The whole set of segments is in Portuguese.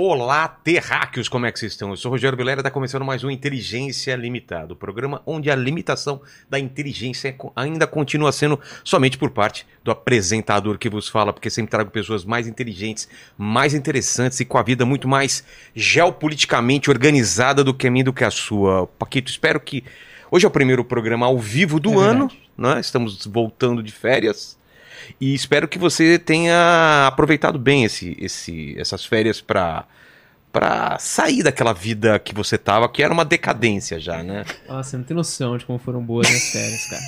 Olá, terráqueos, como é que vocês estão? Eu sou o Rogério Vilera, está começando mais um Inteligência Limitada, o programa onde a limitação da inteligência ainda continua sendo somente por parte do apresentador que vos fala, porque sempre trago pessoas mais inteligentes, mais interessantes e com a vida muito mais geopoliticamente organizada do que a minha do que a sua. Paquito, espero que hoje é o primeiro programa ao vivo do é ano, né? Estamos voltando de férias. E espero que você tenha aproveitado bem esse, esse, essas férias para para sair daquela vida que você tava, que era uma decadência já, né? Nossa, você não tem noção de como foram boas as férias, cara.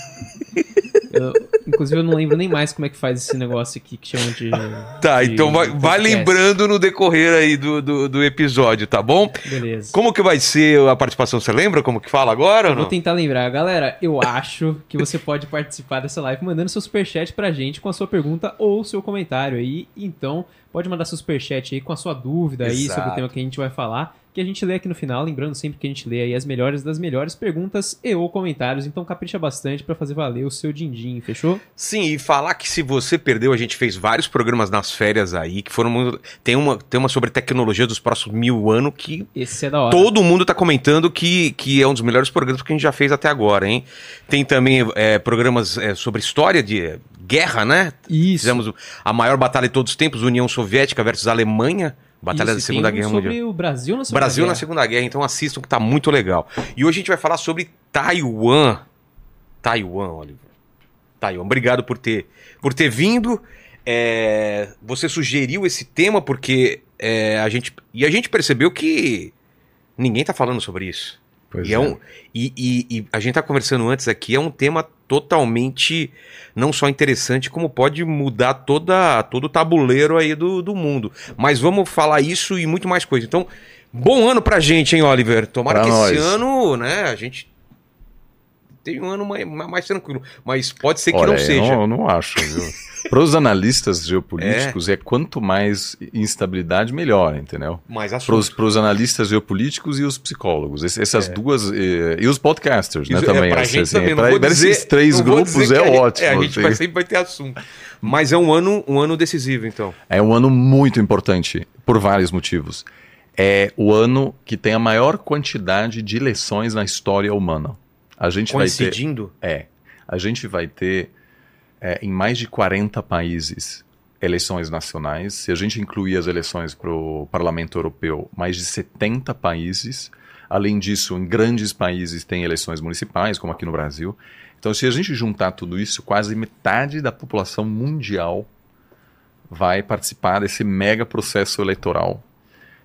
Eu, inclusive, eu não lembro nem mais como é que faz esse negócio aqui que chama de. Tá, de então vai, vai, lembrando no decorrer aí do, do, do, episódio, tá bom? Beleza. Como que vai ser a participação? Você lembra como que fala agora? Vou tentar lembrar. Galera, eu acho que você pode participar dessa live mandando seu superchat pra gente com a sua pergunta ou seu comentário aí. Então, pode mandar seu superchat aí com a sua dúvida Exato. aí sobre o tema que a gente vai falar que a gente lê aqui no final, lembrando sempre que a gente lê aí as melhores das melhores perguntas e ou comentários, então capricha bastante para fazer valer o seu din-din, fechou? Sim, e falar que se você perdeu, a gente fez vários programas nas férias aí, que foram tem uma, tem uma sobre tecnologia dos próximos mil anos que Esse é da hora. todo mundo tá comentando que, que é um dos melhores programas que a gente já fez até agora, hein? Tem também é, programas é, sobre história de guerra, né? Isso. Fizemos a maior batalha de todos os tempos, União Soviética versus Alemanha, Batalha da Segunda Guerra Mundial. sobre o Brasil na Segunda Brasil Guerra. na Segunda Guerra, então assistam que tá muito legal. E hoje a gente vai falar sobre Taiwan. Taiwan, Oliver. Taiwan. Obrigado por ter, por ter vindo. É, você sugeriu esse tema porque é, a gente e a gente percebeu que ninguém tá falando sobre isso. Pois e, é. é um, e, e, e, a gente tá conversando antes aqui, é um tema totalmente não só interessante, como pode mudar toda, todo o tabuleiro aí do, do mundo. Mas vamos falar isso e muito mais coisa. Então, bom ano pra gente, hein, Oliver? Tomara pra que nós. esse ano, né, a gente tem um ano mais, mais tranquilo. Mas pode ser que Olha, não seja. Não, eu não acho, viu? Para os analistas geopolíticos, é. é. quanto mais instabilidade, melhor, entendeu? Mais Para os analistas geopolíticos e os psicólogos. essas é. duas. E, e, os podcasters, né? Isso, também. É, pra assim, também. Pra, dizer, esses três grupos é ótimo. é, a gente vai, sempre vai ter assunto. Mas é um ano, um ano decisivo, então. É um ano muito importante, por vários motivos. É o ano que tem a maior quantidade de eleições na história humana. A gente Coincidindo? vai ter. É. A gente vai ter é, em mais de 40 países eleições nacionais. Se a gente incluir as eleições para o Parlamento Europeu, mais de 70 países. Além disso, em grandes países tem eleições municipais, como aqui no Brasil. Então, se a gente juntar tudo isso, quase metade da população mundial vai participar desse mega processo eleitoral.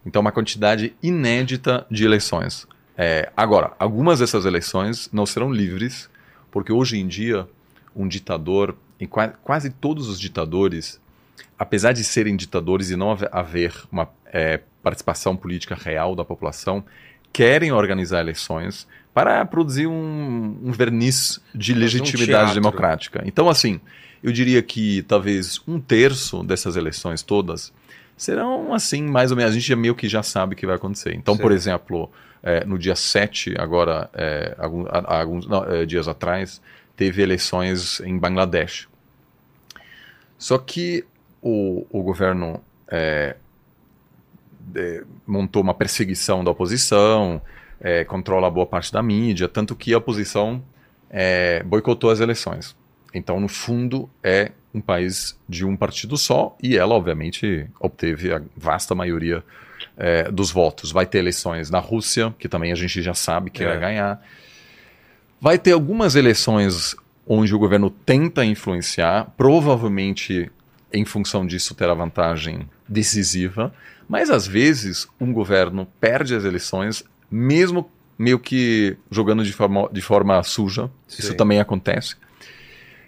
Então, uma quantidade inédita de eleições. É, agora, algumas dessas eleições não serão livres, porque hoje em dia um ditador, em qua quase todos os ditadores, apesar de serem ditadores e não haver uma é, participação política real da população, querem organizar eleições para produzir um, um verniz de legitimidade um democrática. Então, assim, eu diria que talvez um terço dessas eleições todas serão assim, mais ou menos. A gente já meio que já sabe o que vai acontecer. Então, Sim. por exemplo, é, no dia 7, agora, é, alguns, não, é, dias atrás, teve eleições em Bangladesh. Só que o, o governo é, montou uma perseguição da oposição, é, controla boa parte da mídia, tanto que a oposição é, boicotou as eleições. Então, no fundo, é um país de um partido só e ela, obviamente, obteve a vasta maioria é, dos votos. Vai ter eleições na Rússia, que também a gente já sabe que é. vai ganhar. Vai ter algumas eleições onde o governo tenta influenciar, provavelmente em função disso terá vantagem decisiva, mas às vezes um governo perde as eleições, mesmo meio que jogando de forma, de forma suja. Sim. Isso também acontece.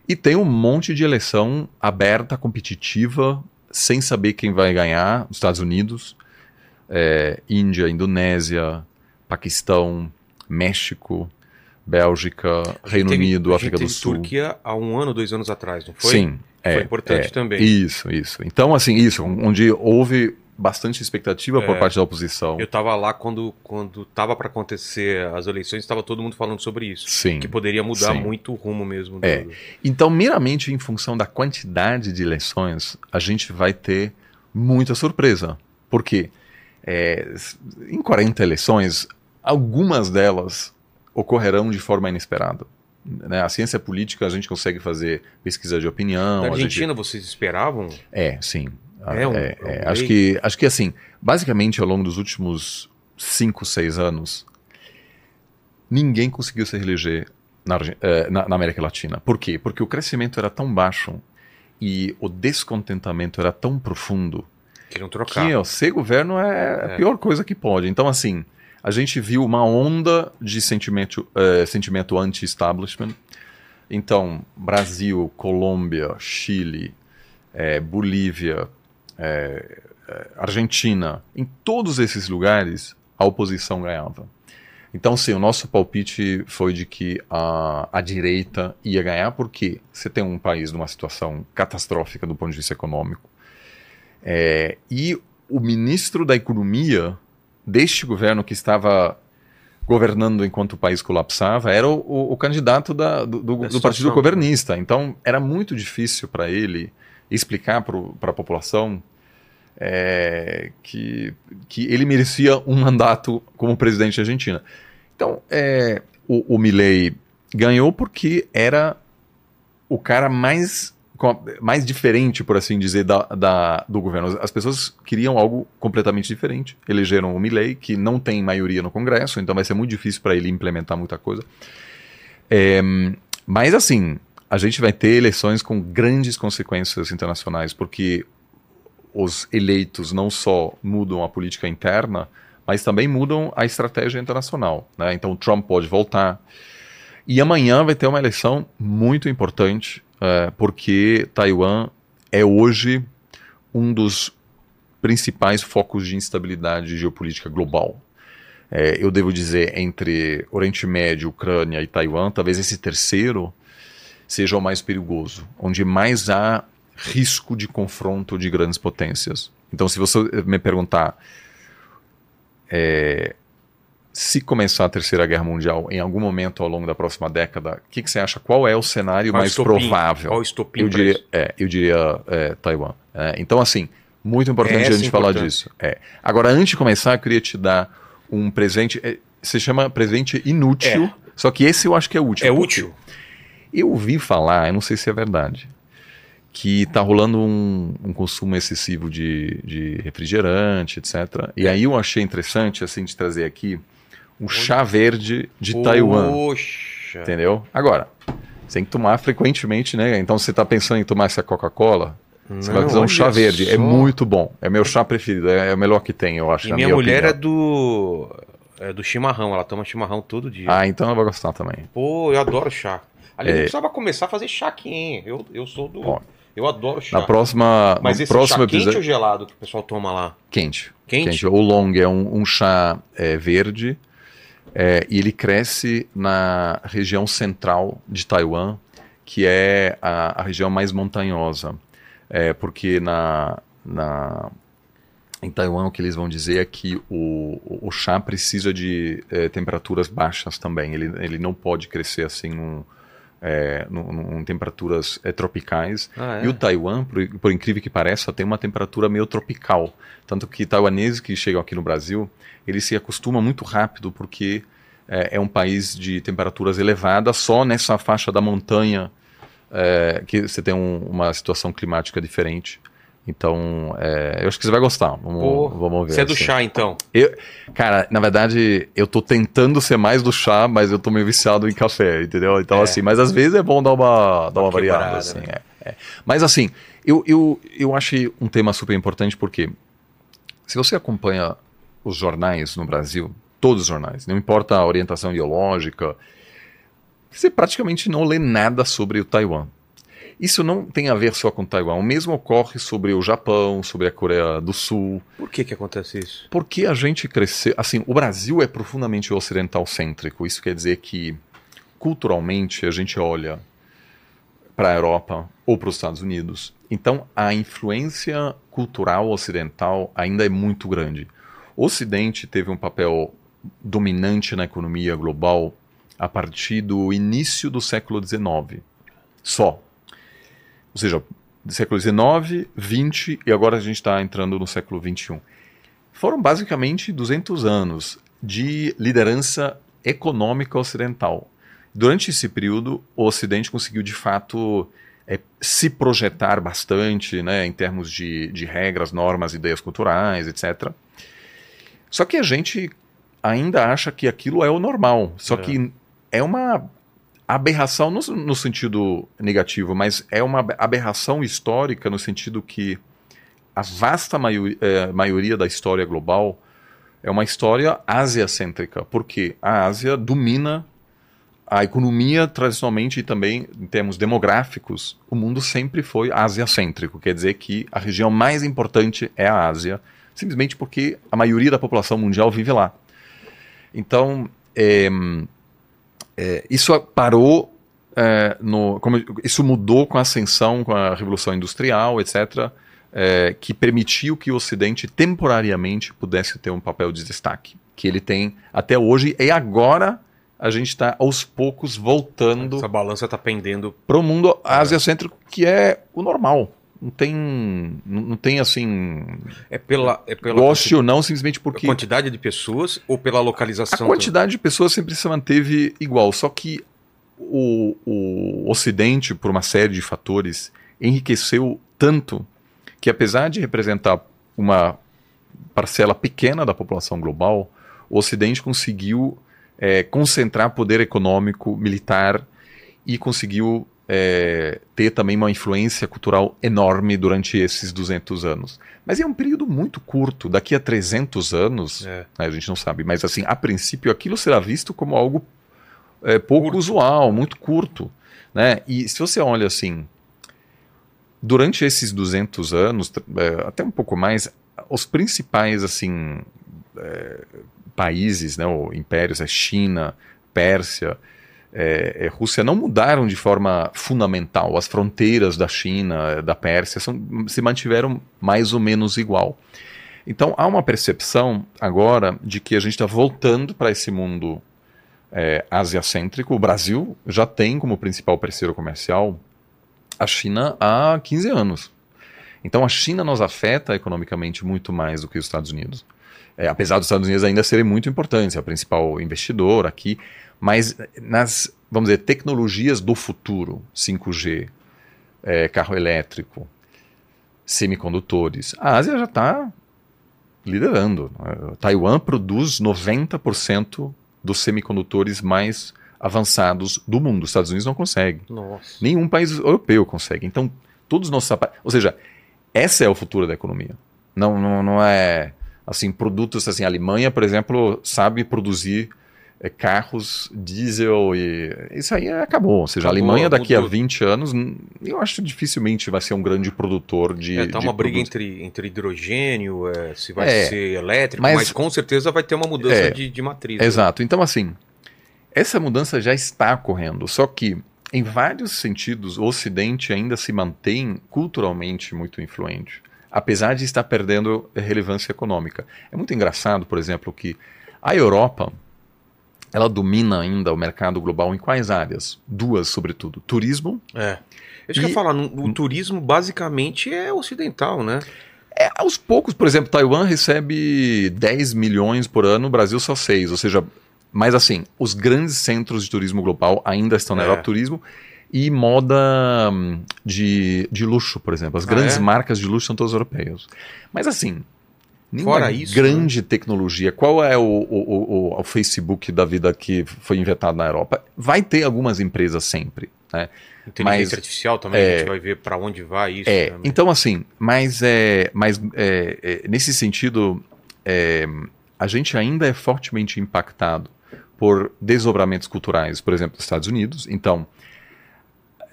E tem um monte de eleição aberta, competitiva, sem saber quem vai ganhar, os Estados Unidos é, Índia, Indonésia, Paquistão, México, Bélgica, Reino teve, Unido, África do Sul. Turquia há um ano, dois anos atrás, não foi? Sim. É, foi importante é, também. Isso, isso. Então, assim, isso, onde houve bastante expectativa é, por parte da oposição. Eu estava lá quando quando estava para acontecer as eleições, estava todo mundo falando sobre isso. Sim. Que poderia mudar sim. muito o rumo mesmo. É. Então, meramente em função da quantidade de eleições, a gente vai ter muita surpresa. Por quê? É, em 40 eleições, algumas delas ocorrerão de forma inesperada. Né? A ciência política a gente consegue fazer pesquisa de opinião. Na Argentina gente... vocês esperavam? É, sim. É, um, é, um é, acho que acho que assim, basicamente ao longo dos últimos 5, 6 anos, ninguém conseguiu se reeleger na, eh, na, na, América Latina. Por quê? Porque o crescimento era tão baixo e o descontentamento era tão profundo Queriam trocar. que ó, ser governo é, é a pior coisa que pode. Então, assim, a gente viu uma onda de sentimento, uh, sentimento anti-establishment. Então, Brasil, Colômbia, Chile, é, Bolívia, é, Argentina, em todos esses lugares a oposição ganhava. Então, sim, o nosso palpite foi de que a, a direita ia ganhar, porque você tem um país numa situação catastrófica do ponto de vista econômico. É, e o ministro da Economia deste governo que estava governando enquanto o país colapsava era o, o, o candidato da, do, do, do partido governista. Então, era muito difícil para ele explicar para a população é, que, que ele merecia um mandato como presidente da Argentina. Então, é, o, o Milley ganhou porque era o cara mais mais diferente, por assim dizer, da, da, do governo. As pessoas queriam algo completamente diferente. Elegeram o Milley, que não tem maioria no Congresso, então vai ser muito difícil para ele implementar muita coisa. É, mas, assim, a gente vai ter eleições com grandes consequências internacionais, porque os eleitos não só mudam a política interna, mas também mudam a estratégia internacional. Né? Então, Trump pode voltar. E amanhã vai ter uma eleição muito importante, é, porque Taiwan é hoje um dos principais focos de instabilidade geopolítica global. É, eu devo dizer, entre Oriente Médio, Ucrânia e Taiwan, talvez esse terceiro seja o mais perigoso, onde mais há risco de confronto de grandes potências. Então, se você me perguntar é, se começar a Terceira Guerra Mundial em algum momento ao longo da próxima década, o que, que, você acha? Qual é o cenário Qual mais estopim? provável? Qual estopim eu diria, é, eu diria é, Taiwan. É, então, assim, muito importante Essa a gente falar disso. É. Agora, antes de começar, eu queria te dar um presente. é, se chama presente inútil, É. só que esse eu acho que é útil. É útil? eu ouvi falar, eu não sei se é verdade, que está rolando um, um consumo excessivo de, de refrigerante, etc. E aí eu achei interessante, assim, de trazer aqui um chá verde de Taiwan, Poxa. entendeu? Agora, você tem que tomar frequentemente, né? Então você está pensando em tomar essa Coca-Cola, você vai fazer um chá verde. É só. muito bom. É meu chá preferido. É, é o melhor que tem, eu acho. E minha minha mulher é opinião. do. É do chimarrão, ela toma chimarrão todo dia. Ah, então ela vai gostar também. Pô, eu adoro chá. Aliás, É. eu precisava começar a fazer chá aqui, hein? Eu, eu sou do. Ó, eu adoro chá. Na próxima, Mas esse próximo chá quente episódio. ou gelado que o pessoal toma lá? Quente. Quente? O long é um, um chá é, verde é, e ele cresce na região central de Taiwan, que é a, a região mais montanhosa. É, porque na, na, em Taiwan o que eles vão dizer é que o, o- chá precisa de é, temperaturas baixas também. Ele, ele não pode crescer assim num, é, num- num- em temperaturas é, tropicais. Ah, E o Taiwan, por, por incrível que pareça, tem uma temperatura meio tropical. Tanto que taiwaneses que chegam aqui no Brasil, eles se acostumam muito rápido porque é, é um país de temperaturas elevadas, só nessa faixa da montanha é, que você tem um- uma situação climática diferente. Então, é, eu acho que você vai gostar. Vamos, Pô, vamos ver. Você é do assim. chá, então? Cara, na verdade, eu tô tentando ser mais do chá, mas eu tô meio viciado em café, entendeu? Então, É. assim, mas às vezes é bom dar uma, dar uma, Uma variada, assim. né? é, é. Mas, assim, eu, eu, eu achei um tema super importante porque se você acompanha os jornais no Brasil, todos os jornais, não importa a orientação ideológica, você praticamente não lê nada sobre o Taiwan. Isso não tem a ver só com Taiwan. O mesmo ocorre sobre o Japão, sobre a Coreia do Sul. Por que que acontece isso? Porque a gente cresceu. Assim, o Brasil é profundamente ocidental cêntrico. Isso quer dizer que, culturalmente, a gente olha para a Europa ou para os Estados Unidos. Então, a influência cultural ocidental ainda é muito grande. O Ocidente teve um papel dominante na economia global a partir do início do século XIX. Só. Ou seja, século XIX, XX e agora a gente está entrando no século XXI foram basicamente 200 anos de liderança econômica ocidental. Durante esse período, o Ocidente conseguiu de fato é, se projetar bastante né, em termos de, de regras, normas, ideias culturais, etc. Só que a gente ainda acha que aquilo é o normal. Só é. que é uma aberração, não no sentido negativo, mas é uma aberração histórica no sentido que a vasta maioria, é, maioria da história global é uma história asiacêntrica, porque a Ásia domina a economia tradicionalmente e também em termos demográficos, o mundo sempre foi asiacêntrico, quer dizer que a região mais importante é a Ásia, simplesmente porque a maioria da população mundial vive lá. Então, é, é, isso parou, é, no, como, isso mudou com a ascensão, com a Revolução Industrial, etc., é, que permitiu que o Ocidente temporariamente pudesse ter um papel de destaque, que ele tem até hoje, e agora a gente está aos poucos voltando. Essa balança está pendendo para o mundo asiacêntrico, que é o normal. Não tem, não tem assim. É pela. É pela goste ou não, simplesmente porque. A quantidade de pessoas ou pela localização? A quantidade de pessoas sempre se manteve igual, só que o, o Ocidente, por uma série de fatores, enriqueceu tanto que, apesar de representar uma parcela pequena da população global, o Ocidente conseguiu é, concentrar poder econômico, militar e conseguiu é, ter também uma influência cultural enorme durante esses 200 anos. Mas é um período muito curto, daqui a 300 anos, é. né, a gente não sabe, mas assim, a princípio aquilo será visto como algo é, pouco curto. usual, muito curto. Né? E se você olha assim, durante esses 200 anos, é, até um pouco mais, os principais assim é, países, né, ou impérios, a China, Pérsia, é, é, Rússia não mudaram de forma fundamental. As fronteiras da China, da Pérsia, são, se mantiveram mais ou menos igual. Então há uma percepção agora de que a gente está voltando para esse mundo é, asiacêntrico. O Brasil já tem como principal parceiro comercial a China há 15 anos. Então a China nos afeta economicamente muito mais do que os Estados Unidos. É, apesar dos Estados Unidos ainda serem muito importantes, é o principal investidor aqui, mas nas, vamos dizer, tecnologias do futuro, 5G, é, carro elétrico, semicondutores, a Ásia já está liderando. Taiwan produz 90% dos semicondutores mais avançados do mundo. Os Estados Unidos não conseguem. Nossa. Nenhum país europeu consegue. Então, todos os nossos Ou seja, essa é o futuro da economia. Não, não, não é assim produtos assim. A Alemanha, por exemplo, sabe produzir carros diesel e isso aí acabou. Ou seja, acabou, a Alemanha daqui mudou. a 20 anos, eu acho que dificilmente vai ser um grande produtor de. É, tá uma briga entre, entre hidrogênio, é, se vai é, ser elétrico, mas, mas, com certeza vai ter uma mudança é, de, de matriz. Né? Exato. Né? Então, assim, essa mudança já está ocorrendo, só que. Em vários sentidos, o Ocidente ainda se mantém culturalmente muito influente, apesar de estar perdendo relevância econômica. É muito engraçado, por exemplo, que a Europa, ela domina ainda o mercado global em quais áreas? Duas, sobretudo. Turismo. É. Deixa eu falar, o turismo basicamente é ocidental, né? É, aos poucos, por exemplo, Taiwan recebe 10 milhões por ano, o Brasil só 6. Ou seja, mas assim, os grandes centros de turismo global ainda estão na é. Europa Turismo e moda hum, de, de luxo, por exemplo. As ah, grandes é? marcas de luxo são todas europeias. Mas assim, Fora isso, grande né? tecnologia. Qual é o, o, o, o, Facebook da vida que foi inventado na Europa? Vai ter algumas empresas sempre. Né? Inteligência mas, artificial também, é, a gente vai ver para onde vai isso. É, então, assim, mas, é, mas é, é nesse sentido, é, a gente ainda é fortemente impactado por desdobramentos culturais, por exemplo, dos Estados Unidos. Então,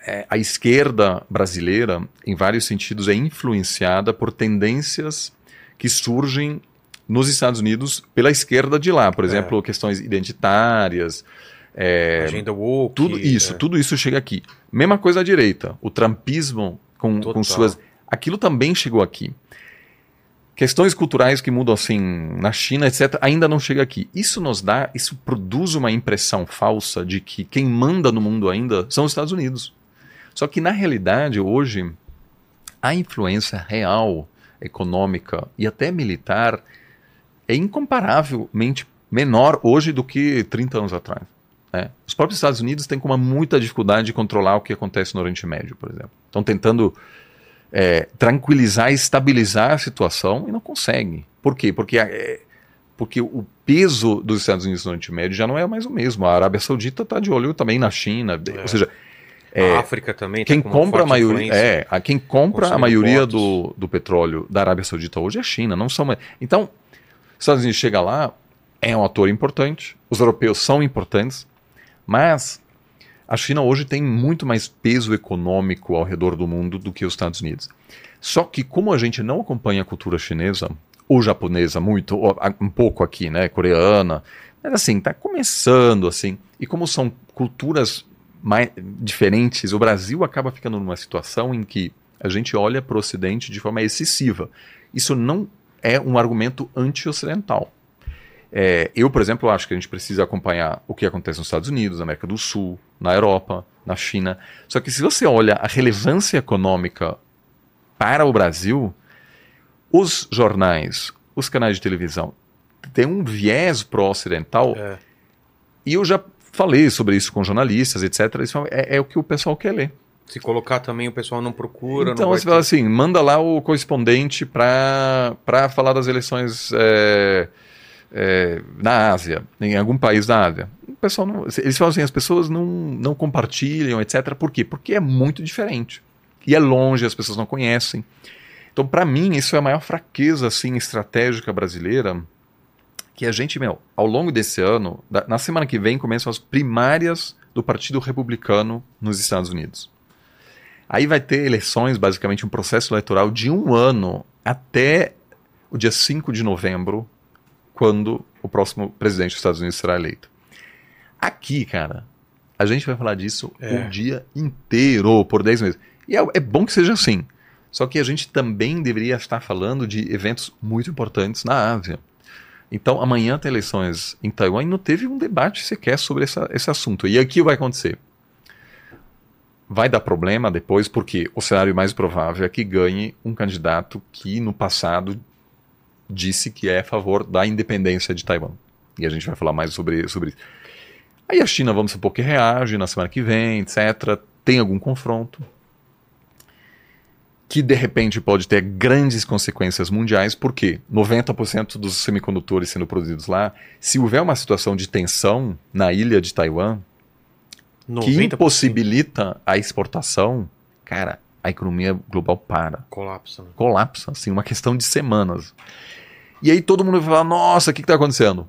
é, a esquerda brasileira, em vários sentidos, é influenciada por tendências que surgem nos Estados Unidos pela esquerda de lá, por é. exemplo, é. questões identitárias. É, Agenda woke. Tudo isso, é. tudo isso chega aqui. Mesma coisa à direita. O trumpismo com, com suas. Aquilo também chegou aqui. Questões culturais que mudam assim na China, etc., ainda não chega aqui. Isso nos dá, isso produz uma impressão falsa de que quem manda no mundo ainda são os Estados Unidos. Só que na realidade, hoje, a influência real econômica e até militar é incomparavelmente menor hoje do que 30 anos atrás. Né? Os próprios Estados Unidos têm uma muita dificuldade de controlar o que acontece no Oriente Médio, por exemplo. Estão tentando é, tranquilizar e estabilizar a situação e não conseguem. Por quê? Porque, é, porque o peso dos Estados Unidos no Oriente Médio já não é mais o mesmo. A Arábia Saudita está de olho também na China. É. Ou seja, é, a África também. Quem compra a maioria, é, a quem compra a maioria do, do petróleo da Arábia Saudita hoje é a China, não são. Então, os Estados Unidos chega lá, é um ator importante, os europeus são importantes, mas a China hoje tem muito mais peso econômico ao redor do mundo do que os Estados Unidos. Só que como a gente não acompanha a cultura chinesa ou japonesa muito, ou um pouco aqui, né, coreana, mas assim, está começando assim. E como são culturas mais diferentes, o Brasil acaba ficando numa situação em que a gente olha para o Ocidente de forma excessiva. Isso não é um argumento anti-ocidental. É, eu, por exemplo, acho que a gente precisa acompanhar o que acontece nos Estados Unidos, na América do Sul, na Europa, na China. Só que se você olha a relevância econômica para o Brasil, os jornais, os canais de televisão têm um viés pró-ocidental. É. E eu já falei sobre isso com jornalistas, etc. Isso é, é o que o pessoal quer ler. Se colocar também o pessoal não procura. Então não você ter... fala assim, manda lá o correspondente para falar das eleições é, é, na Ásia, em algum país da Ásia. O pessoal não, eles falam assim, as pessoas não, não compartilham, etc. Por quê? Porque é muito diferente. E é longe, as pessoas não conhecem. Então, para mim, isso é a maior fraqueza assim, estratégica brasileira, que a gente, meu, ao longo desse ano, na semana que vem, começam as primárias do Partido Republicano nos Estados Unidos. Aí vai ter eleições, basicamente um processo eleitoral de um ano até o dia 5 de novembro, quando o próximo presidente dos Estados Unidos será eleito. Aqui, cara, a gente vai falar disso é. o dia inteiro, por 10 meses. E é, é, bom que seja assim. Só que a gente também deveria estar falando de eventos muito importantes na Ásia. Então, amanhã tem eleições em Taiwan e não teve um debate sequer sobre essa, esse assunto. E aqui vai acontecer. Vai dar problema depois, porque o cenário mais provável é que ganhe um candidato que no passado disse que é a favor da independência de Taiwan. E a gente vai falar mais sobre, sobre isso. Aí a China, vamos supor que reage na semana que vem, etc. Tem algum confronto que de repente pode ter grandes consequências mundiais, porque 90% dos semicondutores sendo produzidos lá, se houver uma situação de tensão na ilha de Taiwan, 90%. que impossibilita a exportação, cara, a economia global para. Colapsa. Né? Colapsa, assim, uma questão de semanas. E aí todo mundo vai falar, nossa, o que está acontecendo?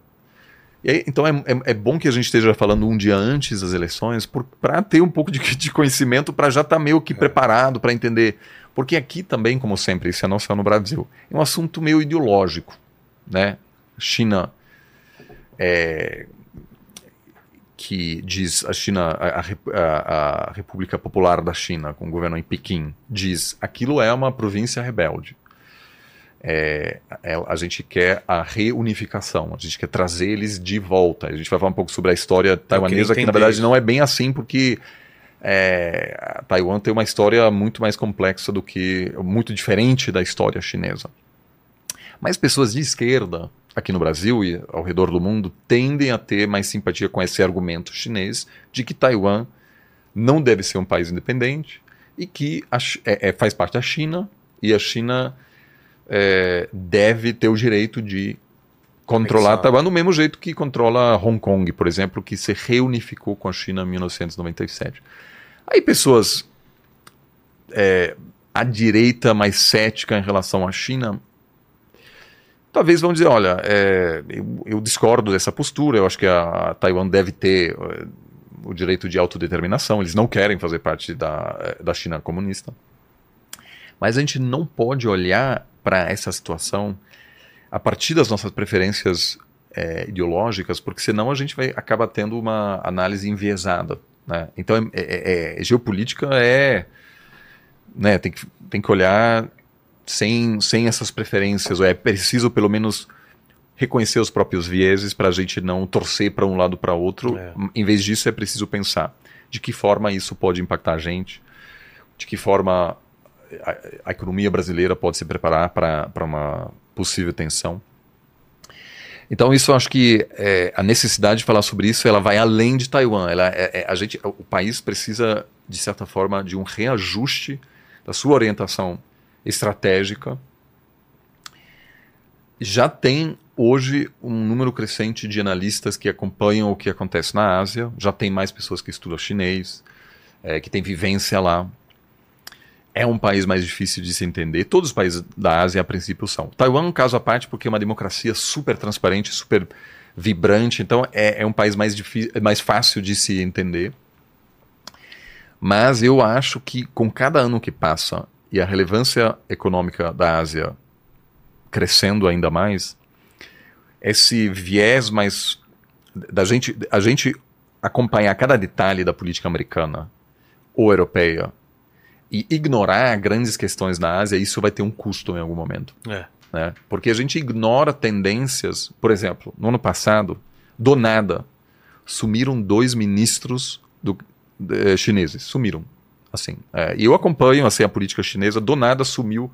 Aí, então é, é, é, bom que a gente esteja falando um dia antes das eleições para ter um pouco de, de conhecimento, para já estar tá meio que é. preparado para entender. Porque aqui também, como sempre, isso é não só no Brasil, é um assunto meio ideológico. Né? China é, que diz a China, a, a, a, República Popular da China, com o governo em Pequim, diz aquilo é uma província rebelde. É, é, a gente quer a reunificação, a gente quer trazer eles de volta. A gente vai falar um pouco sobre a história taiwanesa, que na verdade não é bem assim, porque é, Taiwan tem uma história muito mais complexa do que, muito diferente da história chinesa. Mas pessoas de esquerda, aqui no Brasil e ao redor do mundo tendem a ter mais simpatia com esse argumento chinês de que Taiwan não deve ser um país independente e que a, é, é, faz parte da China e a China é, deve ter o direito de controlar Taiwan do mesmo jeito que controla Hong Kong, por exemplo, que se reunificou com a China em 1997. Aí pessoas é, à direita mais cética em relação à China talvez vão dizer, olha, é, eu, eu, discordo dessa postura, eu acho que a, a Taiwan deve ter uh, o direito de autodeterminação, eles não querem fazer parte da, eh, da China comunista. Mas a gente não pode olhar para essa situação a partir das nossas preferências é, ideológicas, porque senão a gente vai acaba tendo uma análise enviesada. Né? Então, é, é, é geopolítica é. Né, tem, que, tem que olhar sem, sem essas preferências, ou é preciso pelo menos reconhecer os próprios vieses para a gente não torcer para um lado para outro. É. Em vez disso, é preciso pensar de que forma isso pode impactar a gente, de que forma a, a economia brasileira pode se preparar para uma possível tensão. Então isso eu acho que é, a necessidade de falar sobre isso ela vai além de Taiwan. Ela, é, é, a gente, o país precisa de certa forma de um reajuste da sua orientação estratégica. Já tem hoje um número crescente de analistas que acompanham o que acontece na Ásia. Já tem mais pessoas que estudam chinês, é, que têm vivência lá. É um país mais difícil de se entender. Todos os países da Ásia, a princípio, são. Taiwan é um caso à parte porque é uma democracia super transparente, super vibrante. Então é, é um país mais, difícil, mais fácil de se entender. Mas eu acho que com cada ano que passa e a relevância econômica da Ásia crescendo ainda mais, esse viés mais da gente a gente acompanhar cada detalhe da política americana ou europeia e ignorar grandes questões na Ásia, isso vai ter um custo em algum momento. É. Né? Porque a gente ignora tendências. Por exemplo, no ano passado, do nada, sumiram dois ministros do, de, chineses. Sumiram. Assim, é, e eu acompanho assim, a política chinesa. Do nada sumiu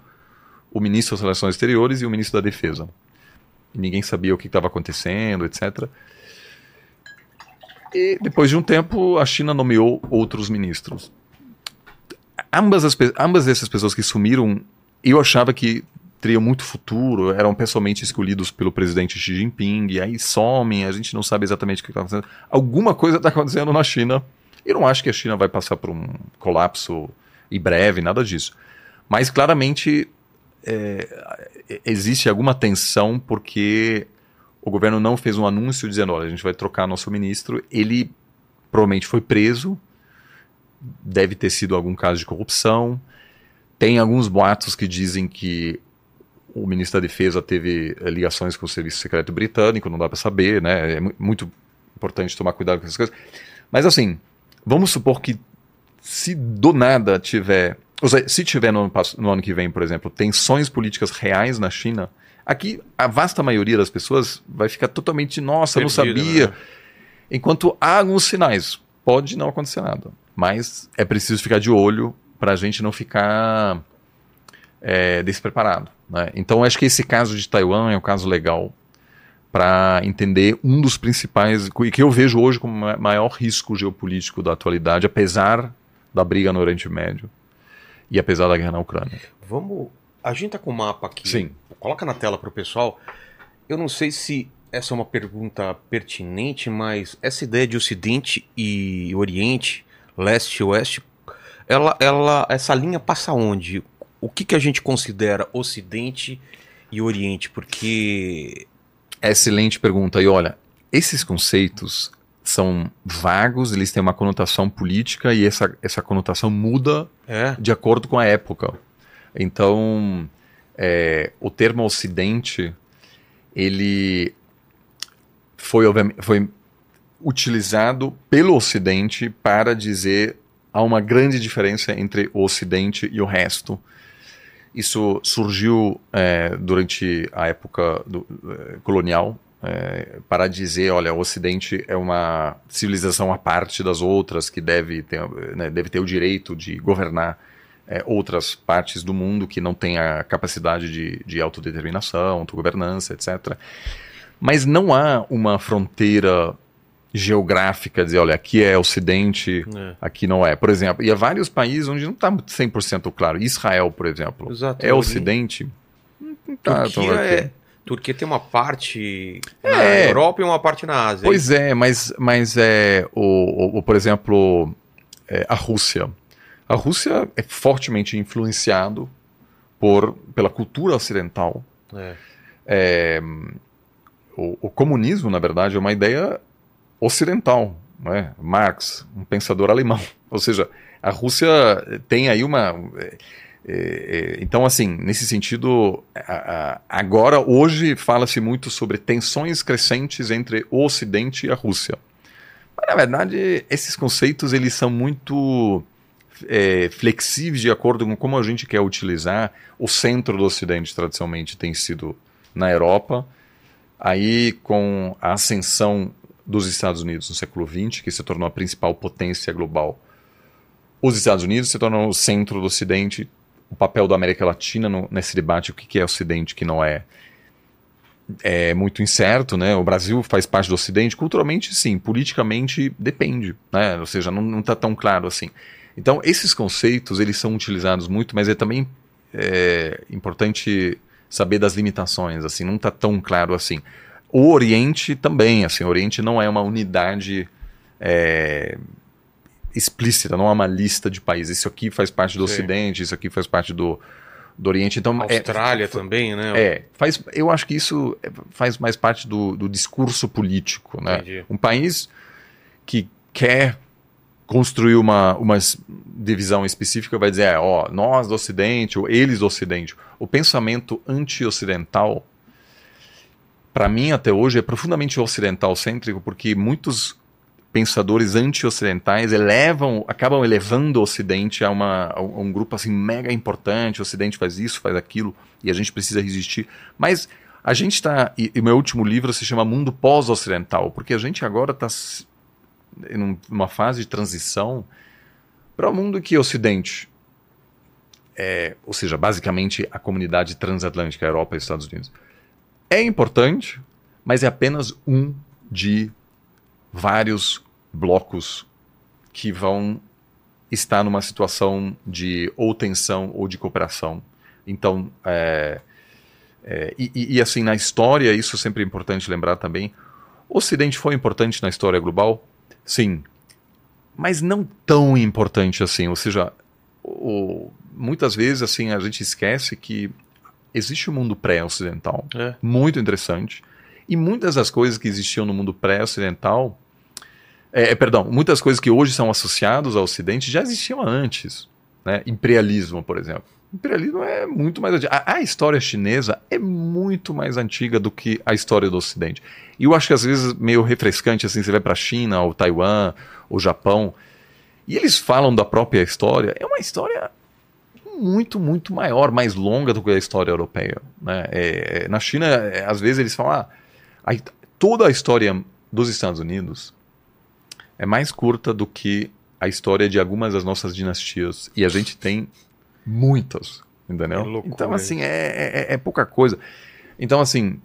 o ministro das Relações Exteriores e o ministro da Defesa. E ninguém sabia o que estava acontecendo, etc. E depois de um tempo, a China nomeou outros ministros ambas, as, ambas essas pessoas que sumiram, eu achava que teriam muito futuro, eram pessoalmente escolhidos pelo presidente Xi Jinping, e aí somem, a gente não sabe exatamente o que está acontecendo. Alguma coisa está acontecendo na China. Eu não acho que a China vai passar por um colapso em breve, nada disso. Mas claramente é, existe alguma tensão porque o governo não fez um anúncio dizendo: olha, a gente vai trocar nosso ministro. Ele provavelmente foi preso deve ter sido algum caso de corrupção. Tem alguns boatos que dizem que o ministro da Defesa teve eh, ligações com o Serviço Secreto Britânico, não dá para saber, né? É muito importante tomar cuidado com essas coisas. Mas assim, vamos supor que se do nada tiver, ou seja, se tiver no ano, no ano que vem, por exemplo, tensões políticas reais na China, aqui a vasta maioria das pessoas vai ficar totalmente, nossa, Perdido, não sabia. Né? Enquanto há alguns sinais, pode não acontecer nada. Mas é preciso ficar de olho para a gente não ficar é, despreparado. Né? Então, acho que esse caso de Taiwan é um caso legal para entender um dos principais, e que eu vejo hoje como maior risco geopolítico da atualidade, apesar da briga no Oriente Médio e apesar da guerra na Ucrânia. Vamos. A gente tá com o mapa aqui. Sim. Coloca na tela para o pessoal. Eu não sei se essa é uma pergunta pertinente, mas essa ideia de Ocidente e Oriente leste e oeste, ela, ela, essa linha passa onde? O que, que a gente considera Ocidente e Oriente? Porque. Excelente pergunta. E olha, esses conceitos são vagos, eles têm uma conotação política e essa, essa conotação muda é. de acordo com a época. Então, é, o termo Ocidente, ele foi, foi utilizado pelo Ocidente para dizer há uma grande diferença entre o Ocidente e o resto. Isso surgiu é, durante a época do, é, colonial é, para dizer, olha, o Ocidente é uma civilização à parte das outras que deve ter, né, deve ter o direito de governar é, outras partes do mundo que não têm a capacidade de, de autodeterminação, autogovernança, etc. Mas não há uma fronteira geográfica, dizer, olha, aqui é Ocidente, é. aqui não é. Por exemplo, e há vários países onde não está 100% claro. Israel, por exemplo, Exato, é Ocidente? Tá, Turquia, é, Turquia tem uma parte na é, Europa e uma parte na Ásia. Pois é, mas, mas é, o, o por exemplo, é, a Rússia. A Rússia é fortemente influenciado por, pela cultura ocidental. É. É, o, o, comunismo, na verdade, é uma ideia ocidental, né? Marx, um pensador alemão. Ou seja, a Rússia tem aí uma. É, é, é então, assim, nesse sentido, agora, hoje, fala-se muito sobre tensões crescentes entre o Ocidente e a Rússia. Mas, na verdade, esses conceitos eles são muito é, flexíveis de acordo com como a gente quer utilizar. O centro do Ocidente, tradicionalmente, tem sido na Europa. Aí, com a ascensão dos Estados Unidos no século XX, que se tornou a principal potência global. Os Estados Unidos se tornaram o centro do Ocidente, o papel da América Latina no, nesse debate, o que, que é Ocidente, o que não é. é muito incerto, né? O Brasil faz parte do Ocidente, culturalmente sim, politicamente depende, né? Ou seja, não está tão claro assim. Então, esses conceitos, eles são utilizados muito, mas é também é, importante saber das limitações, assim, não está tão claro assim. O Oriente também, assim, o Oriente não é uma unidade é, explícita, não é uma lista de países. Isso aqui faz parte do Sim. Ocidente, isso aqui faz parte do, do Oriente. Então, é, Austrália é, também, né? É, faz, eu acho que isso faz mais parte do, do discurso político, né? Entendi. Um país que quer construir uma, uma divisão específica vai dizer, é, ó, nós do Ocidente, ou eles do Ocidente. O pensamento anti-ocidental, para mim até hoje, é profundamente ocidental-cêntrico, porque muitos pensadores anti-ocidentais elevam, acabam elevando o Ocidente a, uma, a um grupo assim mega importante, o Ocidente faz isso, faz aquilo, e a gente precisa resistir. Mas a gente está, e o meu último livro se chama Mundo Pós-Ocidental, porque a gente agora está em uma fase de transição para um mundo que o Ocidente, é, ou seja, basicamente a comunidade transatlântica, Europa e Estados Unidos, é importante, mas é apenas um de vários blocos que vão estar numa situação de ou tensão ou de cooperação. Então, é, é, e, e, assim, na história, isso é sempre importante lembrar também, o Ocidente foi importante na história global? Sim. Mas não tão importante assim. Ou seja, o, muitas vezes assim a gente esquece que existe um mundo pré-ocidental é. muito interessante. E muitas das coisas que existiam no mundo pré-ocidental é, é, perdão, muitas coisas que hoje são associadas ao Ocidente já existiam antes. Né? Imperialismo, por exemplo. Imperialismo é muito mais antigo. A, a, história chinesa é muito mais antiga do que a história do Ocidente. E eu acho que às vezes meio refrescante, assim, você vai para a China, ou Taiwan, ou Japão, e eles falam da própria história. É uma história muito, muito maior, mais longa do que a história europeia. Né? É, na China, é, às vezes eles falam, ah, a, toda a história dos Estados Unidos é mais curta do que a história de algumas das nossas dinastias. E a gente tem muitas, entendeu? É loucura, então, assim, é, é, é, pouca coisa. Então, assim,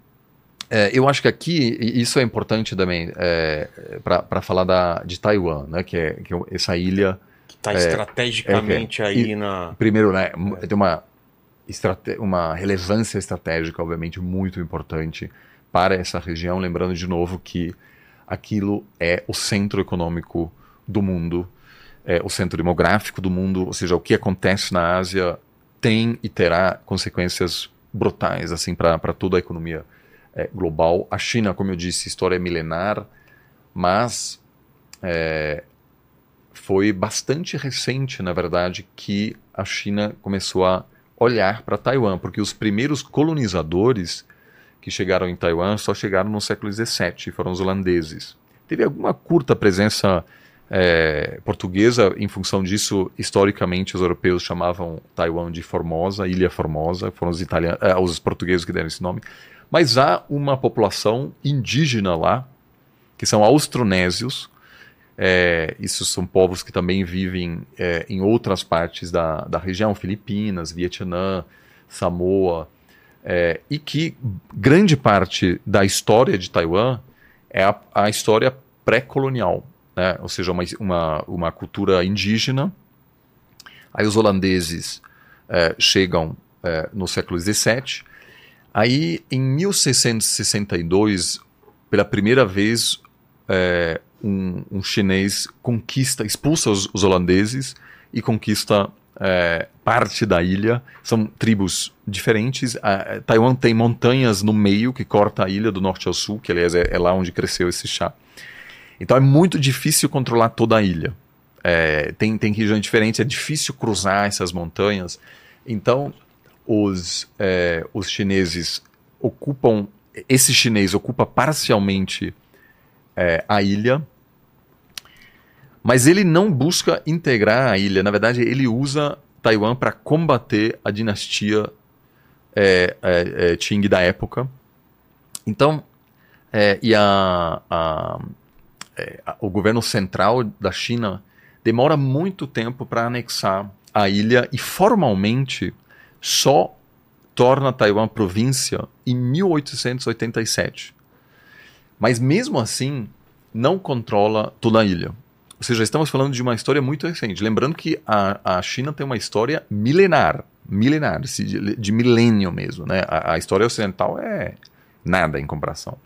é, eu acho que aqui, isso é importante também, é, para falar da, de Taiwan, né? Que é, que é essa ilha... Que está estrategicamente aí e, na... Primeiro, né? Tem uma, uma relevância estratégica, obviamente, muito importante para essa região. Lembrando de novo que aquilo é o centro econômico do mundo, é o centro demográfico do mundo, ou seja, o que acontece na Ásia tem e terá consequências brutais assim para toda a economia é, global. A China, como eu disse, história é milenar, mas é, foi bastante recente, na verdade, que a China começou a olhar para Taiwan, porque os primeiros colonizadores que chegaram em Taiwan só chegaram no século XVII, foram os holandeses. Teve alguma curta presença é, portuguesa, em função disso, historicamente, os europeus chamavam Taiwan de Formosa, Ilha Formosa, foram os, italianos, é, os portugueses que deram esse nome. Mas há uma população indígena lá, que são austronésios, é, esses são povos que também vivem é, em outras partes da, da região, Filipinas, Vietnã, Samoa, é, e que grande parte da história de Taiwan é a, a história pré-colonial, né? ou seja, uma, uma, uma, cultura indígena. Aí os holandeses é, chegam é, no século XVII. Aí, em 1662, pela primeira vez, é, um, um, chinês conquista, expulsa os, os holandeses e conquista é, parte da ilha, são tribos diferentes. A, Taiwan tem montanhas no meio que corta a ilha do norte ao sul, que aliás é, é lá onde cresceu esse chá. Então é muito difícil controlar toda a ilha. É, tem, tem regiões diferentes, é difícil cruzar essas montanhas. Então os, é, os chineses ocupam, esse chinês ocupa parcialmente é, a ilha mas ele não busca integrar a ilha. Na verdade, ele usa Taiwan para combater a dinastia é, é, é, Qing da época. Então, é, e a, a, é, a, o governo central da China demora muito tempo para anexar a ilha e formalmente só torna Taiwan província em 1887. Mas mesmo assim, não controla toda a ilha. Ou seja, estamos falando de uma história muito recente. Lembrando que a, a China tem uma história milenar, milenar, de, de milênio mesmo. Né? A, a, história ocidental é nada em comparação.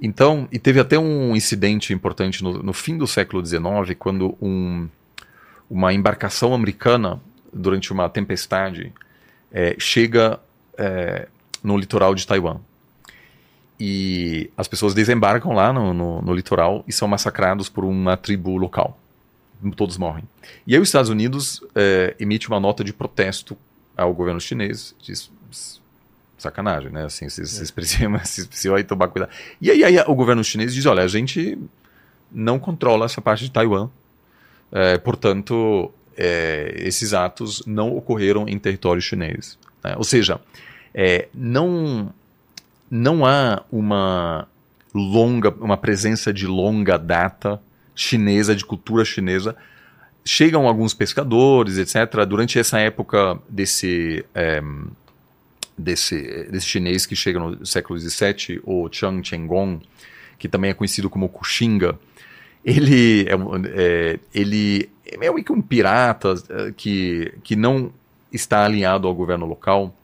Então, e teve até um incidente importante no, no fim do século XIX, quando um, uma embarcação americana, durante uma tempestade, é, chega é, no litoral de Taiwan. E as pessoas desembarcam lá no, no, no, litoral e são massacrados por uma tribo local. Todos morrem. E aí os Estados Unidos é, emite uma nota de protesto ao governo chinês. Diz, sacanagem, né? Assim, vocês, vocês precisam, vocês vai tomar cuidado. E aí, aí, o governo chinês diz, olha, a gente não controla essa parte de Taiwan. É, portanto, é, esses atos não ocorreram em território chinês. Né? Ou seja, é, não não há uma longa, uma presença de longa data chinesa, de cultura chinesa. Chegam alguns pescadores, etc. Durante essa época desse, é, desse, desse chinês que chega no século XVII, o Chang Chenggong, que também é conhecido como Kuxinga, ele é, é, ele é meio que um pirata é, que, que não está alinhado ao governo local.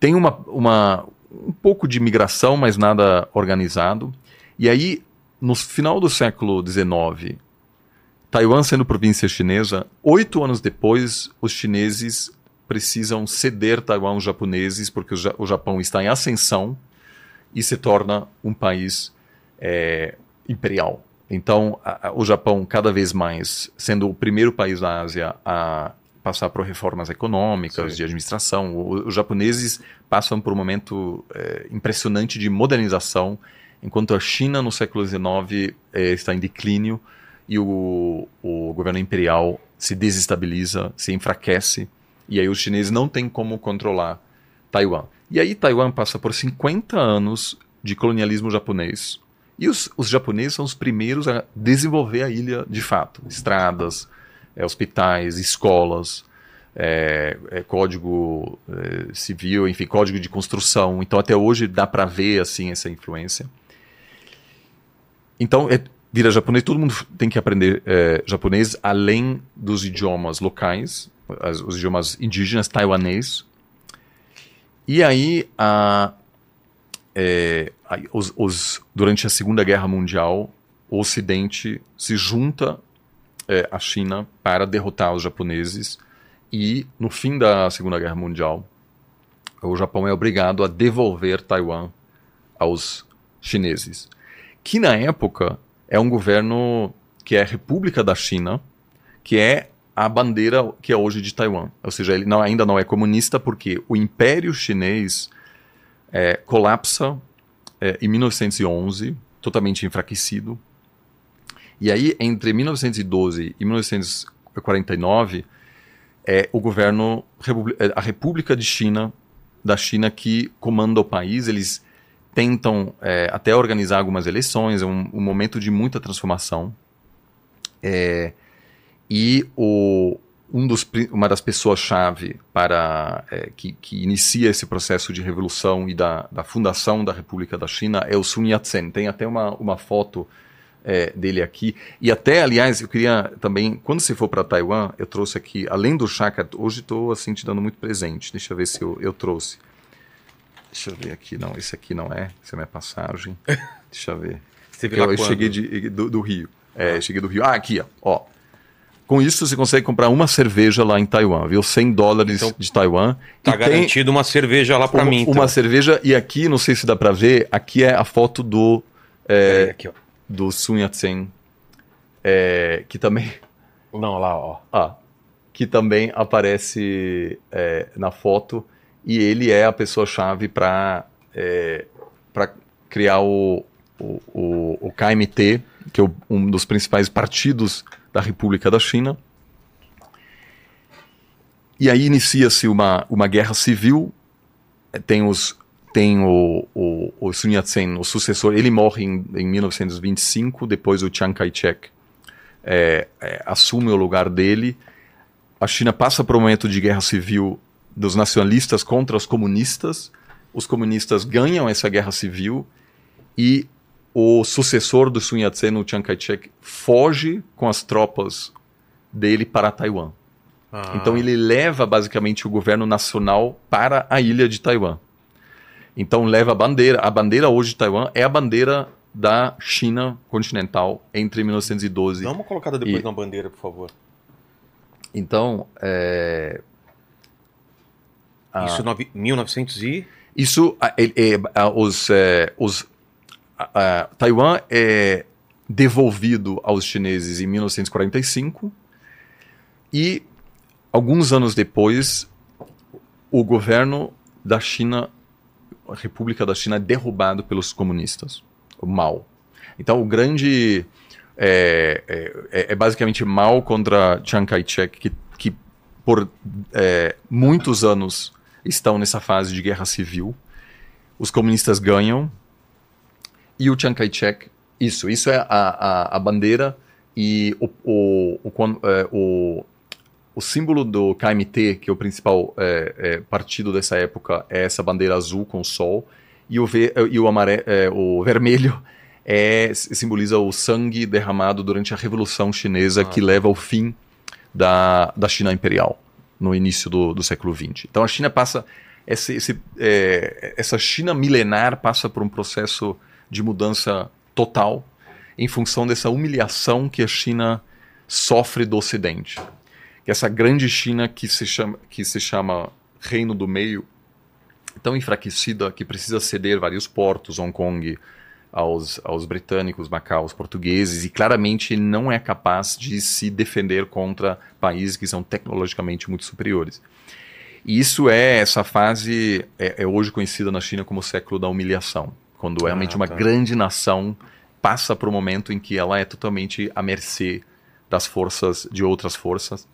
Tem uma, uma, um pouco de migração, mas nada organizado. E aí, no final do século XIX, Taiwan sendo província chinesa, oito anos depois, os chineses precisam ceder Taiwan aos japoneses, porque o, Japão está em ascensão e se torna um país é, imperial. Então, a, a, o Japão, cada vez mais, sendo o primeiro país da Ásia a passar por reformas econômicas, Sim. de administração. Os japoneses passam por um momento é, impressionante de modernização, enquanto a China, no século XIX, é, está em declínio e o, o governo imperial se desestabiliza, se enfraquece, e aí os chineses não têm como controlar Taiwan. E aí Taiwan passa por 50 anos de colonialismo japonês, e os, os japoneses são os primeiros a desenvolver a ilha de fato. Estradas, é, hospitais, escolas, é, é, código é, civil, enfim, código de construção. Então até hoje dá para ver assim essa influência. Então é, vira japonês, todo mundo tem que aprender é, japonês além dos idiomas locais, as, os idiomas indígenas, taiwanês. E aí a, é, os, os, durante a Segunda Guerra Mundial, o Ocidente se junta é, a China para derrotar os japoneses e no fim da Segunda Guerra Mundial o Japão é obrigado a devolver Taiwan aos chineses, que na época é um governo que é a República da China, que é a bandeira que é hoje de Taiwan. Ou seja, ele não, ainda não é comunista porque o Império Chinês é, colapsa é, em 1911, totalmente enfraquecido. E aí, entre 1912 e 1949, é o governo, é, a República de China, da China, que comanda o país. Eles tentam é, até organizar algumas eleições, é um, um momento de muita transformação. É, e o, um dos, uma das pessoas-chave para é, que, que, inicia esse processo de revolução e da, da, fundação da República da China é o Sun Yat-sen. Tem até uma, uma foto é, dele aqui. E até, aliás, eu queria também, quando você for para Taiwan, eu trouxe aqui, além do chá, hoje estou assim, te dando muito presente. Deixa eu ver se eu, eu trouxe. Deixa eu ver aqui, não, esse aqui não é, essa é minha passagem. Deixa eu ver. Você eu, eu cheguei de, do, do Rio. É, ah. cheguei do Rio. Ah, aqui, ó. ó. Com isso, você consegue comprar uma cerveja lá em Taiwan, viu? 100 dólares então, de Taiwan. Tá garantido uma cerveja lá para mim. Então. Uma cerveja, e aqui, não sei se dá para ver, aqui é a foto do. É, aqui, ó do Sun Yat-sen, é, que também... Não, lá, ó. Ah, que também aparece é, na foto e ele é a pessoa-chave para é, criar o, o, o, o, KMT, que é um dos principais partidos da República da China. E aí inicia-se uma, uma guerra civil, tem os tem o, o, o Sun Yat-sen, o sucessor, ele morre em, em 1925, depois o Chiang Kai-shek é, é, assume o lugar dele. A China passa por um momento de guerra civil dos nacionalistas contra os comunistas. Os comunistas ganham essa guerra civil e o sucessor do Sun Yat-sen, o Chiang Kai-shek, foge com as tropas dele para Taiwan. Ah. Então ele leva basicamente o governo nacional para a ilha de Taiwan. Então leva a bandeira. A bandeira hoje de Taiwan é a bandeira da China continental entre 1912. Dá uma colocada depois e... na bandeira, por favor. Então, é... Isso ah, 1900 e... Isso, é, é, os, os Taiwan é devolvido aos chineses em 1945 e alguns anos depois o governo da China, a República da China é derrubado pelos comunistas, o Mao. Então o grande é, é, é basicamente Mao contra Chiang Kai-shek que, que por é, muitos anos estão nessa fase de guerra civil. Os comunistas ganham, e o Chiang Kai-shek, isso, isso é a, a, a bandeira e o, o, o, é, o, o, símbolo do KMT, que é o principal é, é, partido dessa época, é essa bandeira azul com o sol, e o, ve, e o, amare, é, o vermelho é, simboliza o sangue derramado durante a Revolução Chinesa, ah. que leva ao fim da, da China Imperial, no início do, do século XX. Então a China passa, esse, esse, é, essa China milenar passa por um processo de mudança total em função dessa humilhação que a China sofre do Ocidente. Essa grande China que se chama, que se chama Reino do Meio, tão enfraquecida que precisa ceder vários portos, Hong Kong, aos, aos britânicos, Macau, aos portugueses, e claramente não é capaz de se defender contra países que são tecnologicamente muito superiores. E isso é essa fase, é, é hoje conhecida na China como o século da humilhação quando ah, realmente uma tá. grande nação passa por um momento em que ela é totalmente à mercê das forças, de outras forças.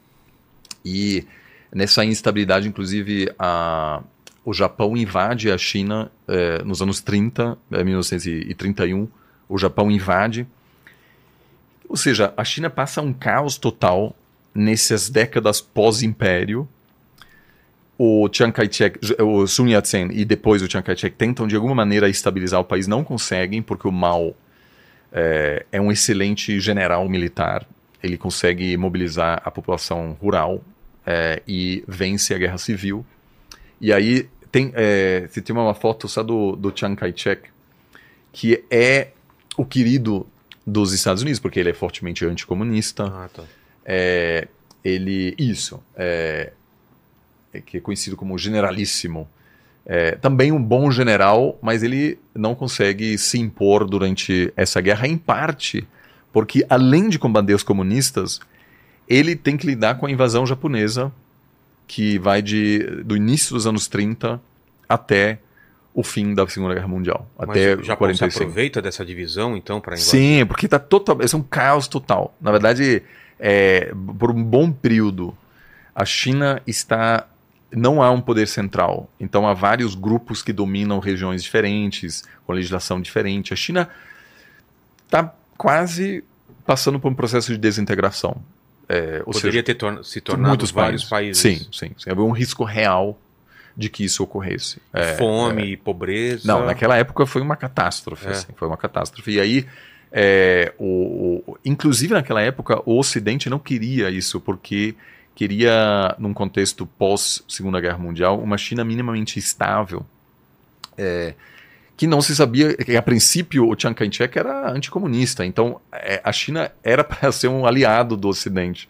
E nessa instabilidade, inclusive, a, o Japão invade a China eh, nos anos 30, eh, 1931. O Japão invade. Ou seja, a China passa um caos total nessas décadas pós-império o Chiang Kai-shek, o Sun Yat-sen e depois o Chiang Kai-shek tentam de alguma maneira estabilizar o país, não conseguem, porque o Mao é, é, um excelente general militar, ele consegue mobilizar a população rural é, e vence a guerra civil. E aí tem, é, você tem uma foto só do, do Chiang Kai-shek, que é o querido dos Estados Unidos, porque ele é fortemente anticomunista. Ah, tá. É, ele, isso, é, é, que é conhecido como generalíssimo. É, também um bom general, mas ele não consegue se impor durante essa guerra, em parte porque, além de combater os comunistas, ele tem que lidar com a invasão japonesa, que vai de, do início dos anos 30 até o fim da Segunda Guerra Mundial. Mas até o Japão 45. se aproveita dessa divisão, então, para invadir? Sim, porque está total, é um caos total. Na verdade, é, por um bom período, a China está não há um poder central. Então há vários grupos que dominam regiões diferentes, com legislação diferente. A China está quase passando por um processo de desintegração. É, Poderia seja, ter se tornado muitos vários países. Sim, sim, sim. Havia um risco real de que isso ocorresse. É, Fome, é... pobreza. Não, naquela época foi uma catástrofe. É. Assim, foi uma catástrofe. E aí, é, o, o, inclusive naquela época, o Ocidente não queria isso, porque queria, num contexto pós-Segunda Guerra Mundial, uma China minimamente estável, é, que não se sabia, que a princípio o Chiang Kai-shek era anticomunista, então é, a China era para ser um aliado do Ocidente.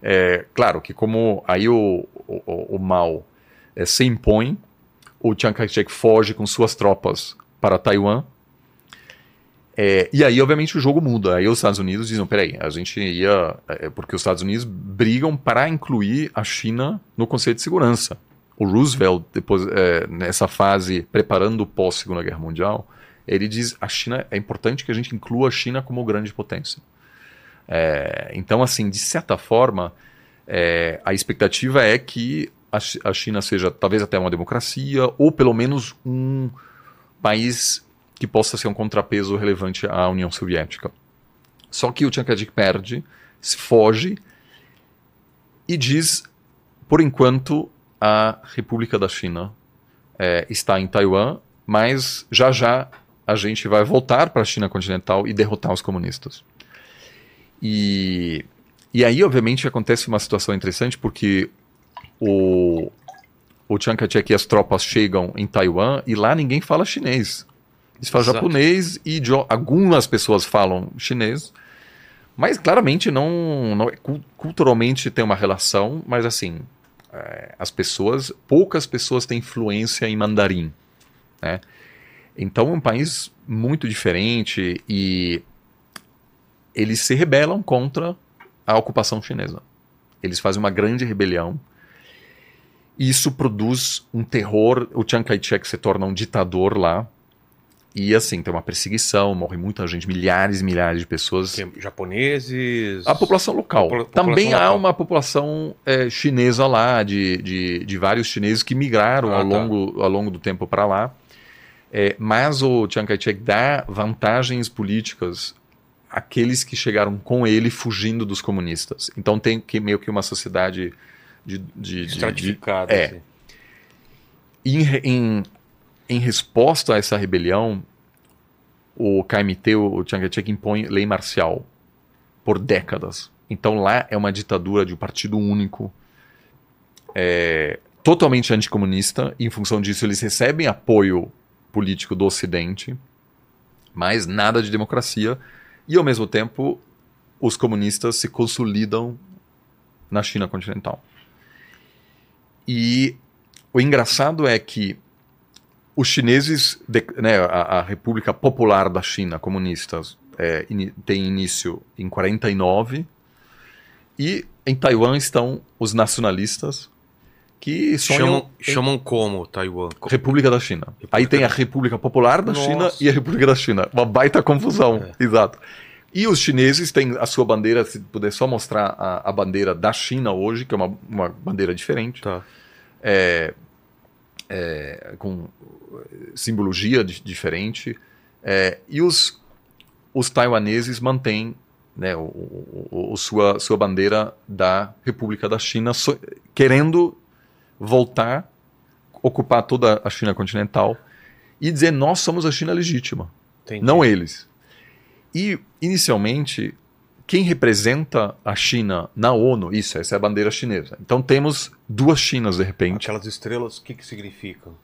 É, claro que como aí o, o, o é, se impõe, o Chiang Kai-shek foge com suas tropas para Taiwan, é, e aí, obviamente, o jogo muda. Aí os Estados Unidos dizem: peraí, a gente ia. É, porque os Estados Unidos brigam para incluir a China no Conselho de Segurança. O Roosevelt, depois, é, nessa fase, preparando o pós-Segunda Guerra Mundial, ele diz: a China é importante que a gente inclua a China como grande potência. É, então, assim, de certa forma, é, a expectativa é que a, a China seja talvez até uma democracia, ou pelo menos um país que possa ser um contrapeso relevante à União Soviética. Só que o Chiang perde, se foge e diz, por enquanto, a República da China é, está em Taiwan, mas já já a gente vai voltar para a China continental e derrotar os comunistas. E, e aí, obviamente, acontece uma situação interessante porque o, o Chiang Kai-shek e as tropas chegam em Taiwan e lá ninguém fala chinês. Eles falam Exato. japonês e algumas pessoas falam chinês, mas claramente não, não culturalmente tem uma relação, mas assim, é, as pessoas, poucas pessoas têm influência em mandarim, né? Então é um país muito diferente e eles se rebelam contra a ocupação chinesa. Eles fazem uma grande rebelião. Isso produz um terror. O Chiang Kai-shek se torna um ditador lá. E assim, tem uma perseguição, morre muita gente, milhares e milhares de pessoas. Tem japoneses. A população local. Também população há local. uma população é, chinesa lá, de, de, de, vários chineses que migraram ah, ao, tá. longo, ao longo do tempo para lá. É, mas o Chiang Kai-shek dá vantagens políticas àqueles que chegaram com ele fugindo dos comunistas. Então tem que, meio que uma sociedade de, de, estratificada. É. Assim. Em, em, em, resposta a essa rebelião, o KMT, o Chiang Kai-shek, impõe lei marcial por décadas. Então lá é uma ditadura de um partido único, é, totalmente anticomunista, e em função disso eles recebem apoio político do Ocidente, mas nada de democracia, e ao mesmo tempo os comunistas se consolidam na China continental. E o engraçado é que os chineses, de, né, a, a, República Popular da China, comunistas, é, in, tem início em 49 e em Taiwan estão os nacionalistas que chamam, em... chamam como Taiwan? República da China. República Aí tem a República Popular da Nossa. China e a República da China. Uma baita confusão, é. exato. E os chineses têm a sua bandeira, se puder só mostrar a, a bandeira da China hoje, que é uma, uma bandeira diferente. Tá. É, é, com simbologia diferente. É, e os, os taiwaneses mantêm né, o, o, o, sua, sua bandeira da República da China, so, querendo voltar, ocupar toda a China continental e dizer nós somos a China legítima, Entendi. não eles. E inicialmente quem representa a China na ONU, isso, essa é a bandeira chinesa. Então temos duas Chinas de repente. Aquelas estrelas, o que, que significam?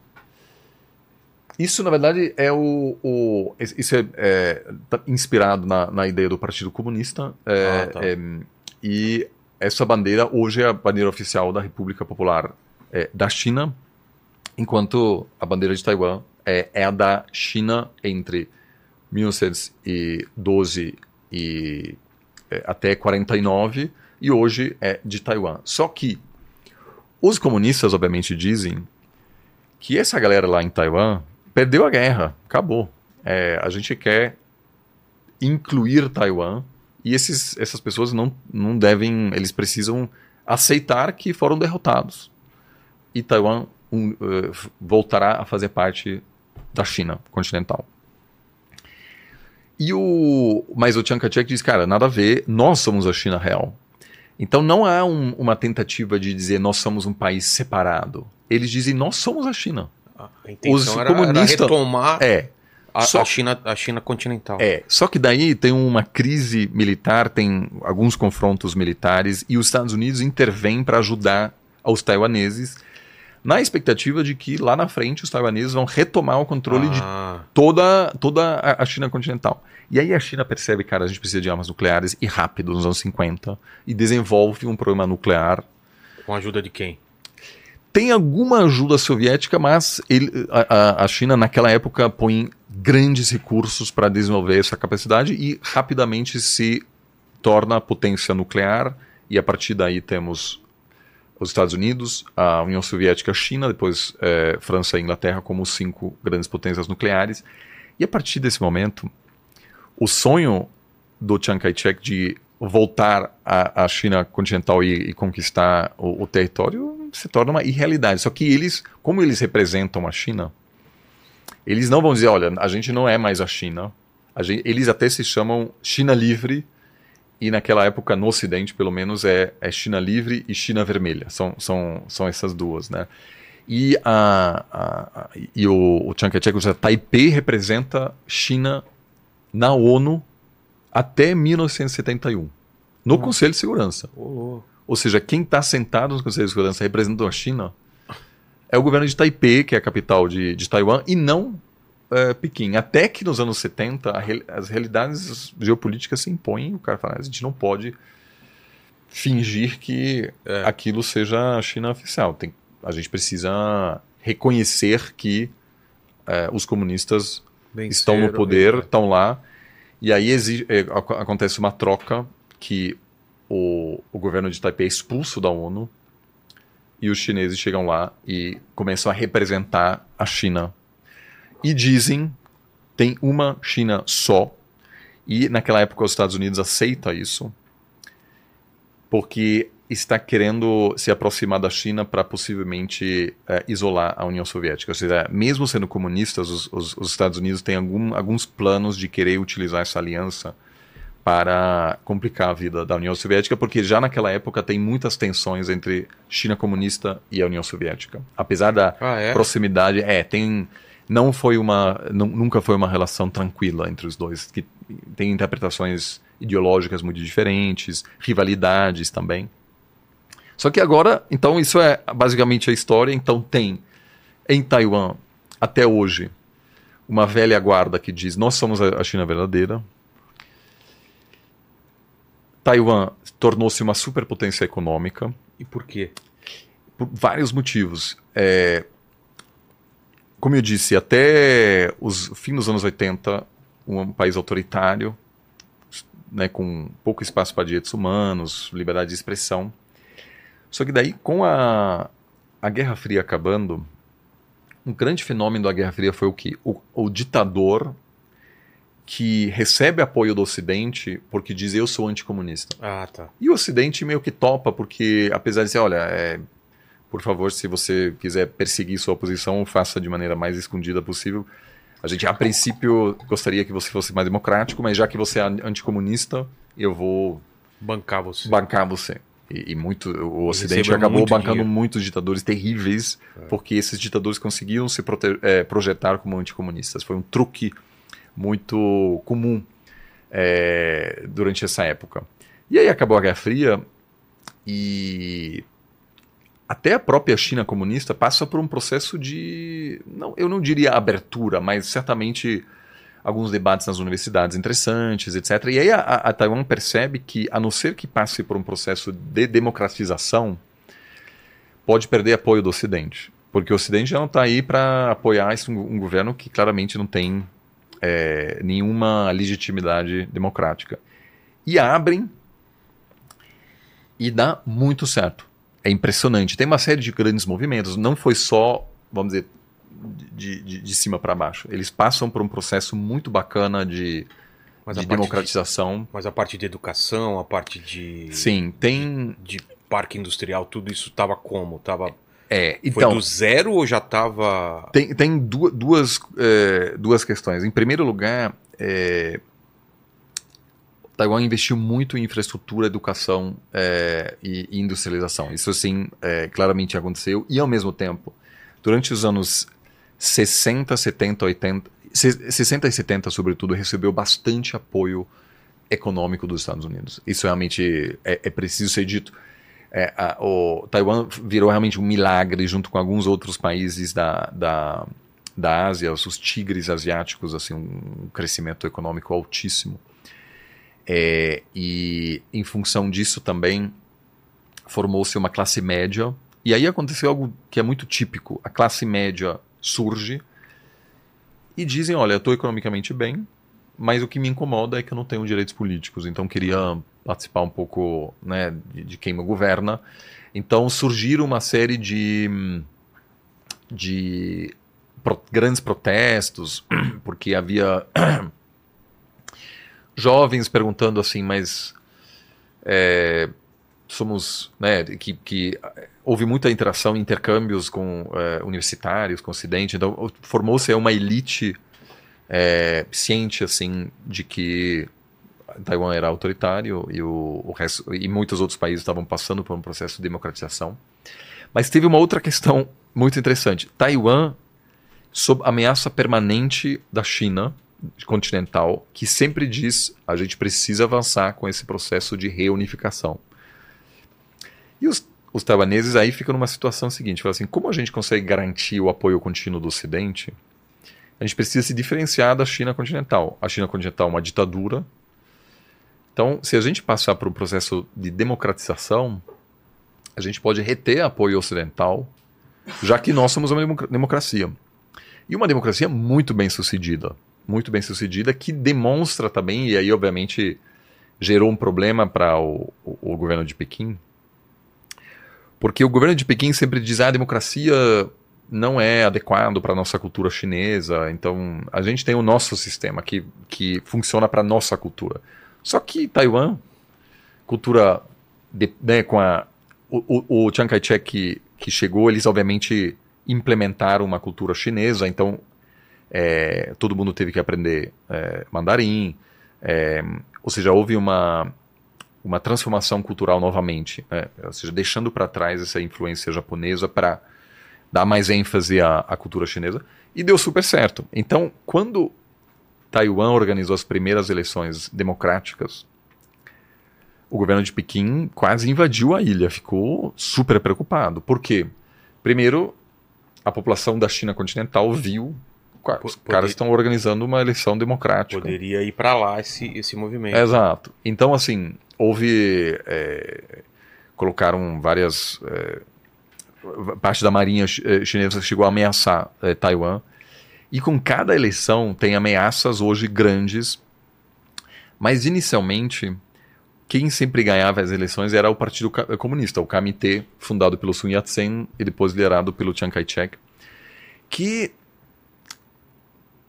Isso, na verdade, é o. o isso é, é tá inspirado na, na, ideia do Partido Comunista. É, ah, tá. é, e essa bandeira hoje é a bandeira oficial da República Popular é, da China, enquanto a bandeira de Taiwan é, é a da China entre 1912 e é, até 49 e hoje é de Taiwan. Só que os comunistas obviamente dizem que essa galera lá em Taiwan perdeu a guerra, acabou. É, a gente quer incluir Taiwan e esses, essas pessoas não, não devem, eles precisam aceitar que foram derrotados e Taiwan um, uh, voltará a fazer parte da China continental. E o, mas o Chiang Kai-shek diz, cara, nada a ver, nós somos a China real. Então não há um, uma tentativa de dizer nós somos um país separado. Eles dizem nós somos a China. A Os era, comunistas era retomar é, a, só, a, China, a China continental. É, só que daí tem uma crise militar, tem alguns confrontos militares e os Estados Unidos intervêm para ajudar aos taiwaneses na expectativa de que lá na frente os taiwaneses vão retomar o controle ah. de toda, toda a China continental. E aí a China percebe, cara, a gente precisa de armas nucleares e rápido, nos anos 50, e desenvolve um programa nuclear. Com a ajuda de quem? Tem alguma ajuda soviética, mas ele, a, a China naquela época põe grandes recursos para desenvolver essa capacidade e rapidamente se torna potência nuclear, e a partir daí temos os Estados Unidos, a União Soviética, a China, depois é, França e Inglaterra como cinco grandes potências nucleares. E a partir desse momento, o sonho do Chiang Kai-shek de voltar à, China continental e, e conquistar o, o, território se torna uma irrealidade. Só que eles, como eles representam a China, eles não vão dizer, olha, a gente não é mais a China. A gente, eles até se chamam China livre e naquela época, no Ocidente, pelo menos, é, é China livre e China vermelha. São, são, são essas duas, né? E, a, a, a e o, o Chiang Kai-shek, ou Taipei representa China na ONU até 1971, no Conselho de Segurança. Oh. Ou seja, quem está sentado no Conselho de Segurança representando a China é o governo de Taipei, que é a capital de, de Taiwan, e não é, Pequim. Até que nos anos 70 real, as realidades geopolíticas se impõem, o cara fala, a gente não pode fingir que é. aquilo seja a China oficial. Tem, a gente precisa reconhecer que é, os comunistas Venceram, estão no poder, estão lá, e aí exige, é, acontece uma troca que o, o governo de Taipei é expulso da ONU e os chineses chegam lá e começam a representar a China e dizem tem uma China só. E naquela época os Estados Unidos aceita isso porque está querendo se aproximar da China para possivelmente é, isolar a União Soviética. Ou seja, mesmo sendo comunistas, os, os, os Estados Unidos têm algum, alguns planos de querer utilizar essa aliança para complicar a vida da União Soviética, porque já naquela época tem muitas tensões entre China comunista e a União Soviética. Apesar da ah, é? proximidade, é, tem não foi uma nunca foi uma relação tranquila entre os dois que tem interpretações ideológicas muito diferentes rivalidades também só que agora então isso é basicamente a história. Então tem em Taiwan até hoje uma velha guarda que diz nós somos a China verdadeira. Taiwan tornou-se uma superpotência econômica. E por quê? Por vários motivos. É, como eu disse, até os fim dos anos 80, um país autoritário, né, com pouco espaço para direitos humanos, liberdade de expressão. Só que daí, com a, a Guerra Fria acabando, um grande fenômeno da Guerra Fria foi o que? O, o ditador que recebe apoio do Ocidente porque diz eu sou anticomunista. Ah, tá. E o Ocidente meio que topa porque, apesar de dizer, olha, é, por favor, se você quiser perseguir sua posição, faça de maneira mais escondida possível. A gente, a princípio, gostaria que você fosse mais democrático, mas já que você é anticomunista, eu vou bancar você. Bancar você. E, e muito, o Ocidente acabou muito bancando dinheiro. muitos ditadores terríveis, é. porque esses ditadores conseguiam se é, projetar como anticomunistas. Foi um truque muito comum é, durante essa época. E aí acabou a Guerra Fria e até a própria China comunista passa por um processo de, não, eu não diria abertura, mas certamente alguns debates nas universidades interessantes, etc. E aí a, a Taiwan percebe que, a não ser que passe por um processo de democratização, pode perder apoio do Ocidente. Porque o Ocidente já não está aí para apoiar esse, um, um, governo que claramente não tem é, nenhuma legitimidade democrática. E abrem e dá muito certo é impressionante. Tem uma série de grandes movimentos, não foi só, vamos dizer, de, de, de cima para baixo. Eles passam por um processo muito bacana de, de democratização. De, mas a parte de educação, a parte de. Sim, tem. De, de parque industrial, tudo isso estava como? Tava. É, então, Foi do zero ou já estava. Tem, tem duas, duas, é, duas questões. Em primeiro lugar, é, Taiwan investiu muito em infraestrutura, educação é, e, industrialização. Isso, sim, claramente aconteceu. E, ao mesmo tempo, durante os anos 60, 70, 80, 60 e 70, sobretudo, recebeu bastante apoio econômico dos Estados Unidos. Isso realmente é, é preciso ser dito. É, a, o Taiwan virou realmente um milagre junto com alguns outros países da, da, da Ásia, os tigres asiáticos, assim, um crescimento econômico altíssimo. É, e em função disso também formou-se uma classe média. E aí aconteceu algo que é muito típico: a classe média surge e dizem: Olha, eu estou economicamente bem, mas o que me incomoda é que eu não tenho direitos políticos, então queria participar um pouco né, de, de quem me governa. Então surgiram uma série de, de pro, grandes protestos, porque havia jovens perguntando assim, mas é, somos, né, que, que houve muita interação, intercâmbios com é, universitários, com o Ocidente, então formou-se uma elite é, ciente, assim, de que Taiwan era autoritário e, o, o resto, e muitos outros países estavam passando por um processo de democratização. Mas teve uma outra questão muito interessante. Taiwan, sob ameaça permanente da China continental, que sempre diz a gente precisa avançar com esse processo de reunificação. E os, os taiwaneses aí ficam numa situação seguinte, falam assim, como a gente consegue garantir o apoio contínuo do Ocidente? A gente precisa se diferenciar da China continental. A China continental é uma ditadura. Então, se a gente passar por um processo de democratização, a gente pode reter apoio ocidental, já que nós somos uma democracia. E uma democracia muito bem sucedida. Muito bem sucedida, que demonstra também, e aí, obviamente, gerou um problema para o, o, o, governo de Pequim. Porque o governo de Pequim sempre diz: ah, a democracia não é adequado para a nossa cultura chinesa, então a gente tem o nosso sistema que, que funciona para a nossa cultura. Só que Taiwan, cultura de, né, com a o, o, o Chiang Kai-shek que, que chegou, eles obviamente implementaram uma cultura chinesa, então é, todo mundo teve que aprender é, mandarim, é, ou seja, houve uma, uma transformação cultural novamente, né? ou seja, deixando para trás essa influência japonesa para dar mais ênfase à, à, cultura chinesa, e deu super certo. Então, quando Taiwan organizou as primeiras eleições democráticas o governo de Pequim quase invadiu a ilha, ficou super preocupado. Por quê? Primeiro, a população da China continental viu os caras estão organizando uma eleição democrática. Poderia ir para lá esse, esse movimento. Exato. Então, assim, houve. É, colocaram várias. É, parte da marinha é, chinesa chegou a ameaçar é, Taiwan. E com cada eleição tem ameaças hoje grandes. Mas inicialmente quem sempre ganhava as eleições era o Partido Comunista, o KMT, fundado pelo Sun Yat-sen e depois liderado pelo Chiang Kai-shek, que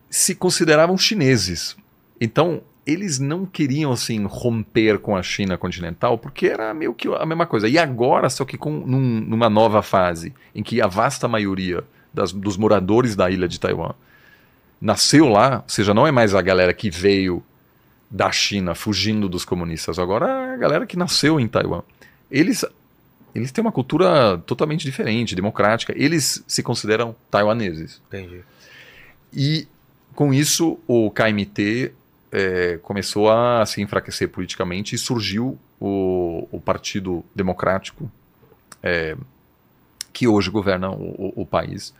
se consideravam chineses. Então, eles não queriam assim romper com a China continental, porque era meio que a mesma coisa. E agora, só que com num, numa nova fase, em que a vasta maioria das, dos moradores da ilha de Taiwan nasceu lá, ou seja, não é mais a galera que veio da China fugindo dos comunistas. Agora a galera que nasceu em Taiwan. Eles, eles têm uma cultura totalmente diferente, democrática. Eles se consideram taiwaneses. Entendi. E com isso o KMT é, começou a se enfraquecer politicamente e surgiu o, o Partido Democrático, é, que hoje governa o, o, o país,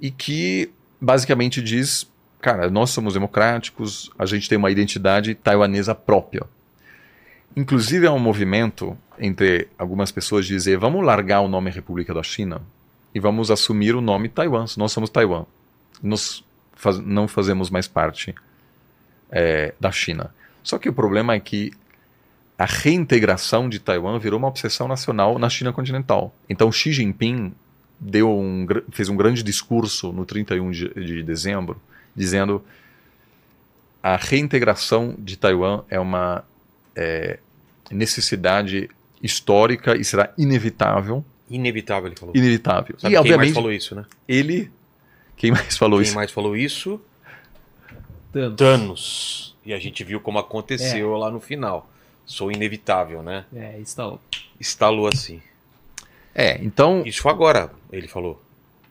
e que basicamente diz cara, nós somos democráticos, a gente tem uma identidade taiwanesa própria. Inclusive, há um movimento entre algumas pessoas de dizer: vamos largar o nome República da China e vamos assumir o nome Taiwan. Nós somos Taiwan. Nós faz, não fazemos mais parte é, da China. Só que o problema é que a reintegração de Taiwan virou uma obsessão nacional na China continental. Então, Xi Jinping deu um, fez um grande discurso no 31 de, de dezembro dizendo a reintegração de Taiwan é uma é, necessidade histórica e será inevitável. Inevitável, ele falou. Inevitável. Sabe e, quem mais falou isso, né? Ele. Quem mais falou quem isso? Quem mais falou isso? Thanos. Thanos. E a gente viu como aconteceu é. lá no final. Sou inevitável, né? É, instalou. Instalou assim. É, então. Isso foi agora, ele falou.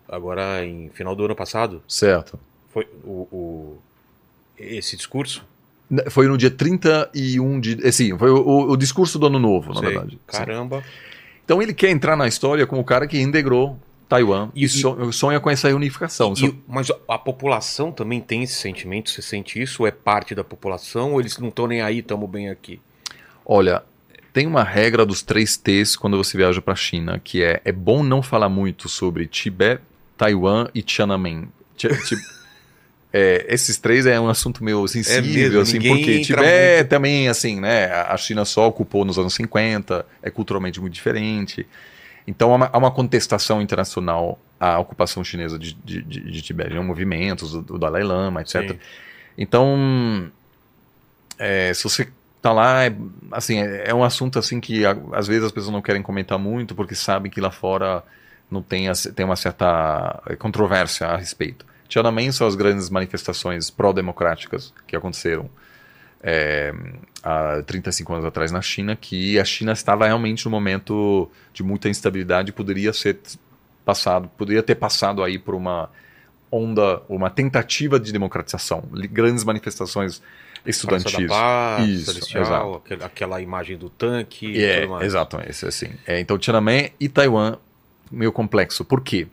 Agora, em final do ano passado. Certo. Foi o, o, esse discurso? Foi no dia 31 de. É, sim, foi o, o discurso do Ano Novo, Sei. na verdade. Caramba. Sim. Então ele quer entrar na história como o cara que integrou Taiwan e, e sonha com essa unificação. E, mas a população também tem esse sentimento? Você sente isso? Ou é parte da população? Ou eles não estão nem aí, estamos bem aqui? Olha, tem uma regra dos três T's quando você viaja para a China, que é é bom não falar muito sobre Tibete, Taiwan e Tiananmen. Tipo, é, esses três é um assunto meio sensível, é mesmo, assim, porque Tibete muito... também, assim, né? A China só ocupou nos anos 50, é culturalmente muito diferente. Então há uma, há uma contestação internacional à ocupação chinesa de, de, de, de Tibete, movimentos do, do, Dalai Lama, etc. Sim. Então, é, se você tá lá, é, assim, é, é, um assunto assim que às vezes as pessoas não querem comentar muito porque sabem que lá fora não tem, tem uma certa controvérsia a respeito. Tiananmen são as grandes manifestações pró-democráticas que aconteceram é, há 35 anos atrás na China, que a China estava realmente num momento de muita instabilidade, poderia ser passado, poderia ter passado aí por uma onda, uma tentativa de democratização, grandes manifestações estudantis. Paz, Isso, celestial, aquela imagem do tanque. É, exato, esse assim. É, então Tiananmen e Taiwan meio complexo. Por quê?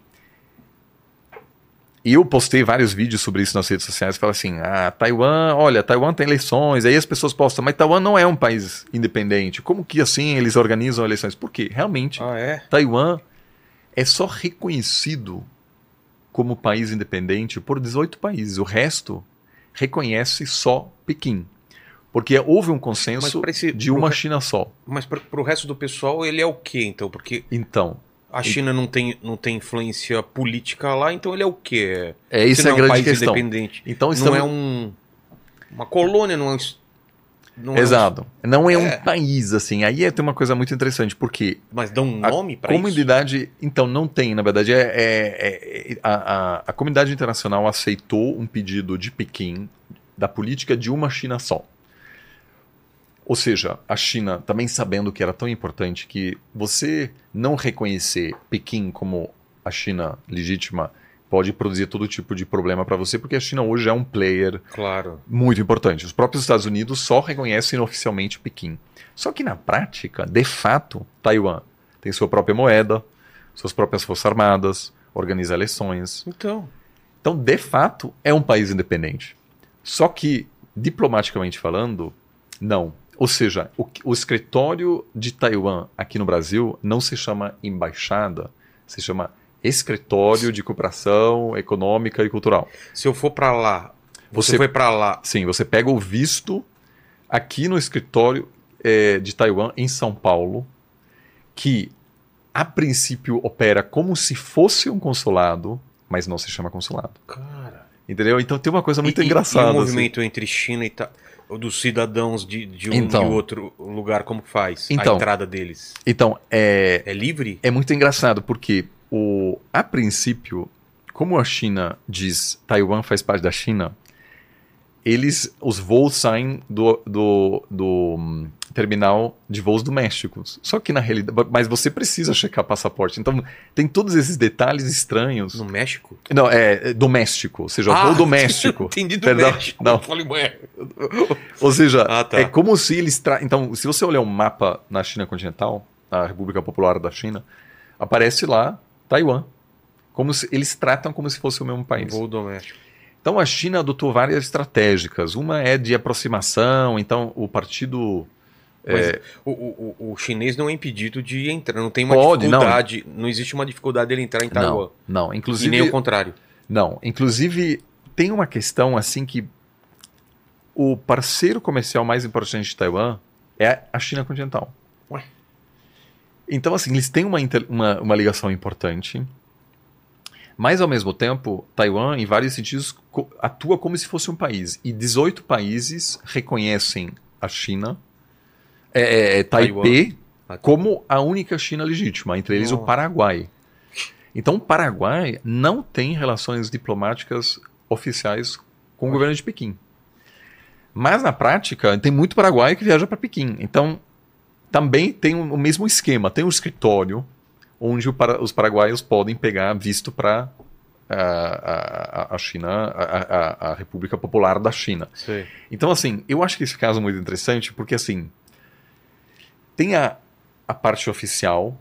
E eu postei vários vídeos sobre isso nas redes sociais. Fala assim: ah, Taiwan, olha, Taiwan tem eleições. Aí as pessoas postam, mas Taiwan não é um país independente. Como que assim eles organizam eleições? Por quê? Realmente, ah, é? Taiwan é só reconhecido como país independente por 18 países. O resto reconhece só Pequim. Porque houve um consenso esse, de uma China só. Mas para o resto do pessoal, ele é o quê, então? Porque então, a China não tem, não tem influência política lá, então ele é o quê? É isso é a é um grande questão. independente. Então, estamos... Não é um, uma colônia, não é um não Exato. É um... Não é, é, um país, assim. Aí é, tem uma coisa muito interessante, porque. Mas dá um nome para isso? comunidade. Então, não tem, na verdade. É, é, é a, a, a, comunidade internacional aceitou um pedido de Pequim da política de uma China só. Ou seja, a China, também sabendo que era tão importante que você não reconhecer Pequim como a China legítima pode produzir todo tipo de problema para você, porque a China hoje é um player claro. muito importante. Os próprios Estados Unidos só reconhecem oficialmente Pequim. Só que na prática, de fato, Taiwan tem sua própria moeda, suas próprias forças armadas, organiza eleições. Então, então de fato, é um país independente. Só que, diplomaticamente falando, não. Ou seja, o, o escritório de Taiwan aqui no Brasil não se chama embaixada, se chama escritório de cooperação econômica e cultural. Se eu for para lá, você, você foi para lá? Sim, você pega o visto aqui no escritório é, de Taiwan em São Paulo, que a princípio opera como se fosse um consulado, mas não se chama consulado. Cara. Entendeu? Então tem uma coisa muito e, engraçada. E o assim. movimento assim. entre China e ta... dos cidadãos de, de um então, de outro lugar, como faz? Então, a entrada deles? Então, é. É livre? É muito engraçado, porque o, a princípio, como a China diz Taiwan faz parte da China, eles, os voos saem do, do, do um, terminal de voos domésticos. Só que na realidade, mas você precisa checar passaporte. Então tem todos esses detalhes estranhos. No México? Não, é, é doméstico, ou seja, ah, voo doméstico. Entendi do Perdão, México. Não. ou seja, ah, tá. é como se eles tra... então, se você olhar um mapa na China continental, a República Popular da China, aparece lá Taiwan. Como se, eles tratam como se fosse o mesmo país. Voo doméstico. Então a China adotou várias estratégicas. Uma é de aproximação, então o partido. É... O, o, o, chinês não é impedido de entrar, não tem uma Pode, dificuldade, não. não existe uma dificuldade dele entrar em Taiwan. Não, não, inclusive. E nem o contrário. Não, inclusive tem uma questão assim que o parceiro comercial mais importante de Taiwan é a China continental. Ué? Então, assim, eles têm uma, uma, uma ligação importante, mas ao mesmo tempo, Taiwan, em vários sentidos, atua como se fosse um país. E 18 países reconhecem a China, é, é, é Taipei, como a única China legítima, entre eles oh. o Paraguai. Então, o Paraguai não tem relações diplomáticas oficiais com o governo de Pequim. Mas, na prática, tem muito paraguaio que viaja para Pequim. Então, também tem o mesmo esquema. Tem um escritório onde para, os paraguaios podem pegar visto para a, a, China, a, a, República Popular da China. Sim. Então, assim, eu acho que esse caso é muito interessante porque, assim, tem a, a parte oficial,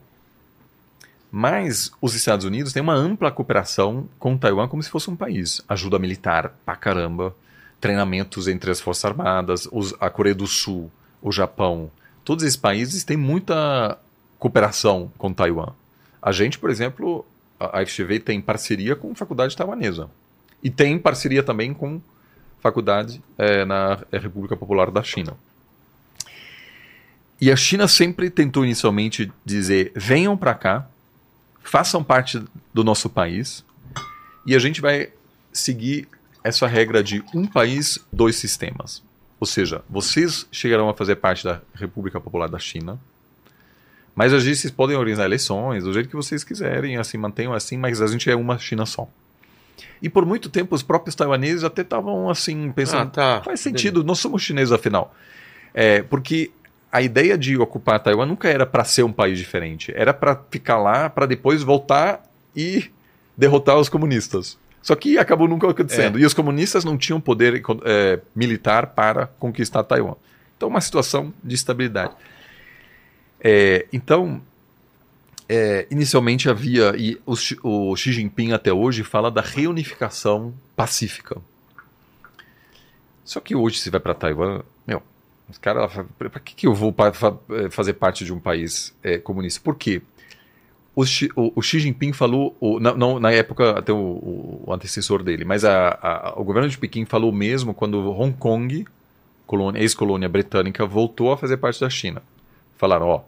mas os Estados Unidos têm uma ampla cooperação com Taiwan como se fosse um país. Ajuda militar pra caramba, treinamentos entre as Forças Armadas, os, a Coreia do Sul, o Japão, todos esses países têm muita cooperação com Taiwan. A gente, por exemplo, a FGV tem parceria com faculdade taiwanesa. E tem parceria também com faculdade é, na República Popular da China. E a China sempre tentou inicialmente dizer: venham para cá, façam parte do nosso país, e a gente vai seguir essa regra de um país, dois sistemas. Ou seja, vocês chegarão a fazer parte da República Popular da China, mas a gente, vocês podem organizar eleições do jeito que vocês quiserem, assim, mantenham assim, mas a gente é uma China só. E por muito tempo os próprios taiwaneses até estavam assim, pensando, Ah, tá. faz sentido, nós somos chineses afinal. É, porque a ideia de ocupar Taiwan nunca era para ser um país diferente, era para ficar lá, para depois voltar e derrotar os comunistas. Só que acabou nunca acontecendo. E os comunistas não tinham poder é, militar para conquistar Taiwan. Então, uma situação de estabilidade. É, então, é, inicialmente havia, e o, o Xi Jinping até hoje fala da reunificação pacífica. Só que hoje, se vai para Taiwan, meu, os caras, para que, que eu vou pa- fa- eh, fazer parte de um país eh, comunista? Por quê? O o, o Xi Jinping falou, o, na, não, na época, até o, antecessor dele, mas a, a- o governo de Pequim falou mesmo quando Hong Kong, colônia- ex-colônia britânica, voltou a fazer parte da China. Falaram, ó,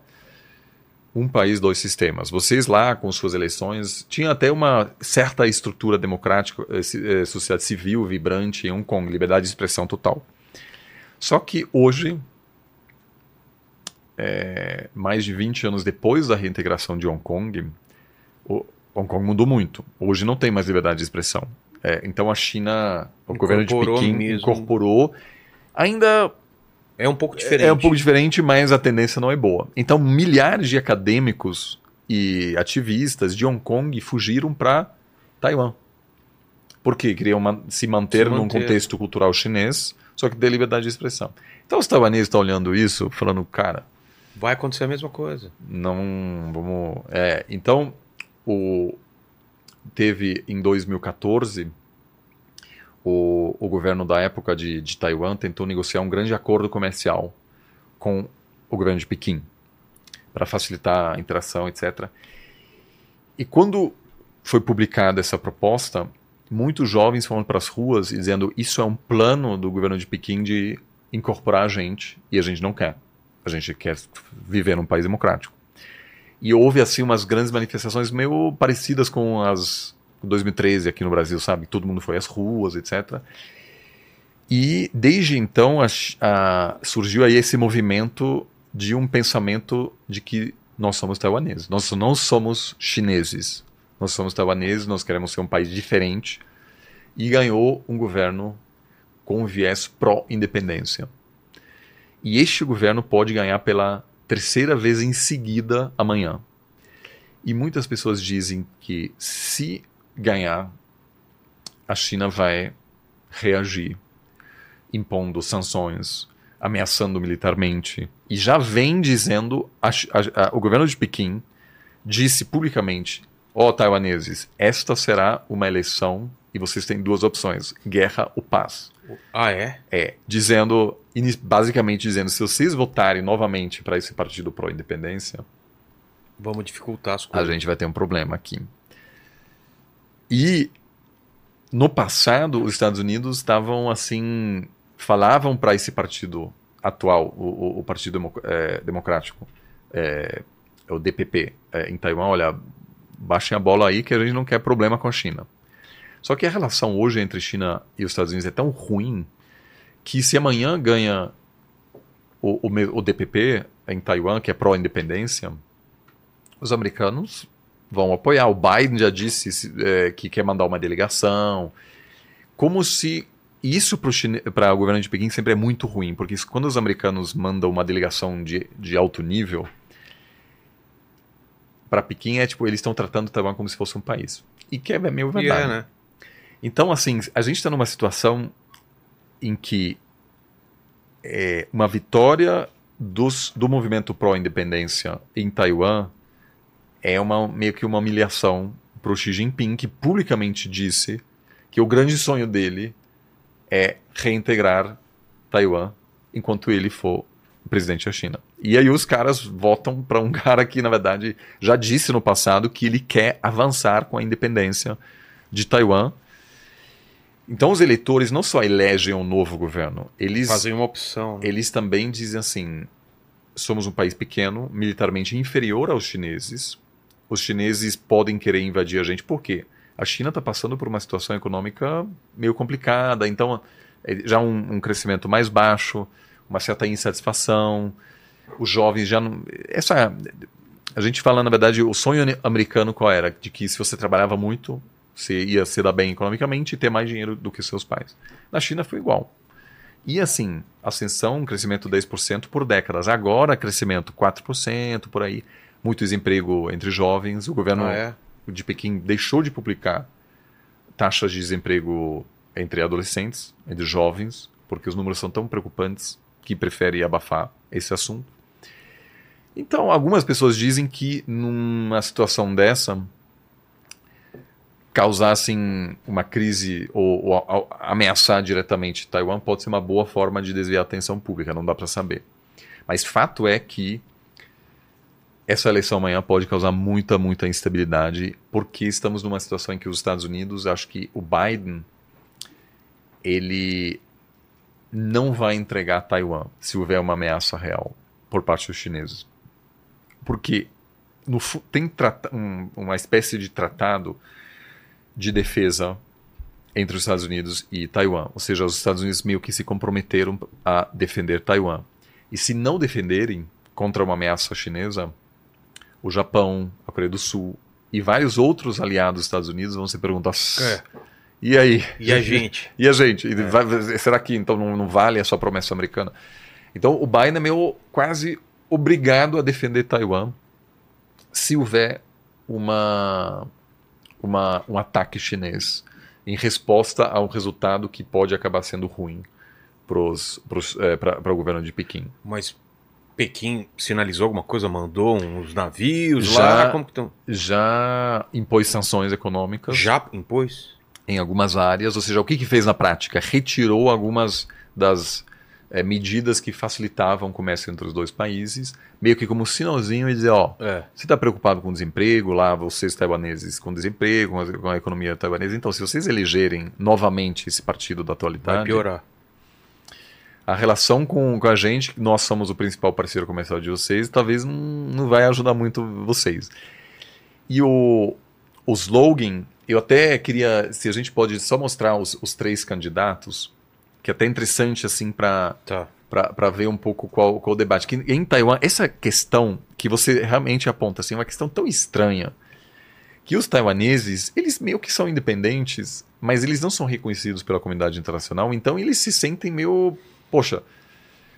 um país, dois sistemas. Vocês lá, com suas eleições, tinha até uma certa estrutura democrática, eh, eh, sociedade civil vibrante em Hong Kong, liberdade de expressão total. Só que hoje, é, mais de 20 anos depois da reintegração de Hong Kong, Hong Kong mudou muito. Hoje não tem mais liberdade de expressão. É, então a China, o governo de Incorporou Pequim mesmo. incorporou. Ainda É um pouco diferente. é um pouco diferente, mas a tendência não é boa. Então, milhares de acadêmicos e ativistas de Hong Kong fugiram para Taiwan. Por quê? Queriam man- se manter Se num manter. contexto cultural chinês, só que ter liberdade de expressão. Então, os taiwaneses estão olhando isso, falando, cara, Vai acontecer a mesma coisa. não vamos. É, então, o, teve em 2014 o, o governo da época de, de Taiwan tentou negociar um grande acordo comercial com o governo de Pequim para facilitar a interação, etc. E quando foi publicada essa proposta, muitos jovens foram para as ruas e dizendo isso é um plano do governo de Pequim de incorporar a gente e a gente não quer. A gente quer viver num país democrático. E houve assim umas grandes manifestações meio parecidas com as 2013 aqui no Brasil, sabe? Todo mundo foi às ruas, etc. E desde então a a- surgiu aí esse movimento de um pensamento de que nós somos taiwaneses. Nós não somos chineses. Nós somos taiwaneses, nós queremos ser um país diferente. E ganhou um governo com viés pró-independência. E este governo pode ganhar pela terceira vez em seguida amanhã. E muitas pessoas dizem que se ganhar, a China vai reagir, impondo sanções, ameaçando militarmente. E já vem dizendo, a a- a- o governo de Pequim disse publicamente: ó taiwaneses, esta será uma eleição e vocês têm duas opções: guerra ou paz. Ah, é? É, dizendo, basicamente dizendo, se vocês votarem novamente para esse partido pró-independência, Vamos dificultar as a coisas. gente vai ter um problema aqui. E no passado, os Estados Unidos estavam assim, falavam para esse partido atual, o, o- Partido Demo- eh, Democrático, eh, o DPP, eh, em Taiwan, olha, baixem a bola aí que a gente não quer problema com a China. Só que a relação hoje entre China e os Estados Unidos é tão ruim que se amanhã ganha o, o, o DPP em Taiwan, que é pró-independência, os americanos vão apoiar. O Biden já disse se- é, que quer mandar uma delegação. Como se isso para o governo de Pequim sempre é muito ruim, porque quando os americanos mandam uma delegação de, de alto nível, para Pequim é tipo, eles estão tratando Taiwan como se fosse um país. E que é meio E verdade. é, né? Então, assim, a gente está numa situação em que é, uma vitória dos, do movimento pró-independência em Taiwan é uma, meio que uma humilhação para o Xi Jinping, que publicamente disse que o grande sonho dele é reintegrar Taiwan enquanto ele for presidente da China. E aí os caras votam para um cara que, na verdade, já disse no passado que ele quer avançar com a independência de Taiwan. Então os eleitores não só elegem um novo governo, eles, Fazer uma opção. né? eles também dizem assim: somos um país pequeno, militarmente inferior aos chineses. Os chineses podem querer invadir a gente, por quê? A China está passando por uma situação econômica meio complicada, então é já um, um crescimento mais baixo, uma certa insatisfação. Os jovens já não. Essa, a gente fala, na verdade, o sonho americano qual era? De que se você trabalhava muito, Você ia se dar bem economicamente e ter mais dinheiro do que seus pais. Na China foi igual. E assim, ascensão, crescimento 10% por décadas. Agora, crescimento 4% por aí. Muito desemprego entre jovens. O governo Ah, é? de Pequim deixou de publicar taxas de desemprego entre adolescentes, entre jovens, porque os números são tão preocupantes que prefere abafar esse assunto. Então, algumas pessoas dizem que numa situação dessa causassem uma crise ou, ou a- ameaçar diretamente Taiwan pode ser uma boa forma de desviar a atenção pública, não dá para saber. Mas fato é que essa eleição amanhã pode causar muita, muita instabilidade, porque estamos numa situação em que os Estados Unidos, acho que o Biden, ele não vai entregar Taiwan se houver uma ameaça real por parte dos chineses. Porque no, tem um- uma espécie de tratado de defesa entre os Estados Unidos e Taiwan. Ou seja, os Estados Unidos meio que se comprometeram a defender Taiwan. E se não defenderem contra uma ameaça chinesa, o Japão, a Coreia do Sul e vários outros aliados dos Estados Unidos vão se perguntar: É. e aí? E a gente? E a gente? E vai- será que então não, não vale a sua promessa americana? Então o Biden é meio quase obrigado a defender Taiwan se houver uma, uma, um ataque chinês em resposta a um resultado que pode acabar sendo ruim para o governo de Pequim. Mas Pequim sinalizou alguma coisa? Mandou uns navios Já- lá? Como que estão? Já impôs sanções econômicas Já impôs? em algumas áreas, ou seja, o que, que fez na prática? Retirou algumas das eh, medidas que facilitavam o comércio entre os dois países, meio que como um sinalzinho e dizer, ó, É. você está preocupado com o desemprego, lá vocês taiwaneses com desemprego, com a, com a economia taiwanesa, então se vocês elegerem novamente esse partido da Vai atualidade, piorar. A relação com, com a gente, que nós somos o principal parceiro comercial de vocês, talvez não, não vai ajudar muito vocês. E o, o slogan, eu até queria, se a gente pode só mostrar os, os três candidatos, que é até interessante assim para Tá. ver um pouco qual, qual o debate. Que em Taiwan, essa questão que você realmente aponta, assim, é uma questão tão estranha, que os taiwaneses, eles meio que são independentes, mas eles não são reconhecidos pela comunidade internacional, então eles se sentem meio, poxa,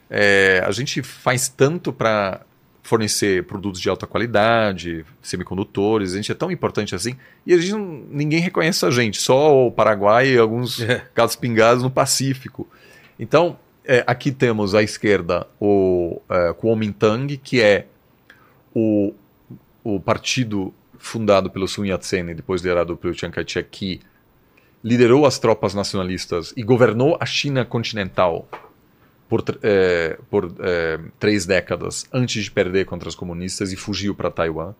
é, a gente faz tanto para fornecer produtos de alta qualidade, semicondutores, a gente é tão importante assim, e a gente não, ninguém reconhece a gente, só o Paraguai e alguns É. casos pingados no Pacífico. Então, é, aqui temos à esquerda o é, Kuomintang, que é o, o partido fundado pelo Sun Yat-sen e depois liderado pelo Chiang Kai-shek, que liderou as tropas nacionalistas e governou a China continental por, é, por é, três décadas antes de perder contra os comunistas e fugiu para Taiwan.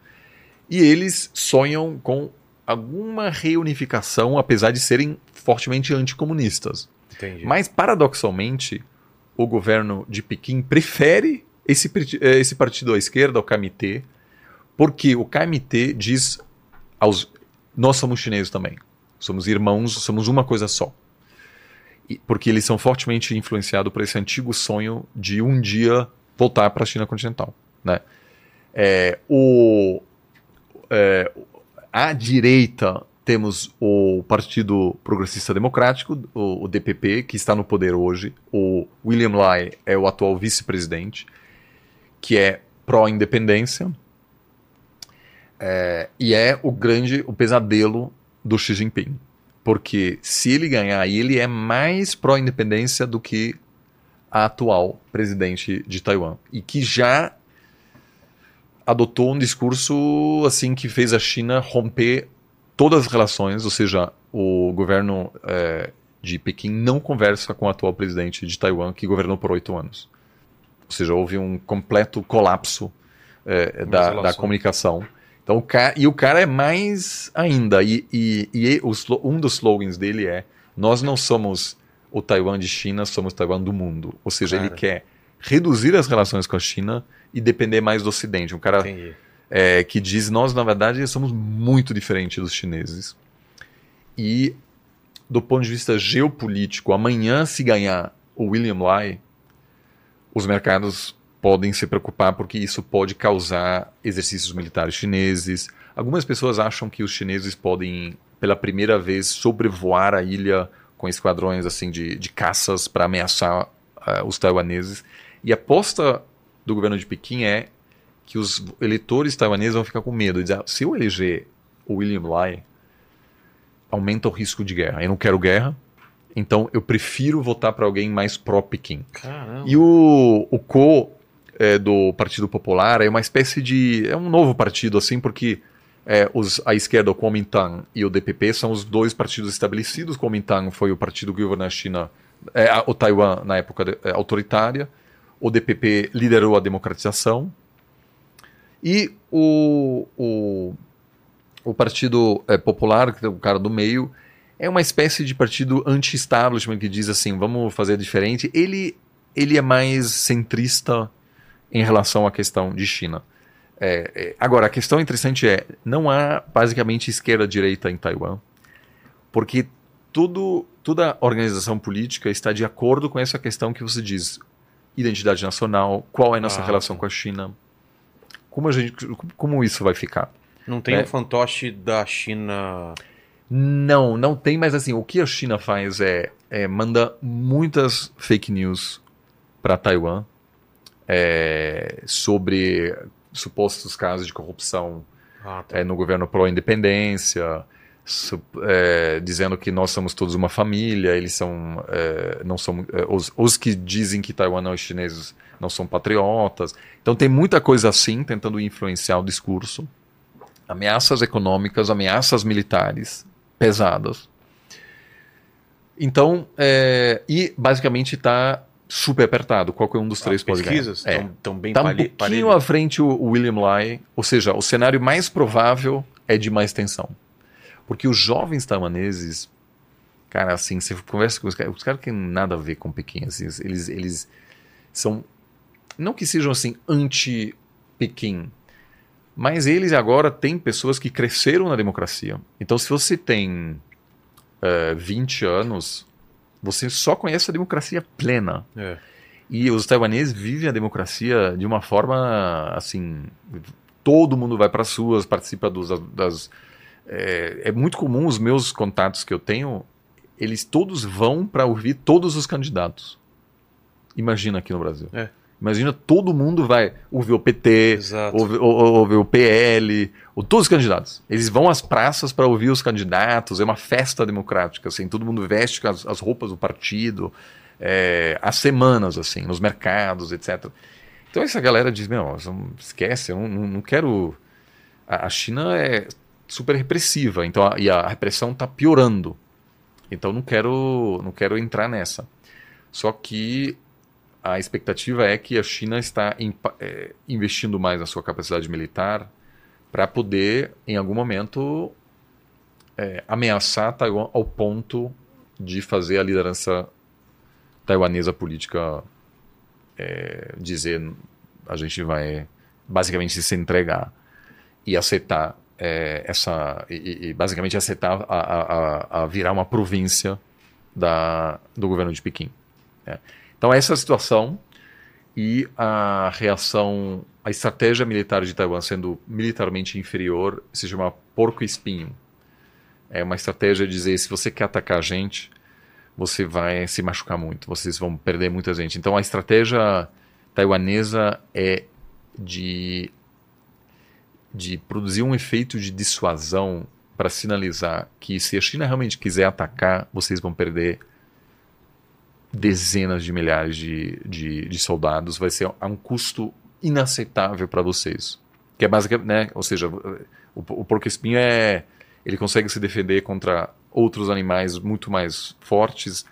E eles sonham com alguma reunificação, apesar de serem fortemente anticomunistas. Entendi. Mas, paradoxalmente, o governo de Pequim prefere esse, eh, esse partido à esquerda, o KMT, porque o KMT diz aos. Nós somos chineses também. Somos irmãos, somos uma coisa só. Porque eles são fortemente influenciados por esse antigo sonho de um dia voltar para a China continental. Né? É, o, é, à direita temos o Partido Progressista Democrático, o, o DPP, que está no poder hoje. O William Lai é o atual vice-presidente, que é pró-independência. É, e é o grande, o pesadelo do Xi Jinping. Porque se ele ganhar, ele é mais pró-independência do que a atual presidente de Taiwan. E que já adotou um discurso assim que fez a China romper todas as relações, ou seja, o governo eh, de Pequim não conversa com o atual presidente de Taiwan, que governou por oito anos. Ou seja, houve um completo colapso eh, da, da comunicação. Então, o ca- e o cara é mais ainda. E, e, e um dos slogans dele é: Nós não somos o Taiwan de China, somos o Taiwan do mundo. Ou seja, ele Cara. quer reduzir as relações com a China e depender mais do Ocidente. Um cara é, que diz nós na verdade somos muito diferentes dos chineses e do ponto de vista geopolítico amanhã se ganhar o William Lai os mercados podem se preocupar porque isso pode causar exercícios militares chineses. Algumas pessoas acham que os chineses podem, pela primeira vez, sobrevoar a ilha com esquadrões assim de, de caças para ameaçar uh, os taiwaneses. E a aposta do governo de Pequim é que os eleitores taiwaneses vão ficar com medo. Dizer, ah, se eu eleger o William Lai, aumenta o risco de guerra. Eu não quero guerra, então eu prefiro votar para alguém mais pró-Pequim. E o, o Ko é, do Partido Popular é uma espécie de. É um novo partido, assim, porque é, os, a esquerda, o Kuomintang e o DPP, são os dois partidos estabelecidos. O Kuomintang foi o partido que governou a China, é, o Taiwan na época de, é, autoritária. O DPP liderou a democratização. E o, o, o Partido é, Popular, que é o cara do meio, é uma espécie de partido anti-establishment que diz assim, vamos fazer diferente. Ele, ele é mais centrista em relação à questão de China. É, é, agora, a questão interessante é, não há basicamente esquerda-direita em Taiwan, porque tudo, toda organização política está de acordo com essa questão que você diz, identidade nacional, qual é a nossa ah. relação com a China, como, a gente, como isso vai ficar. Não tem o é. um fantoche da China... Não, não tem, mas assim, o que a China faz é, é manda muitas fake news para Taiwan é, sobre supostos casos de corrupção ah, tá. é, no governo pró-independência, é, dizendo que nós somos todos uma família, eles são, é, não são é, os, os, que dizem que Taiwan não é chineses não são patriotas. Então tem muita coisa assim tentando influenciar o discurso. Ameaças econômicas, ameaças militares pesadas. Então, é, e basicamente está super apertado. Qualquer um dos três pode ganhar. pesquisas estão é. bem Está um pouquinho parelho. à frente o, William Lai, ou seja, o cenário mais provável é de mais tensão. Porque os jovens taiwaneses, cara, assim, você conversa com os caras, os caras têm nada a ver com Pequim, assim, eles, eles são, não que sejam assim anti-Pequim, mas eles agora têm pessoas que cresceram na democracia. Então, se você tem uh, eh, 20 anos, você só conhece a democracia plena. É. E os taiwaneses vivem a democracia de uma forma assim. Todo mundo vai para as ruas, participa dos, das. É, é, muito comum os meus contatos que eu tenho, eles todos vão para ouvir todos os candidatos. Imagina aqui no Brasil. É. Imagina todo mundo vai ouvir o PT, ouvir, ouvir, o PL, ou todos os candidatos. Eles vão às praças para ouvir os candidatos, é uma festa democrática, assim, todo mundo veste as, as roupas do partido, é, há semanas, assim, nos mercados, etc. Então essa galera diz, meu, esquece, eu não, não quero... A China é super repressiva, então a, e a repressão está piorando. Então não quero, não quero entrar nessa. Só que a expectativa é que a China está em, é, investindo mais na sua capacidade militar para poder, em algum momento, é, ameaçar Taiwan ao ponto de fazer a liderança taiwanesa política é, dizer a gente vai basicamente se entregar e aceitar é, essa e, e, basicamente aceitar a, a, a, virar uma província da, do governo de Pequim. É. Então, essa é a situação e a reação, a estratégia militar de Taiwan sendo militarmente inferior se chama porco-espinho. É uma estratégia de dizer: se você quer atacar a gente, você vai se machucar muito, vocês vão perder muita gente. Então, a estratégia taiwanesa é de, de produzir um efeito de dissuasão para sinalizar que se a China realmente quiser atacar, vocês vão perder dezenas de milhares de, de, de soldados, vai ser a um custo inaceitável para vocês. Que é basicamente, né? Ou seja, o, o porco-espinho é. Ele consegue se defender contra outros animais muito mais fortes,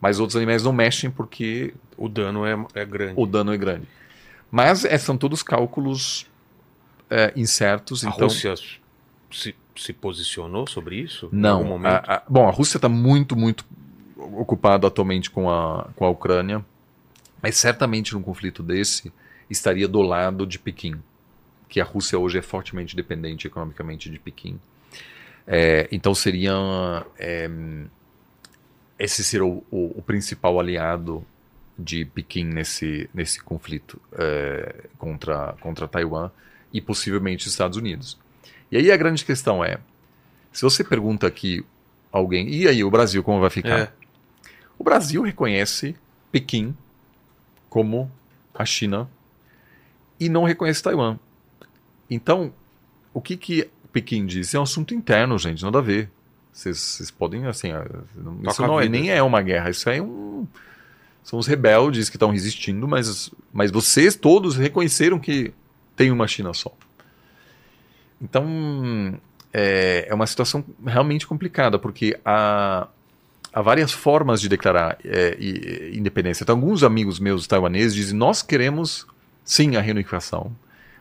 mas outros animais não mexem porque. O dano é, é grande. O dano é grande. Mas é, são todos cálculos é, incertos. A então... Rússia se, se posicionou sobre isso? Não. A, a, bom, a Rússia está muito, muito ocupado atualmente com a, com a Ucrânia, mas certamente num conflito desse estaria do lado de Pequim, que a Rússia hoje é fortemente dependente economicamente de Pequim. É, então seria é, esse ser o, o, o, principal aliado de Pequim nesse, nesse conflito é, contra, contra Taiwan e possivelmente os Estados Unidos. E aí a grande questão é, se você pergunta aqui alguém, e aí o Brasil como vai ficar? O Brasil reconhece Pequim como a China e não reconhece Taiwan. Então, o que que Pequim diz? É um assunto interno, gente, nada a ver. Vocês podem, assim, isso não é, nem é uma guerra, isso é um... São os rebeldes que estão resistindo, mas, mas vocês todos reconheceram que tem uma China só. Então, é, é uma situação realmente complicada, porque há, há várias formas de declarar é, independência. Então, alguns amigos meus taiwaneses dizem: nós queremos sim a reunificação,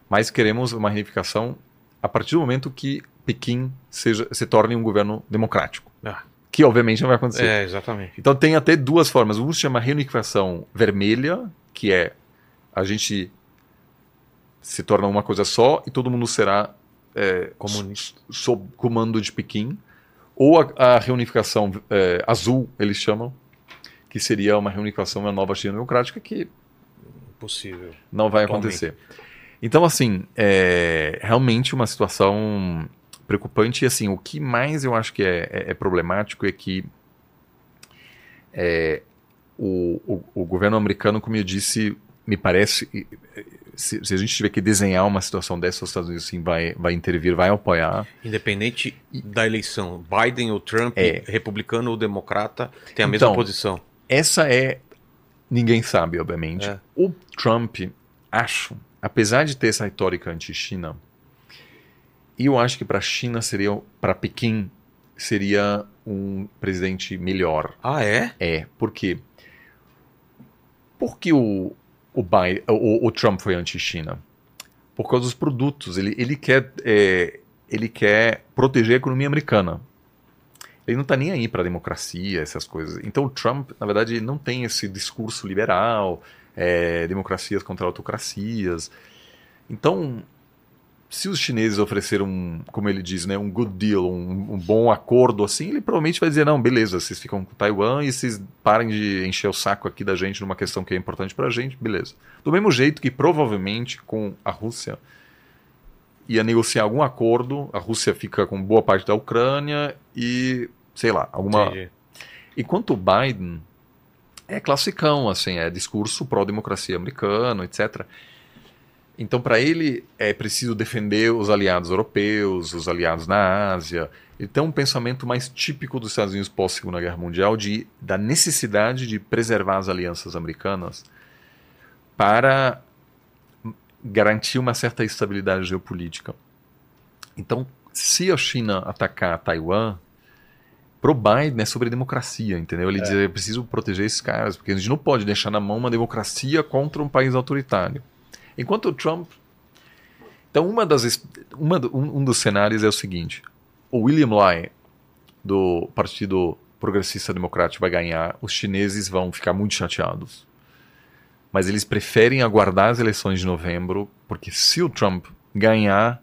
mas queremos uma reunificação a partir do momento que Pequim seja, se torne um governo democrático. Ah. Que obviamente não vai acontecer. É, exatamente. Então tem até duas formas. Um se chama reunificação vermelha, que é a gente se torna uma coisa só e todo mundo será é, comunista sob comando de Pequim, ou a, a reunificação é, azul, eles chamam, que seria uma reunificação, uma nova China democrática que possível não vai acontecer. Então, assim, é realmente uma situação preocupante. E, assim, o que mais eu acho que é, é, é problemático é que é, o, o, o, governo americano, como eu disse, me parece, se, se, a gente tiver que desenhar uma situação dessa, os Estados Unidos sim, vai, vai intervir, vai apoiar. Independente da eleição, Biden ou Trump, é. republicano ou democrata, tem a mesma então, posição. Essa é. Ninguém sabe, obviamente. É. O Trump, acho, apesar de ter essa retórica anti-China, eu acho que para a China seria. Para Pequim, seria um presidente melhor. Ah, é? É, por quê? Porque o, o, Biden, o, o Trump foi anti-China? Por causa dos produtos. Ele, ele, quer, é, ele quer proteger a economia americana. Ele não está nem aí para a democracia, essas coisas. Então o Trump, na verdade, não tem esse discurso liberal, é, democracias contra autocracias. Então, se os chineses ofereceram, como ele diz, né, um good deal, um, um, bom acordo assim, ele provavelmente vai dizer, não, beleza, vocês ficam com Taiwan e vocês parem de encher o saco aqui da gente numa questão que é importante pra gente, beleza. Do mesmo jeito que provavelmente com a Rússia ia negociar algum acordo, a Rússia fica com boa parte da Ucrânia e, sei lá, alguma... Entendi. Enquanto o Biden é classicão, assim, é discurso pró-democracia americano, etc., então, para ele, é preciso defender os aliados europeus, os aliados na Ásia. Ele tem um pensamento mais típico dos Estados Unidos pós-Segunda Guerra Mundial de, da necessidade de preservar as alianças americanas para garantir uma certa estabilidade geopolítica. Então, se a China atacar Taiwan, pro Biden é sobre democracia, entendeu? Ele é. diz, é preciso proteger esses caras, porque a gente não pode deixar na mão uma democracia contra um país autoritário. Enquanto o Trump. Então, uma das, uma, um, um dos cenários é o seguinte: o William Lai, do Partido Progressista Democrático, vai ganhar, os chineses vão ficar muito chateados. Mas eles preferem aguardar as eleições de novembro, porque se o Trump ganhar,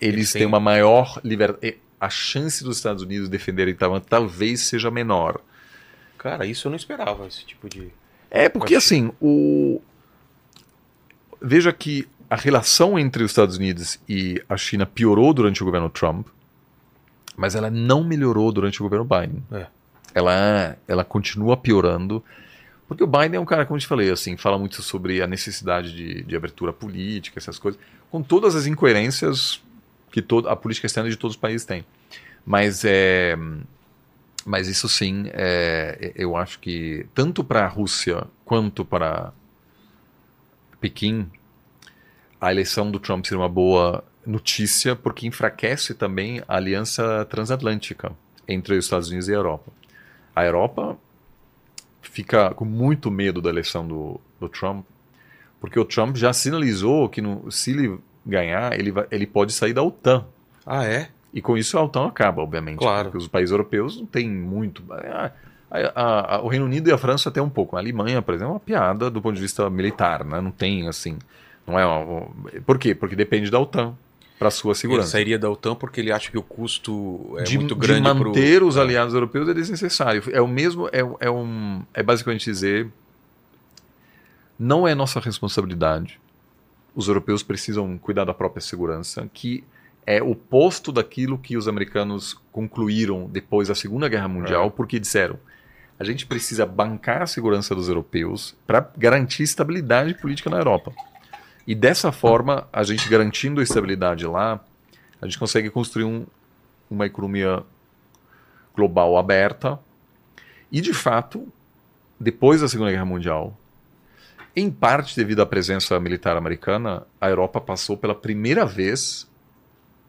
eles têm uma maior liberdade. A chance dos Estados Unidos defenderem Taiwan talvez seja menor. Cara, isso eu não esperava, esse tipo de. É, porque assim, o, veja que a relação entre os Estados Unidos e a China piorou durante o governo Trump, mas ela não melhorou durante o governo Biden. É. Ela, ela continua piorando, porque o Biden é um cara, como eu te falei, assim, fala muito sobre a necessidade de, de abertura política, essas coisas, com todas as incoerências que toda a política externa de todos os países tem. Mas é, mas isso sim, é, eu acho que tanto para a Rússia quanto para Pequim, a eleição do Trump seria uma boa notícia, porque enfraquece também a aliança transatlântica entre os Estados Unidos e a Europa. A Europa fica com muito medo da eleição do, do Trump, porque o Trump já sinalizou que no, se ele ganhar, ele, vai, ele pode sair da OTAN. Ah, é? E com isso a OTAN acaba, obviamente. Claro. Porque os países europeus não têm muito. A, a, o Reino Unido e a França até um pouco. A Alemanha, por exemplo, é uma piada do ponto de vista militar, né? Não tem assim. Não é uma, por quê? Porque depende da OTAN para sua segurança. Ele sairia da OTAN porque ele acha que o custo é de, muito grande. De manter pro... os é. aliados europeus é desnecessário. É o mesmo, é, é, um, é basicamente dizer não é nossa responsabilidade. Os europeus precisam cuidar da própria segurança, que é o oposto daquilo que os americanos concluíram depois da Segunda Guerra Mundial, é. porque disseram: a gente precisa bancar a segurança dos europeus para garantir estabilidade política na Europa. E dessa forma, a gente garantindo a estabilidade lá, a gente consegue construir um, uma economia global aberta. E de fato, depois da Segunda Guerra Mundial, em parte devido à presença militar americana, a Europa passou pela primeira vez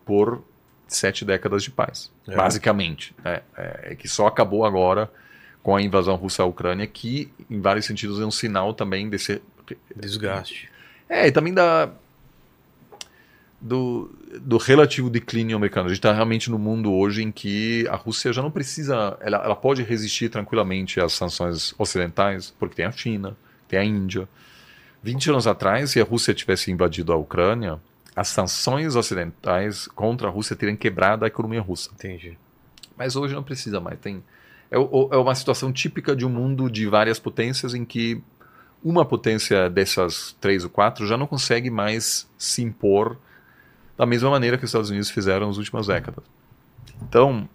por sete décadas de paz, é. basicamente. Né? É, é, que só acabou agora com a invasão russa à Ucrânia, que em vários sentidos é um sinal também desse desgaste. É, e também da do, do relativo declínio americano. A gente está realmente no mundo hoje em que a Rússia já não precisa, ela, ela pode resistir tranquilamente às sanções ocidentais, porque tem a China, tem a Índia. 20 anos atrás, se a Rússia tivesse invadido a Ucrânia, as sanções ocidentais contra a Rússia teriam quebrado a economia russa. Entendi. Mas hoje não precisa mais. Tem, é, é uma situação típica de um mundo de várias potências em que uma potência dessas três ou quatro já não consegue mais se impor da mesma maneira que os Estados Unidos fizeram nas últimas décadas. Então,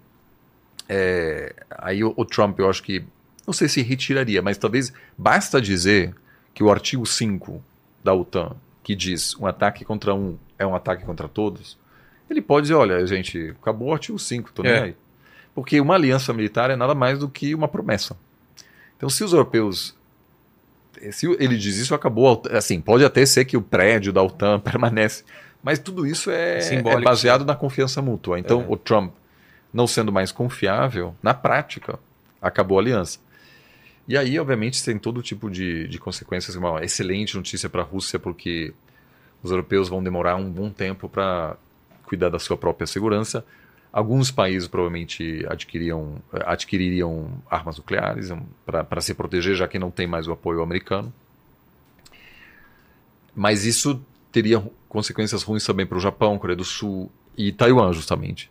é, aí o, o, Trump, eu acho que, não sei se retiraria, mas talvez basta dizer que o artigo 5 da OTAN, que diz um ataque contra um é um ataque contra todos, ele pode dizer, olha, gente, acabou o artigo 5, tô nem é. aí. Porque uma aliança militar é nada mais do que uma promessa. Então, se os europeus se ele diz isso, acabou. Assim, pode até ser que o prédio da OTAN permanece, mas tudo isso é, é baseado na confiança mútua. Então, é. o Trump, não sendo mais confiável, na prática, acabou a aliança. E aí, obviamente, tem todo tipo de, de consequências. Uma excelente notícia para a Rússia, porque os europeus vão demorar um bom tempo para cuidar da sua própria segurança. Alguns países provavelmente adquiriam, adquiririam armas nucleares para se proteger, já que não tem mais o apoio americano. Mas isso teria consequências ruins também para o Japão, Coreia do Sul e Taiwan, justamente.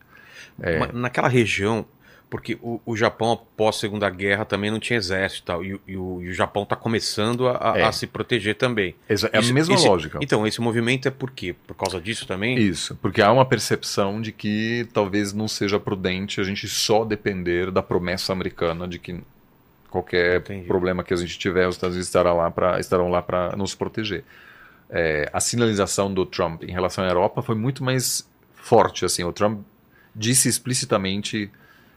É... Naquela região, porque o, o Japão, após a Segunda Guerra, também não tinha exército e tal, e, e, o, e o, Japão está começando a, é. a, se proteger também. é a mesma esse, lógica. Então, esse movimento é por quê? Por causa disso também? Isso, porque há uma percepção de que talvez não seja prudente a gente só depender da promessa americana de que qualquer Entendi. problema que a gente tiver, os Estados Unidos estarão lá para estarão lá para nos proteger é, a sinalização do Trump em relação à Europa foi muito mais forte. Assim, o Trump disse explicitamente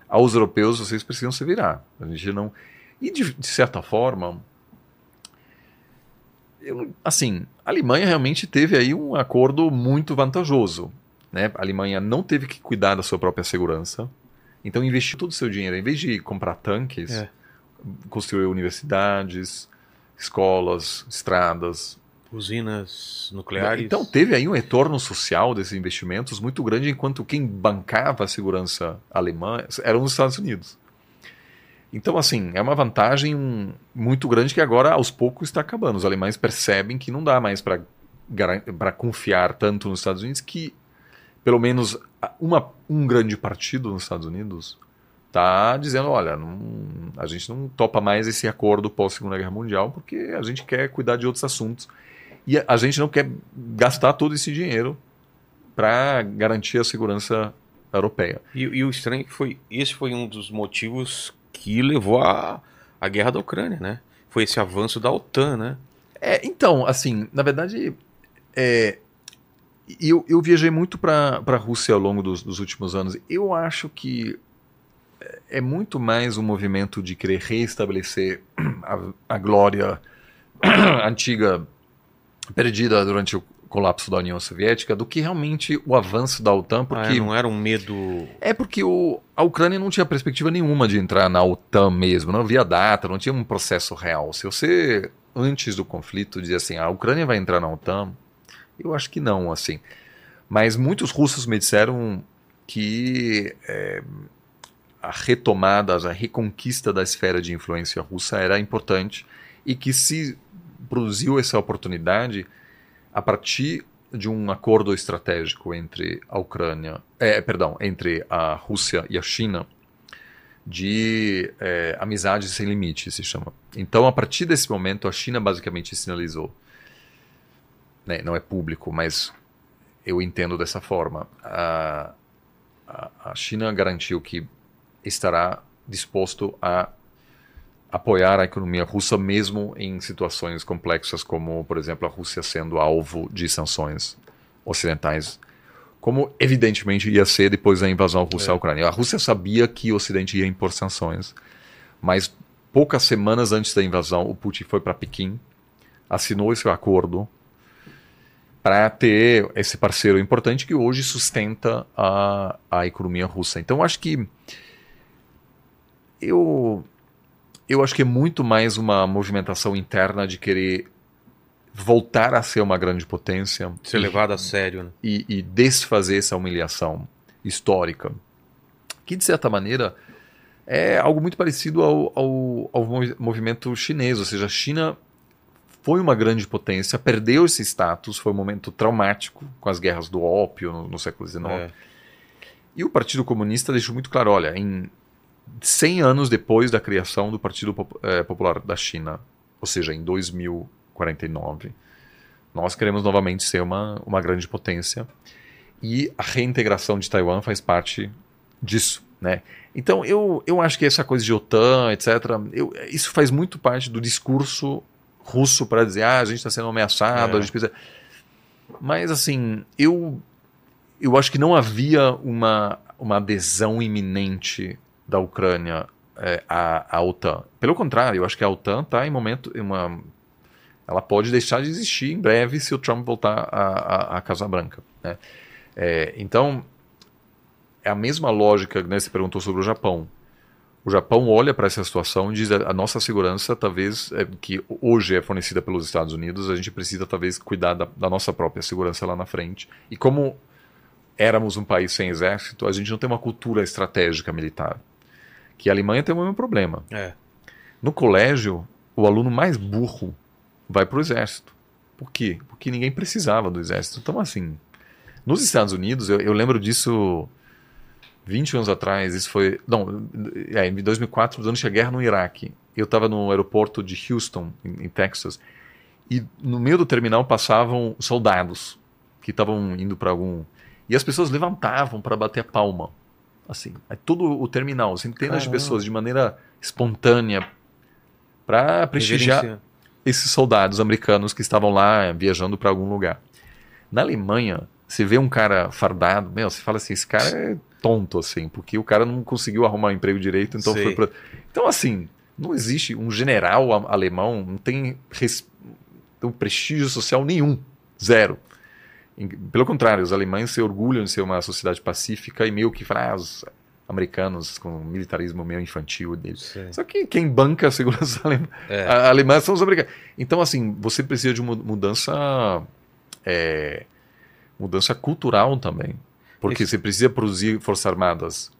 aos europeus: vocês precisam se virar. A gente não. E de, de certa forma, eu, assim, a Alemanha realmente teve aí um acordo muito vantajoso. Né? A Alemanha não teve que cuidar da sua própria segurança, então investiu todo o seu dinheiro. Em vez de comprar tanques, é. construiu universidades, escolas, estradas, usinas nucleares. Então teve aí um retorno social desses investimentos muito grande, enquanto quem bancava a segurança alemã eram os Estados Unidos. Então, assim, é uma vantagem muito grande que agora, aos poucos, está acabando. Os alemães percebem que não dá mais para confiar tanto nos Estados Unidos que, pelo menos, uma, um grande partido nos Estados Unidos está dizendo: olha, não, a gente não topa mais esse acordo pós-Segunda Guerra Mundial porque a gente quer cuidar de outros assuntos e a gente não quer gastar todo esse dinheiro para garantir a segurança europeia. E, e, o estranho é que foi, esse foi um dos motivos que levou a, a guerra da Ucrânia, né? Foi esse avanço da OTAN, né? É, então, assim, na verdade, é, eu, eu viajei muito para a Rússia ao longo dos, dos últimos anos. Eu acho que é muito mais um movimento de querer reestabelecer a, a glória antiga perdida durante o colapso da União Soviética do que realmente o avanço da OTAN, porque ah, não era um medo. É porque o, a Ucrânia não tinha perspectiva nenhuma de entrar na OTAN mesmo, não havia data, não tinha um processo real. Se você antes do conflito dizia assim, a Ucrânia vai entrar na OTAN, eu acho que não, assim. Mas muitos russos me disseram que é, a retomada, a reconquista da esfera de influência russa era importante e que se produziu essa oportunidade a partir de um acordo estratégico entre a Ucrânia, é, perdão, entre a Rússia e a China, de é, amizade sem limite, se chama. Então, a partir desse momento, a China basicamente sinalizou, né, não é público, mas eu entendo dessa forma. A, a, a China garantiu que estará disposto a apoiar a economia russa mesmo em situações complexas como, por exemplo, a Rússia sendo alvo de sanções ocidentais, como evidentemente ia ser depois da invasão russa é. à Ucrânia. A Rússia sabia que o Ocidente ia impor sanções, mas poucas semanas antes da invasão, o Putin foi para Pequim, assinou esse acordo para ter esse parceiro importante que hoje sustenta a, a economia russa. Então, acho que eu eu acho que é muito mais uma movimentação interna de querer voltar a ser uma grande potência. Ser levado a sério. Né? E, e, desfazer essa humilhação histórica. Que, de certa maneira, é algo muito parecido ao, ao, ao movimento chinês. Ou seja, a China foi uma grande potência, perdeu esse status, foi um momento traumático com as guerras do ópio no, no século XIX. É. E o Partido Comunista deixou muito claro: olha, em 100 anos depois da criação do Partido eh, Popular da China, ou seja, em 2049, nós queremos novamente ser uma, uma grande potência e a reintegração de Taiwan faz parte disso, né? Então eu, eu acho que essa coisa de OTAN, etc., eu, isso faz muito parte do discurso russo para dizer, ah, a gente está sendo ameaçado, é. a gente precisa... Mas assim, eu, eu acho que não havia uma, uma adesão iminente da Ucrânia é, à, à OTAN. Pelo contrário, eu acho que a OTAN está em momento. uma, ela pode deixar de existir em breve se o Trump voltar à, à, Casa Branca. Né? É, então, é a mesma lógica que né, você perguntou sobre o Japão. O Japão olha para essa situação e diz a nossa segurança, talvez, é, que hoje é fornecida pelos Estados Unidos, a gente precisa talvez cuidar da, da nossa própria segurança lá na frente. E como éramos um país sem exército, a gente não tem uma cultura estratégica militar que a Alemanha tem o mesmo problema. É. No colégio, o aluno mais burro vai para o exército. Por quê? Porque ninguém precisava do exército. Então, assim, nos Estados Unidos, eu, eu lembro disso 20 anos atrás, isso foi. Não, é, em 2004, durante a guerra no Iraque. Eu estava no aeroporto de Houston, em, em, Texas, e no meio do terminal passavam soldados que estavam indo para algum. E as pessoas levantavam para bater a palma assim, é todo o terminal, centenas Caramba. de pessoas de maneira espontânea para prestigiar esses soldados americanos que estavam lá viajando para algum lugar. Na Alemanha, você vê um cara fardado, meu, você fala assim, esse cara é tonto assim, porque o cara não conseguiu arrumar um emprego direito, então foi pra... Então assim, não existe um general alemão, não tem res... um prestígio social nenhum, zero. Pelo contrário, os alemães se orgulham de ser uma sociedade pacífica e meio que ah, os americanos com o militarismo meio infantil deles. Sim. Só que quem banca a segurança alemã, é. a alemã são os americanos. Então, assim, você precisa de uma mudança, é, mudança cultural também. Porque Isso. você precisa produzir forças armadas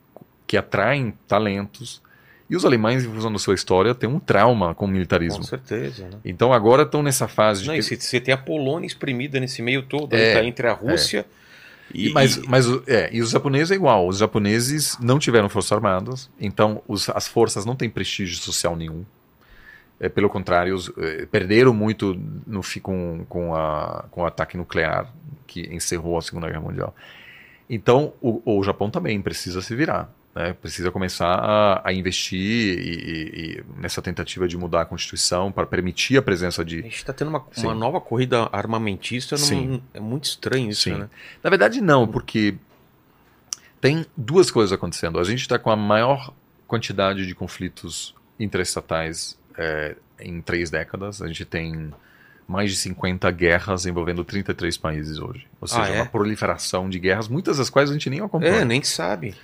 que atraem talentos, e os alemães, em função da sua história, têm um trauma com o militarismo. Com certeza. Né? Então agora estão nessa fase de. Não, que... Você tem a Polônia exprimida nesse meio todo, é, tá entre a Rússia. É. E, mas, mas é, e os japoneses é igual. Os japoneses não tiveram forças armadas, então os, as forças não têm prestígio social nenhum. É, pelo contrário, os, é, perderam muito no, com, com, a, com o ataque nuclear que encerrou a Segunda Guerra Mundial. Então, o, o Japão também precisa se virar. Né? Precisa começar a, a investir e, e, nessa tentativa de mudar a Constituição para permitir a presença de. A gente está tendo uma, uma, nova corrida armamentista, é muito estranho isso, Sim. né? Na verdade, não, porque tem duas coisas acontecendo. A gente está com a maior quantidade de conflitos interestatais é, em três décadas. A gente tem mais de 50 guerras envolvendo 33 países hoje. Ou seja, ah, é? uma proliferação de guerras, muitas das quais a gente nem acompanha. É, nem sabe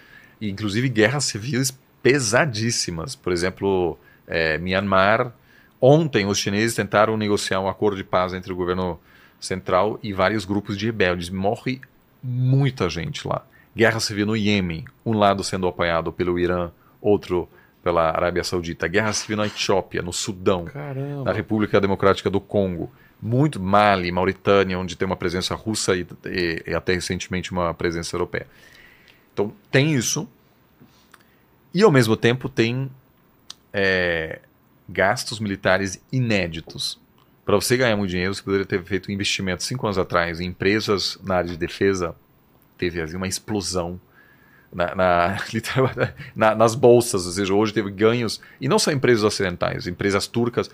inclusive guerras civis pesadíssimas. Por exemplo, é, Myanmar. Ontem os chineses tentaram negociar um acordo de paz entre o governo central e vários grupos de rebeldes. Morre muita gente lá. Guerra civil no Iêmen, um lado sendo apoiado pelo Irã, outro pela Arábia Saudita. Guerra civil na Etiópia, no Sudão, Caramba. na República Democrática do Congo. Muito Mali, Mauritânia, onde tem uma presença russa e, e, e até recentemente uma presença europeia. Então tem isso. E ao mesmo tempo tem é, gastos militares inéditos. Para você ganhar muito dinheiro, você poderia ter feito um investimento cinco anos atrás em empresas na área de defesa. Teve assim, uma explosão na, na, na, nas bolsas, ou seja, hoje teve ganhos, e não só empresas ocidentais, empresas turcas.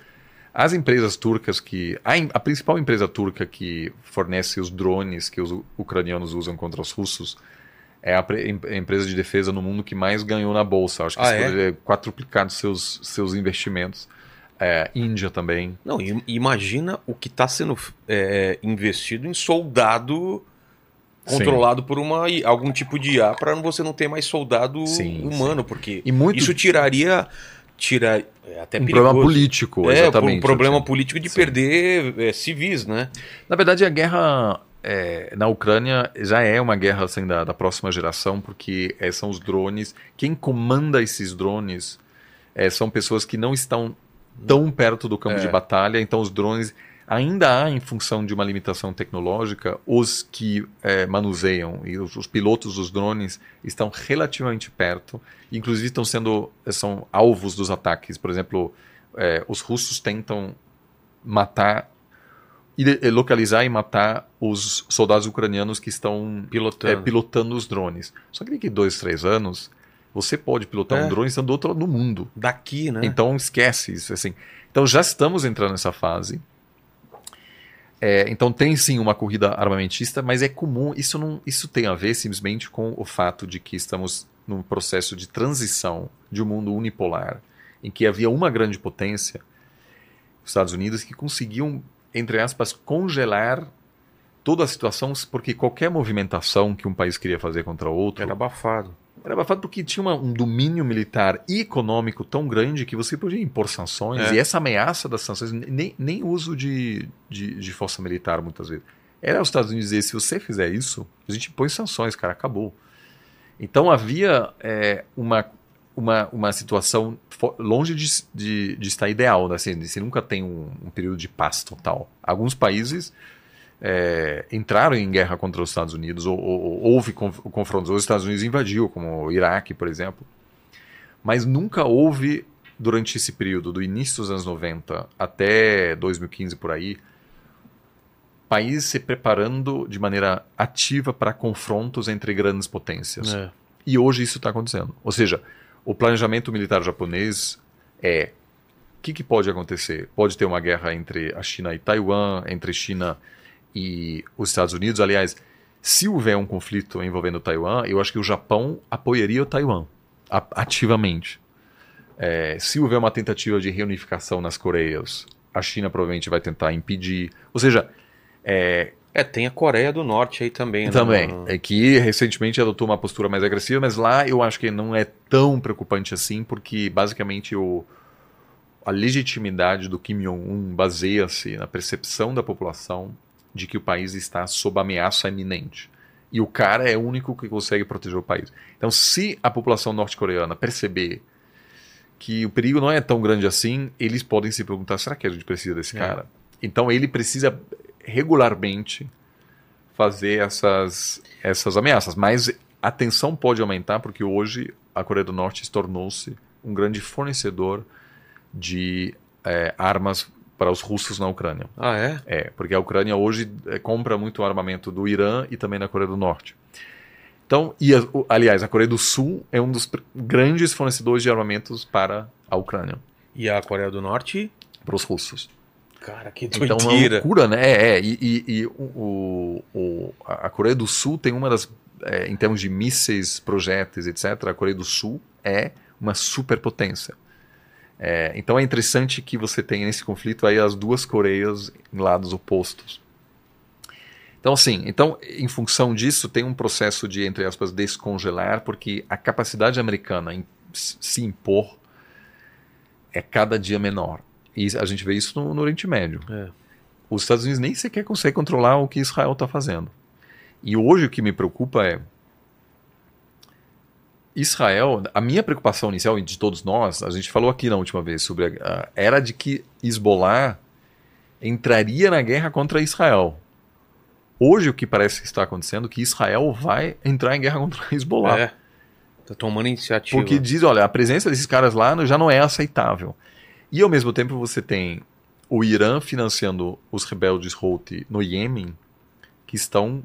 As empresas turcas que. A, a principal empresa turca que fornece os drones que os ucranianos usam contra os russos é a, a empresa de defesa no mundo que mais ganhou na bolsa. Acho que ah, é? quadruplicado seus, seus investimentos. É, Índia também. Não, imagina o que está sendo é, investido em soldado controlado sim. por uma, algum tipo de IA para você não ter mais soldado sim, humano, sim. porque muito... isso tiraria tira é até um perigoso. problema político, é, exatamente. um problema assim. político de perder é, civis, né? Na verdade, a guerra é, na Ucrânia já é uma guerra assim, da, da próxima geração, porque é, são os drones. Quem comanda esses drones é, são pessoas que não estão tão perto do campo de é. batalha, então os drones ainda há, em função de uma limitação tecnológica, os que é, manuseiam e os, os, pilotos dos drones estão relativamente perto, inclusive estão sendo são alvos dos ataques. Por exemplo, é, os russos tentam matar localizar e matar os soldados ucranianos que estão pilotando, é, pilotando os drones. Só que daqui dois, três anos, você pode pilotar é. um drone estando do outro lado do mundo. Daqui, né? Então esquece isso. Assim. Então já estamos entrando nessa fase. É, então tem sim uma corrida armamentista, mas é comum, isso, não, isso tem a ver simplesmente com o fato de que estamos num processo de transição de um mundo unipolar, em que havia uma grande potência, os Estados Unidos, que conseguiam, entre aspas, congelar toda a situação, porque qualquer movimentação que um país queria fazer contra outro... Era abafado. Era abafado porque tinha uma, um domínio militar e econômico tão grande que você podia impor sanções. É. E essa ameaça das sanções, nem, nem uso de, de, de, força militar muitas vezes. Era os Estados Unidos dizer: se você fizer isso, a gente põe sanções, cara, acabou. Então havia é, uma, uma, uma situação longe de, de, de estar ideal. Né? Assim, você nunca tem um, um período de paz total. Alguns países é, entraram em guerra contra os Estados Unidos, ou, ou, houve confrontos, os Estados Unidos invadiu, como o Iraque, por exemplo. Mas nunca houve, durante esse período, do início dos anos 90 até 2015 por aí, países se preparando de maneira ativa para confrontos entre grandes potências. É. E hoje isso está acontecendo. Ou seja, o planejamento militar japonês é o que, que, pode acontecer? Pode ter uma guerra entre a China e Taiwan, entre China e os Estados Unidos. Aliás, se houver um conflito envolvendo Taiwan, eu acho que o Japão apoiaria o Taiwan ativamente. É, se houver uma tentativa de reunificação nas Coreias, a China provavelmente vai tentar impedir. Ou seja, é, é, tem a Coreia do Norte aí também. Né? Também. É que recentemente adotou uma postura mais agressiva, mas lá eu acho que não é tão preocupante assim, porque basicamente o, a legitimidade do Kim Jong-un baseia-se na percepção da população de que o país está sob ameaça iminente. E o cara é o único que consegue proteger o país. Então, se a população norte-coreana perceber que o perigo não é tão grande assim, eles podem se perguntar: será que a gente precisa desse é. cara? Então, ele precisa regularmente fazer essas, essas ameaças. Mas a tensão pode aumentar porque hoje a Coreia do Norte tornou-se um grande fornecedor de é, armas para os russos na Ucrânia. Ah, é? É, porque a Ucrânia hoje é, compra muito armamento do Irã e também da Coreia do Norte. Então, e a, aliás, a Coreia do Sul é um dos grandes fornecedores de armamentos para a Ucrânia. E a Coreia do Norte? Para os russos. Cara, que doideira. Então é loucura, né? É, é e, e, e o, o, a Coreia do Sul tem uma das, é, em termos de mísseis, projetos, etc., a Coreia do Sul é uma superpotência. É, então é interessante que você tenha nesse conflito aí as duas Coreias em lados opostos. Então, assim, então, em função disso, tem um processo de, entre aspas, descongelar, porque a capacidade americana em se impor é cada dia menor. E a gente vê isso no, no Oriente Médio. É. Os Estados Unidos nem sequer conseguem controlar o que Israel está fazendo. E hoje o que me preocupa é Israel, a minha preocupação inicial e de todos nós, a gente falou aqui na última vez sobre a, era de que Hezbollah entraria na guerra contra Israel. Hoje o que parece que está acontecendo é que Israel vai entrar em guerra contra Hezbollah. É. Tá tomando iniciativa. Porque diz, olha, a presença desses caras lá já não é aceitável. E ao mesmo tempo você tem o Irã financiando os rebeldes Houthi no Iêmen, que estão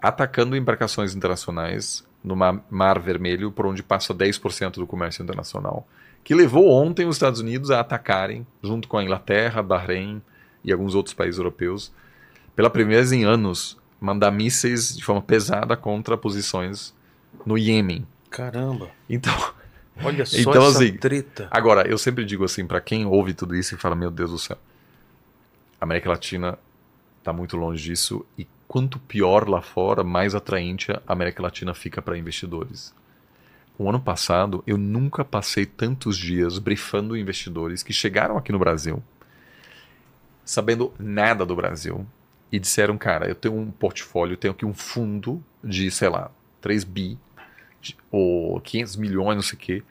atacando embarcações internacionais no Mar Vermelho, por onde passa 10% do comércio internacional, que levou ontem os Estados Unidos a atacarem, junto com a Inglaterra, Bahrein e alguns outros países europeus, pela primeira vez em anos, mandar mísseis de forma pesada contra posições no Iêmen. Caramba. Então, olha só então, essa assim, treta. Agora, eu sempre digo assim, para quem ouve tudo isso e fala, meu Deus do céu, a América Latina está muito longe disso e quanto pior lá fora, mais atraente a América Latina fica para investidores. O ano passado, eu nunca passei tantos dias brifando investidores que chegaram aqui no Brasil, sabendo nada do Brasil, e disseram, cara, eu tenho um portfólio, tenho aqui um fundo de, sei lá, 3 bi, ou 500 milhões, não sei o quê.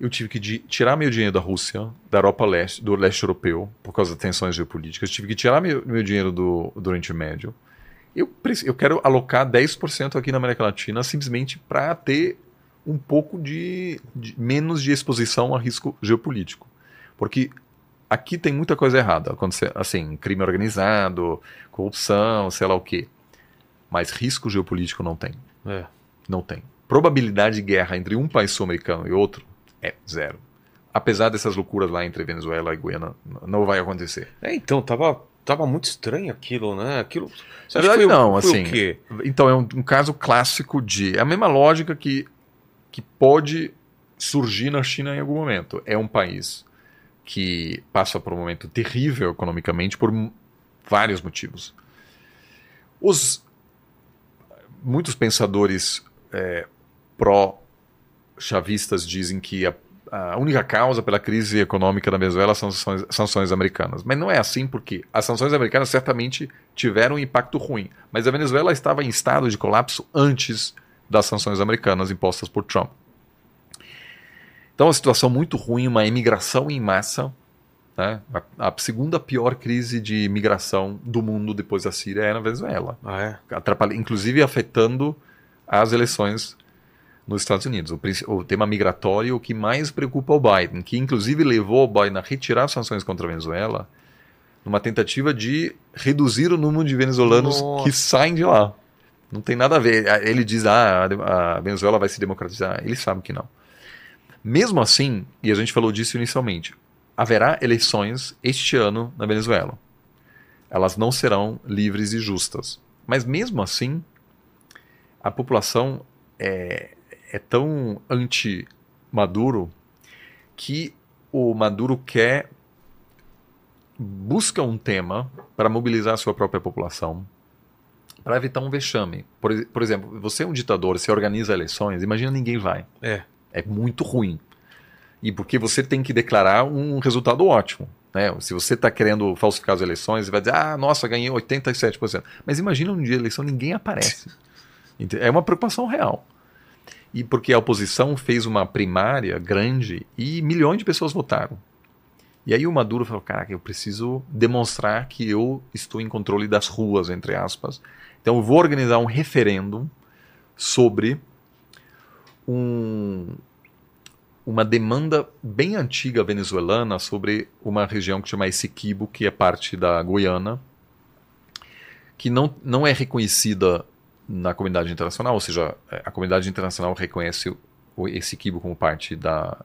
Eu tive que tirar meu dinheiro da Rússia, da Europa Leste, do leste europeu, por causa das tensões geopolíticas. tive que tirar meu, meu dinheiro do, do Oriente Médio. Eu, eu quero alocar 10% aqui na América Latina simplesmente para ter um pouco de, de menos de exposição a risco geopolítico. Porque aqui tem muita coisa errada. Assim, crime organizado, corrupção, sei lá o quê. Mas risco geopolítico não tem. É. Não tem. Probabilidade de guerra entre um país sul-americano e outro é zero. Apesar dessas loucuras lá entre Venezuela e Guiana, não vai acontecer. É, então, tava, tava muito estranho aquilo, né? Aquilo. Você acha que foi, não, foi assim. O quê? Então, é um, um caso clássico de. É a mesma lógica que, que pode surgir na China em algum momento. É um país que passa por um momento terrível economicamente por vários motivos. Os muitos pensadores é, pró-chavistas dizem que a, a, única causa pela crise econômica da Venezuela são as sanções, sanções, americanas. Mas não é assim porque as sanções americanas certamente tiveram um impacto ruim. Mas a Venezuela estava em estado de colapso antes das sanções americanas impostas por Trump. Então, uma situação muito ruim, uma imigração em massa. Né? A, a, segunda pior crise de imigração do mundo depois da Síria é na Venezuela. Ah, é? Inclusive afetando as eleições nos Estados Unidos. O, o, tema migratório o que mais preocupa o Biden, que inclusive levou o Biden a retirar sanções contra a Venezuela numa tentativa de reduzir o número de venezuelanos Nossa. que saem de lá. Não tem nada a ver. Ele diz, ah, a Venezuela vai se democratizar. Ele sabe que não. Mesmo assim, e a gente falou disso inicialmente, haverá eleições este ano na Venezuela. Elas não serão livres e justas. Mas mesmo assim, a população é, é tão anti-Maduro que o Maduro quer busca um tema para mobilizar a sua própria população para evitar um vexame. Por, por exemplo, você é um ditador, você organiza eleições, imagina ninguém vai. É. É muito ruim. E porque você tem que declarar um resultado ótimo. Né? Se você está querendo falsificar as eleições, você vai dizer, ah, nossa, ganhei 87%. Mas imagina um dia de eleição, ninguém aparece. É uma preocupação real. E porque a oposição fez uma primária grande e milhões de pessoas votaram. E aí o Maduro falou: caraca, eu preciso demonstrar que eu estou em controle das ruas, entre aspas. Então eu vou organizar um referendo sobre um, uma demanda bem antiga venezuelana sobre uma região que chama Essequibo, que é parte da Guiana, que não, não é reconhecida na comunidade internacional, ou seja, é, a comunidade internacional reconhece o Essequibo como parte da,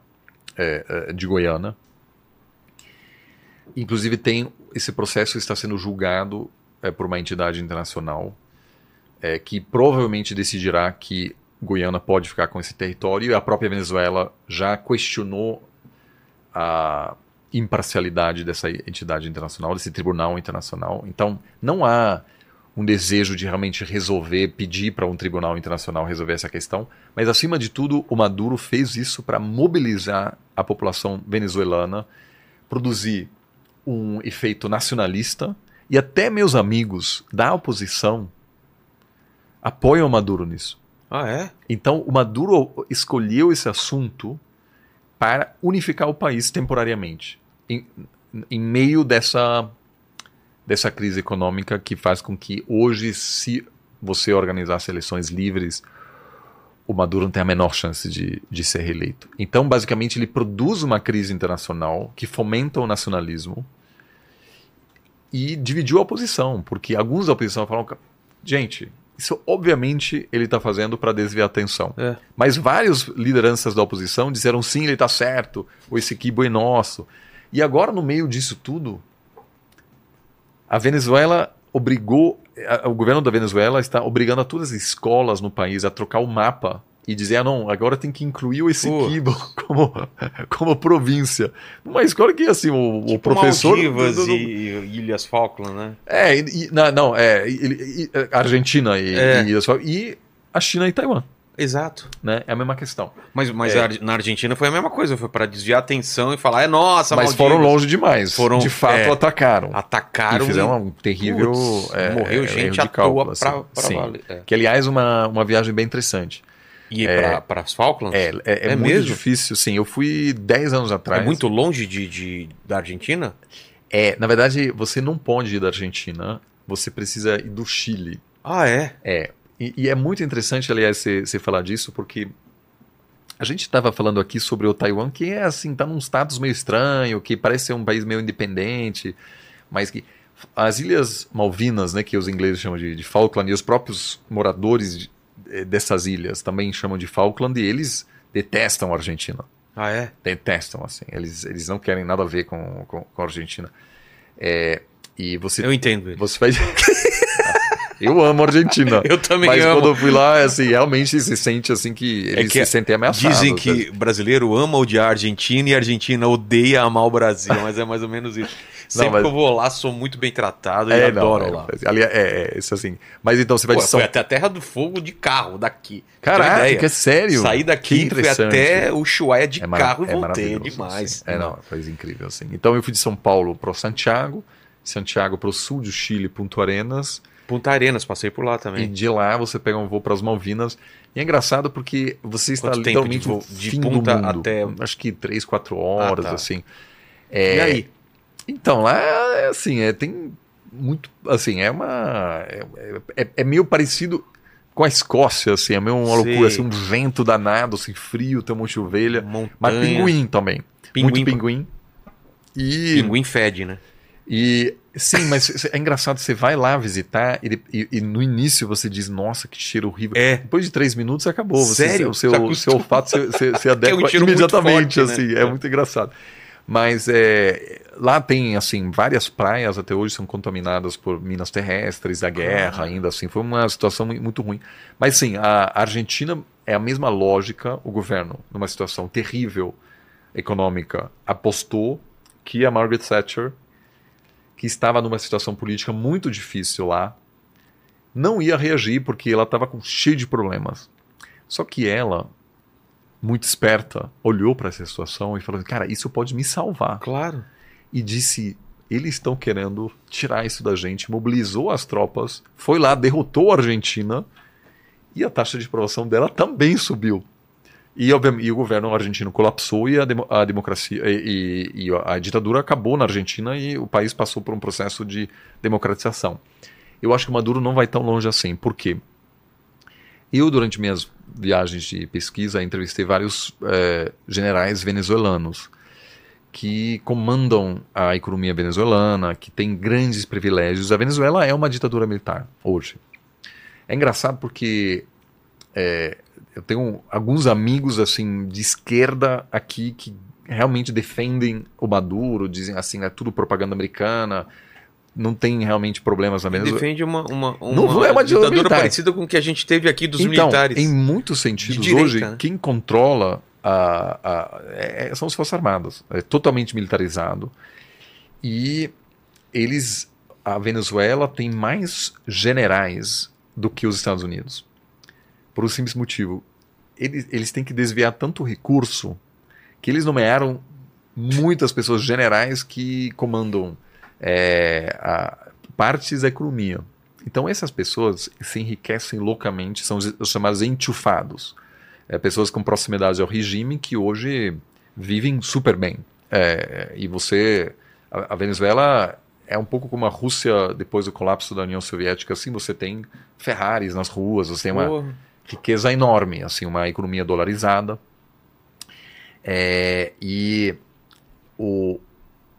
é, é, de Guiana. Inclusive tem esse processo está sendo julgado é, por uma entidade internacional é, que provavelmente decidirá que Guiana pode ficar com esse território e a própria Venezuela já questionou a imparcialidade dessa entidade internacional, desse tribunal internacional. Então, não há um desejo de realmente resolver, pedir para um tribunal internacional resolver essa questão, mas acima de tudo, o Maduro fez isso para mobilizar a população venezuelana, produzir um efeito nacionalista e até meus amigos da oposição apoiam o Maduro nisso. Ah, é? Então, o Maduro escolheu esse assunto para unificar o país temporariamente, em, em meio dessa, dessa crise econômica que faz com que hoje, se você organizar eleições livres, o Maduro não tem a menor chance de, de ser reeleito. Então, basicamente, ele produz uma crise internacional que fomenta o nacionalismo e dividiu a oposição, porque alguns da oposição falam, gente, isso obviamente ele está fazendo para desviar a atenção. É. Mas vários lideranças da oposição disseram sim, ele está certo, ou esse quibo é nosso. E agora, no meio disso tudo, a Venezuela obrigou, o governo da Venezuela está obrigando a todas as escolas no país a trocar o mapa e dizer, ah não, agora tem que incluir o Essequibo como, como província. Uma escola que, assim, o, tipo o professor... Maldivas do, do, e Ilhas Falkland, né? É, e, não, não, é, e, e, Argentina e, É. e Ilhas Falkland, e a China e Taiwan, Exato. né? É a mesma questão. Mas, mas É. na Argentina foi a mesma coisa, foi para desviar a atenção e falar, é nossa, Mas Maldivas. foram longe demais. Foram, de fato, é, atacaram. Atacaram e fizeram um terrível... Putz, é, morreu é, gente à toa assim. pra, pra Sim. valer. É. Que, aliás, uma, uma viagem bem interessante. E para as Falklands? É, é, é É muito mesmo? difícil, sim. Eu fui 10 anos atrás. É muito longe de, de- da Argentina? É, na verdade, você não pode ir da Argentina, você precisa ir do Chile. Ah, é? É. E, e é muito interessante, aliás, você falar disso, porque a gente estava falando aqui sobre o Taiwan, que é assim, tá num status meio estranho, que parece ser um país meio independente, mas que as Ilhas Malvinas, né, que os ingleses chamam de, de Falkland, e os próprios moradores de- eh, dessas ilhas também chamam de Falkland, e eles detestam a Argentina. Ah, é? Detestam, assim. Eles, eles não querem nada a ver com, com, com a Argentina. É, e você, Eu entendo você vai. eu amo a Argentina. Eu também Mas amo. quando eu fui lá, assim, realmente se sente assim que eles que se sentem ameaçados. Dizem né? que brasileiro ama odiar a Argentina e a Argentina odeia amar o Brasil, mas é mais ou menos isso. Sempre mas- que eu vou lá, sou muito bem tratado e É, não, adoro é, lá. Ali, é, é, isso assim. Mas então você vai Pô, de São Foi até a Terra do Fogo de carro, daqui. Caraca, que é sério? Saí daqui, fui até Ushuaia de É carro e é voltei. demais. assim. É, não, é coisa incrível, assim. Então eu fui de São Paulo para Santiago, Santiago para o sul do Chile, Punto Arenas, Punta Arenas, passei por lá e também. de lá você pega um voo para as Malvinas. E é engraçado porque você está Quanto tempo literalmente de no de fim punta até- Acho que três, quatro horas, Ah, tá. assim. E É, aí? Então, lá é assim, é, tem muito. Assim, é uma. É, é- é meio parecido com a Escócia, assim, é meio uma loucura, assim, um vento danado, assim, frio, tem um monte de ovelha. Montanha. Mas pinguim também. Pinguim, Muito pinguim. E, Pinguim fede, né? e sim, mas é engraçado, você vai lá visitar e, e- e no início você diz, nossa, que cheiro horrível. É. Depois de três minutos acabou. Você, Sério? O seu, o seu olfato você, você, você adequa um cheiro muito imediatamente, forte, né? assim, é É. muito engraçado. Mas é, lá tem, assim, várias praias até hoje são contaminadas por minas terrestres, da guerra Ah. ainda, assim, foi uma situação mu- muito ruim. Mas sim, a Argentina é a mesma lógica, o governo, numa situação terrível econômica, apostou que a Margaret Thatcher, que estava numa situação política muito difícil lá, não ia reagir porque ela estava com cheio de problemas. Só que ela, muito esperta, olhou para essa situação e falou: Cara, isso pode me salvar. Claro. E disse: Eles estão querendo tirar isso da gente. Mobilizou as tropas, foi lá, derrotou a Argentina e a taxa de aprovação dela também subiu. E, e o governo argentino colapsou e a, a democracia e, e- a ditadura acabou na Argentina e o país passou por um processo de democratização. Eu acho que o Maduro não vai tão longe assim. Por quê? Eu, durante minhas viagens de pesquisa, entrevistei vários eh, generais venezuelanos que comandam a economia venezuelana, que tem grandes privilégios. A Venezuela é uma ditadura militar hoje. É engraçado porque é, eu tenho alguns amigos assim de esquerda aqui que realmente defendem o Maduro, dizem assim, é tudo propaganda americana, não tem realmente problemas na Venezuela. Defende uma, uma, uma, Não é uma ditadura militar. parecida com o que a gente teve aqui dos então, militares. em muitos sentidos, direita, hoje, né? quem controla a, a- é- são as Forças Armadas. É totalmente militarizado. E eles. A Venezuela tem mais generais do que os Estados Unidos. Por um simples motivo. Eles, eles têm que desviar tanto recurso que eles nomearam muitas pessoas generais que comandam é, a- partes da economia. Então essas pessoas se enriquecem loucamente, são os, os chamados enchufados. É, pessoas com proximidade ao regime que hoje vivem super bem. É, e você, a, a Venezuela é um pouco como a Rússia depois do colapso da União Soviética, assim, você tem Ferraris nas ruas, você tem uma Porra. Riqueza enorme, assim, uma economia dolarizada. É, e o,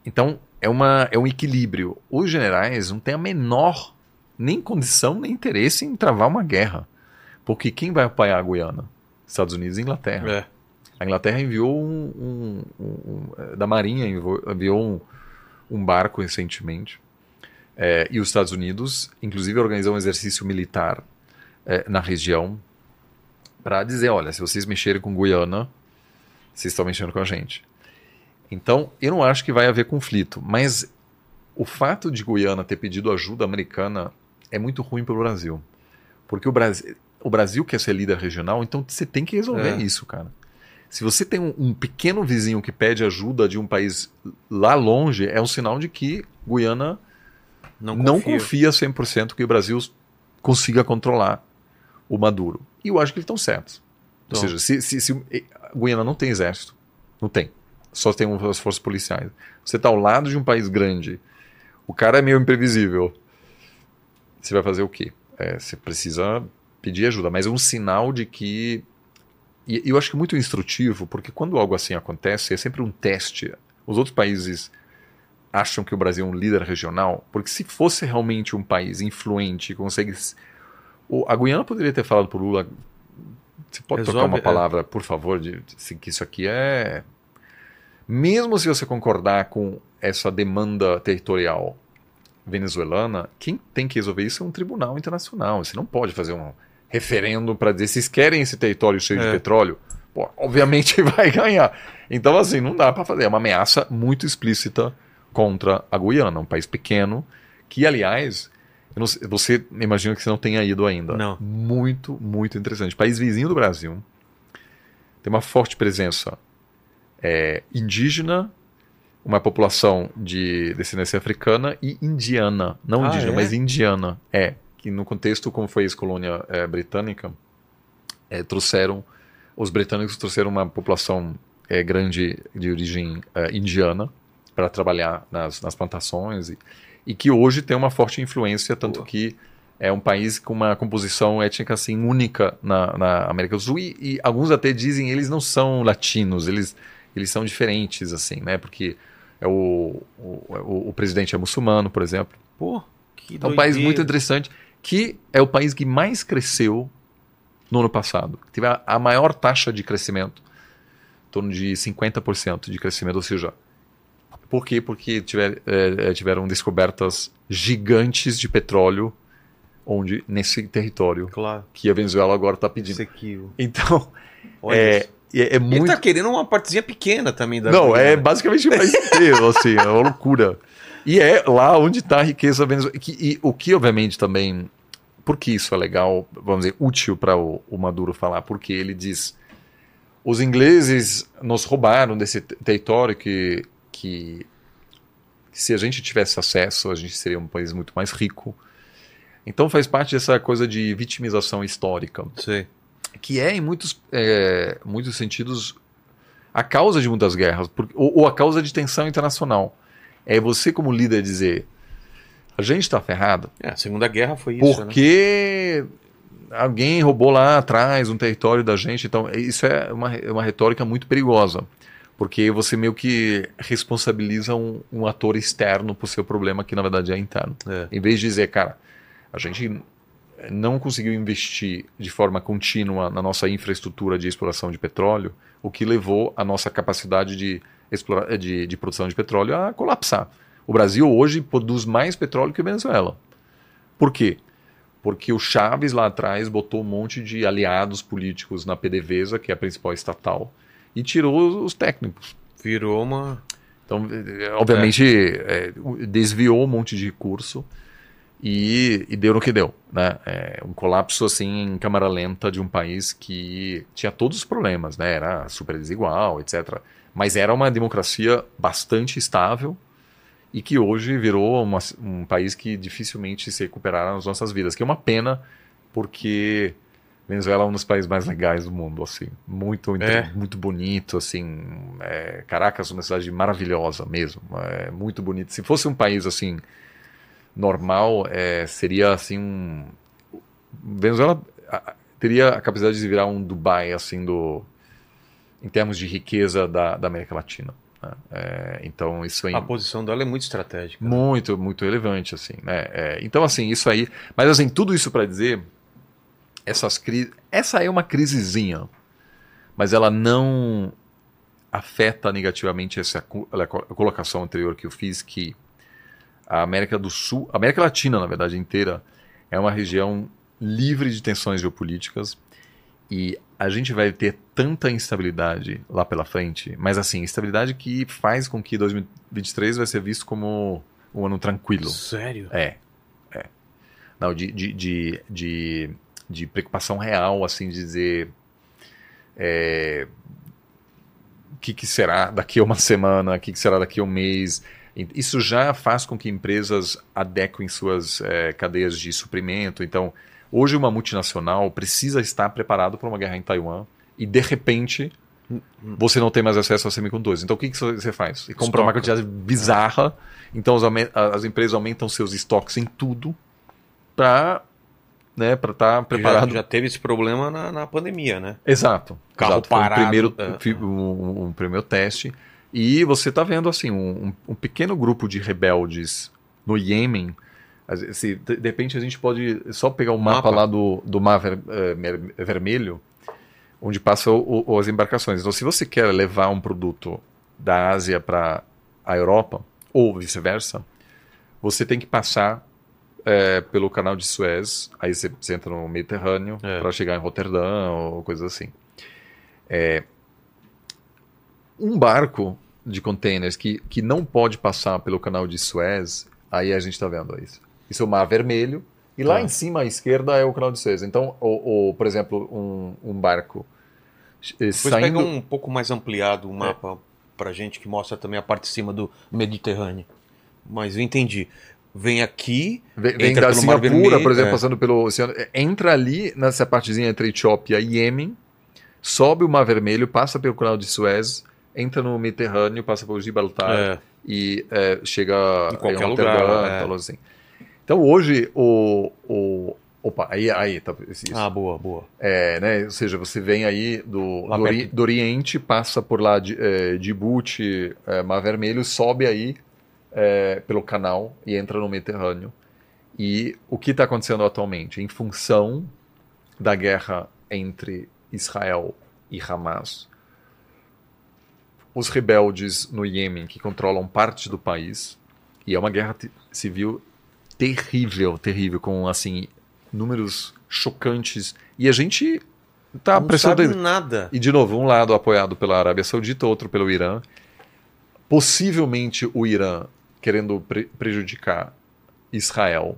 então é, uma, é um equilíbrio. Os generais não têm a menor nem condição nem interesse em travar uma guerra. Porque quem vai apoiar a Guiana? Estados Unidos e Inglaterra. É. A Inglaterra enviou um, um, um, da Marinha enviou um, um barco recentemente. É, e os Estados Unidos, inclusive, organizou um exercício militar é, na região para dizer, olha, se vocês mexerem com Guiana, vocês estão mexendo com a gente. Então, eu não acho que vai haver conflito, mas o fato de Guiana ter pedido ajuda americana é muito ruim para o Brasil. Porque o Brasil, o Brasil quer ser líder regional, então você tem que resolver é. isso, cara. Se você tem um, um, pequeno vizinho que pede ajuda de um país lá longe, é um sinal de que Guiana não confia, não confia 100% que o Brasil consiga controlar o Maduro. E eu acho que eles estão certos. Então. Ou seja, se, se, se Guiana não tem exército, não tem só tem as forças policiais. Você está ao lado de um país grande, o cara é meio imprevisível. Você vai fazer o quê? É, você precisa pedir ajuda, mas é um sinal de que. E eu acho que é muito instrutivo, porque quando algo assim acontece, é sempre um teste. Os outros países acham que o Brasil é um líder regional, porque se fosse realmente um país influente, consegue. A Guiana poderia ter falado para o Lula. Você pode Resolve, trocar uma é. palavra, por favor, de, de, que isso aqui é mesmo se você concordar com essa demanda territorial venezuelana, quem tem que resolver isso é um tribunal internacional. Você não pode fazer um referendo para dizer se querem esse território cheio é. de petróleo. Pô, obviamente vai ganhar. Então, assim, não dá para fazer. É uma ameaça muito explícita contra a Guiana, um país pequeno, que, aliás, não, você imagina que você não tenha ido ainda. Não. Muito, muito interessante. País vizinho do Brasil. Tem uma forte presença é, indígena, uma população de descendência africana e indiana. Não ah, indígena, é? mas indiana. É. Que no contexto, como foi a ex-colônia é, britânica, é, trouxeram. Os britânicos trouxeram uma população é, grande de origem é, indiana para trabalhar nas, nas plantações e, e, que hoje tem uma forte influência, tanto Boa. que é um país com uma composição étnica assim única na, na América do Sul e, e alguns até dizem eles não são latinos, eles eles são diferentes, assim, né? Porque é o, o, o presidente é muçulmano, por exemplo. Pô, que É um país muito interessante, que é o país que mais cresceu no ano passado. Teve a, a maior taxa de crescimento, em torno de 50% de crescimento, ou seja, por quê? Porque tiver, é, é, tiveram descobertas gigantes de petróleo onde nesse território claro. que a Venezuela agora está pedindo. Sequio. Então, é, é, é muito... Ele tá querendo uma partezinha pequena também da Não, é basicamente o país inteiro, assim, é uma loucura. E é lá onde está a riqueza venezuelana. E, o que, obviamente, também. Por que isso é legal, vamos dizer, útil para o, o, Maduro falar? Porque ele diz: os ingleses nos roubaram desse território que, que, se a gente tivesse acesso, a gente seria um país muito mais rico. Então faz parte dessa coisa de vitimização histórica. Sim que é, em muitos, é, muitos sentidos, a causa de muitas guerras, por, ou, ou, a causa de tensão internacional. É você, como líder, dizer: a gente está ferrado. É, a Segunda Guerra foi isso. Né? Porque né? alguém roubou lá atrás um território da gente. Então, isso é uma, uma retórica muito perigosa. Porque você meio que responsabiliza um, um ator externo por seu problema que na verdade é interno. É. Em vez de dizer, cara, a gente não conseguiu investir de forma contínua na nossa infraestrutura de exploração de petróleo, o que levou a nossa capacidade de, explora, de, de produção de petróleo a colapsar. O Brasil hoje produz mais petróleo que a Venezuela. Por quê? Porque o Chaves lá atrás botou um monte de aliados políticos na PDVSA, que é a principal estatal, e tirou os técnicos. Virou uma. Então, obviamente, é. É, desviou um monte de recurso e, e, deu no que deu, né? É um colapso assim em câmara lenta de um país que tinha todos os problemas, né? Era super desigual, etc. Mas era uma democracia bastante estável e que hoje virou uma, um país que dificilmente se recuperará nas nossas vidas, que é uma pena porque Venezuela é um dos países mais legais do mundo, assim, muito é. muito bonito, assim, é, Caracas é uma cidade maravilhosa mesmo, é muito bonito. Se fosse um país assim normal é, seria assim um... Venezuela teria a capacidade de virar um Dubai, assim, do, em termos de riqueza da, da América Latina. Né? É, então, isso aí... A posição dela é muito estratégica. Muito, muito relevante, assim, né? É, então, assim, isso aí... Mas, assim, tudo isso para dizer, essas crises... Essa é uma crisezinha, mas ela não afeta negativamente essa a colocação anterior que eu fiz, que a América do Sul, a América Latina, na verdade, inteira, é uma região livre de tensões geopolíticas e a gente vai ter tanta instabilidade lá pela frente, mas assim, instabilidade que faz com que 2023 vai ser visto como um ano tranquilo. Sério? É. é. Não, de, de, de, de, de preocupação real, assim, de dizer. É, o que, que será daqui a uma semana, o que, que será daqui a um mês. Isso já faz com que empresas adequem suas é, cadeias de suprimento. Então, hoje uma multinacional precisa estar preparado para uma guerra em Taiwan e, de repente, você não tem mais acesso a semicondutores. Então, o que, que você faz? Você compra uma quantidade bizarra. Então, as, as empresas aumentam seus estoques em tudo para né, para estar tá preparado. Já, já, teve esse problema na, na pandemia, né? Exato. Carro exato. parado. Foi um primeiro, é. um, um, primeiro teste. E você está vendo assim um, um, pequeno grupo de rebeldes no Iêmen. Assim, de, repente a gente pode só pegar o mapa, mapa. lá do, do Mar ver, uh, Vermelho, onde passam as embarcações. Então, se você quer levar um produto da Ásia para a Europa, ou vice-versa, você tem que passar é, pelo canal de Suez, aí você, você entra no Mediterrâneo é. para chegar em Roterdã ou coisa assim. É, um barco de containers que, que não pode passar pelo canal de Suez, aí a gente está vendo isso. Isso é o Mar Vermelho, e lá tá. em cima à esquerda é o canal de Suez. Então, o, o por exemplo, um, um barco Depois saindo... pega um pouco mais ampliado o mapa é. para gente que mostra também a parte de cima do Mediterrâneo. Mas eu entendi vem aqui, vem, vem da Singapura, por exemplo, é. passando pelo oceano, entra ali nessa partezinha entre Etiópia e Iêmen, sobe o Mar Vermelho, passa pelo canal de Suez, entra no Mediterrâneo, passa por Gibraltar é. e é, chega em qualquer em lugar. É. Assim. Então hoje o, o Opa, aí, aí tá. Isso. Ah, boa, boa. É, né? Ou seja, você vem aí do, do, ori, do, Oriente, passa por lá de é, Djibouti, é, Mar Vermelho, sobe aí é, pelo canal e entra no Mediterrâneo. E o que está acontecendo atualmente? Em função da guerra entre Israel e Hamas, os rebeldes no Iêmen, que controlam parte do país, e é uma guerra civil terrível, terrível, com assim números chocantes. E a gente tá não sabe nada. E de novo, um lado apoiado pela Arábia Saudita, outro pelo Irã. Possivelmente o Irã querendo pre prejudicar Israel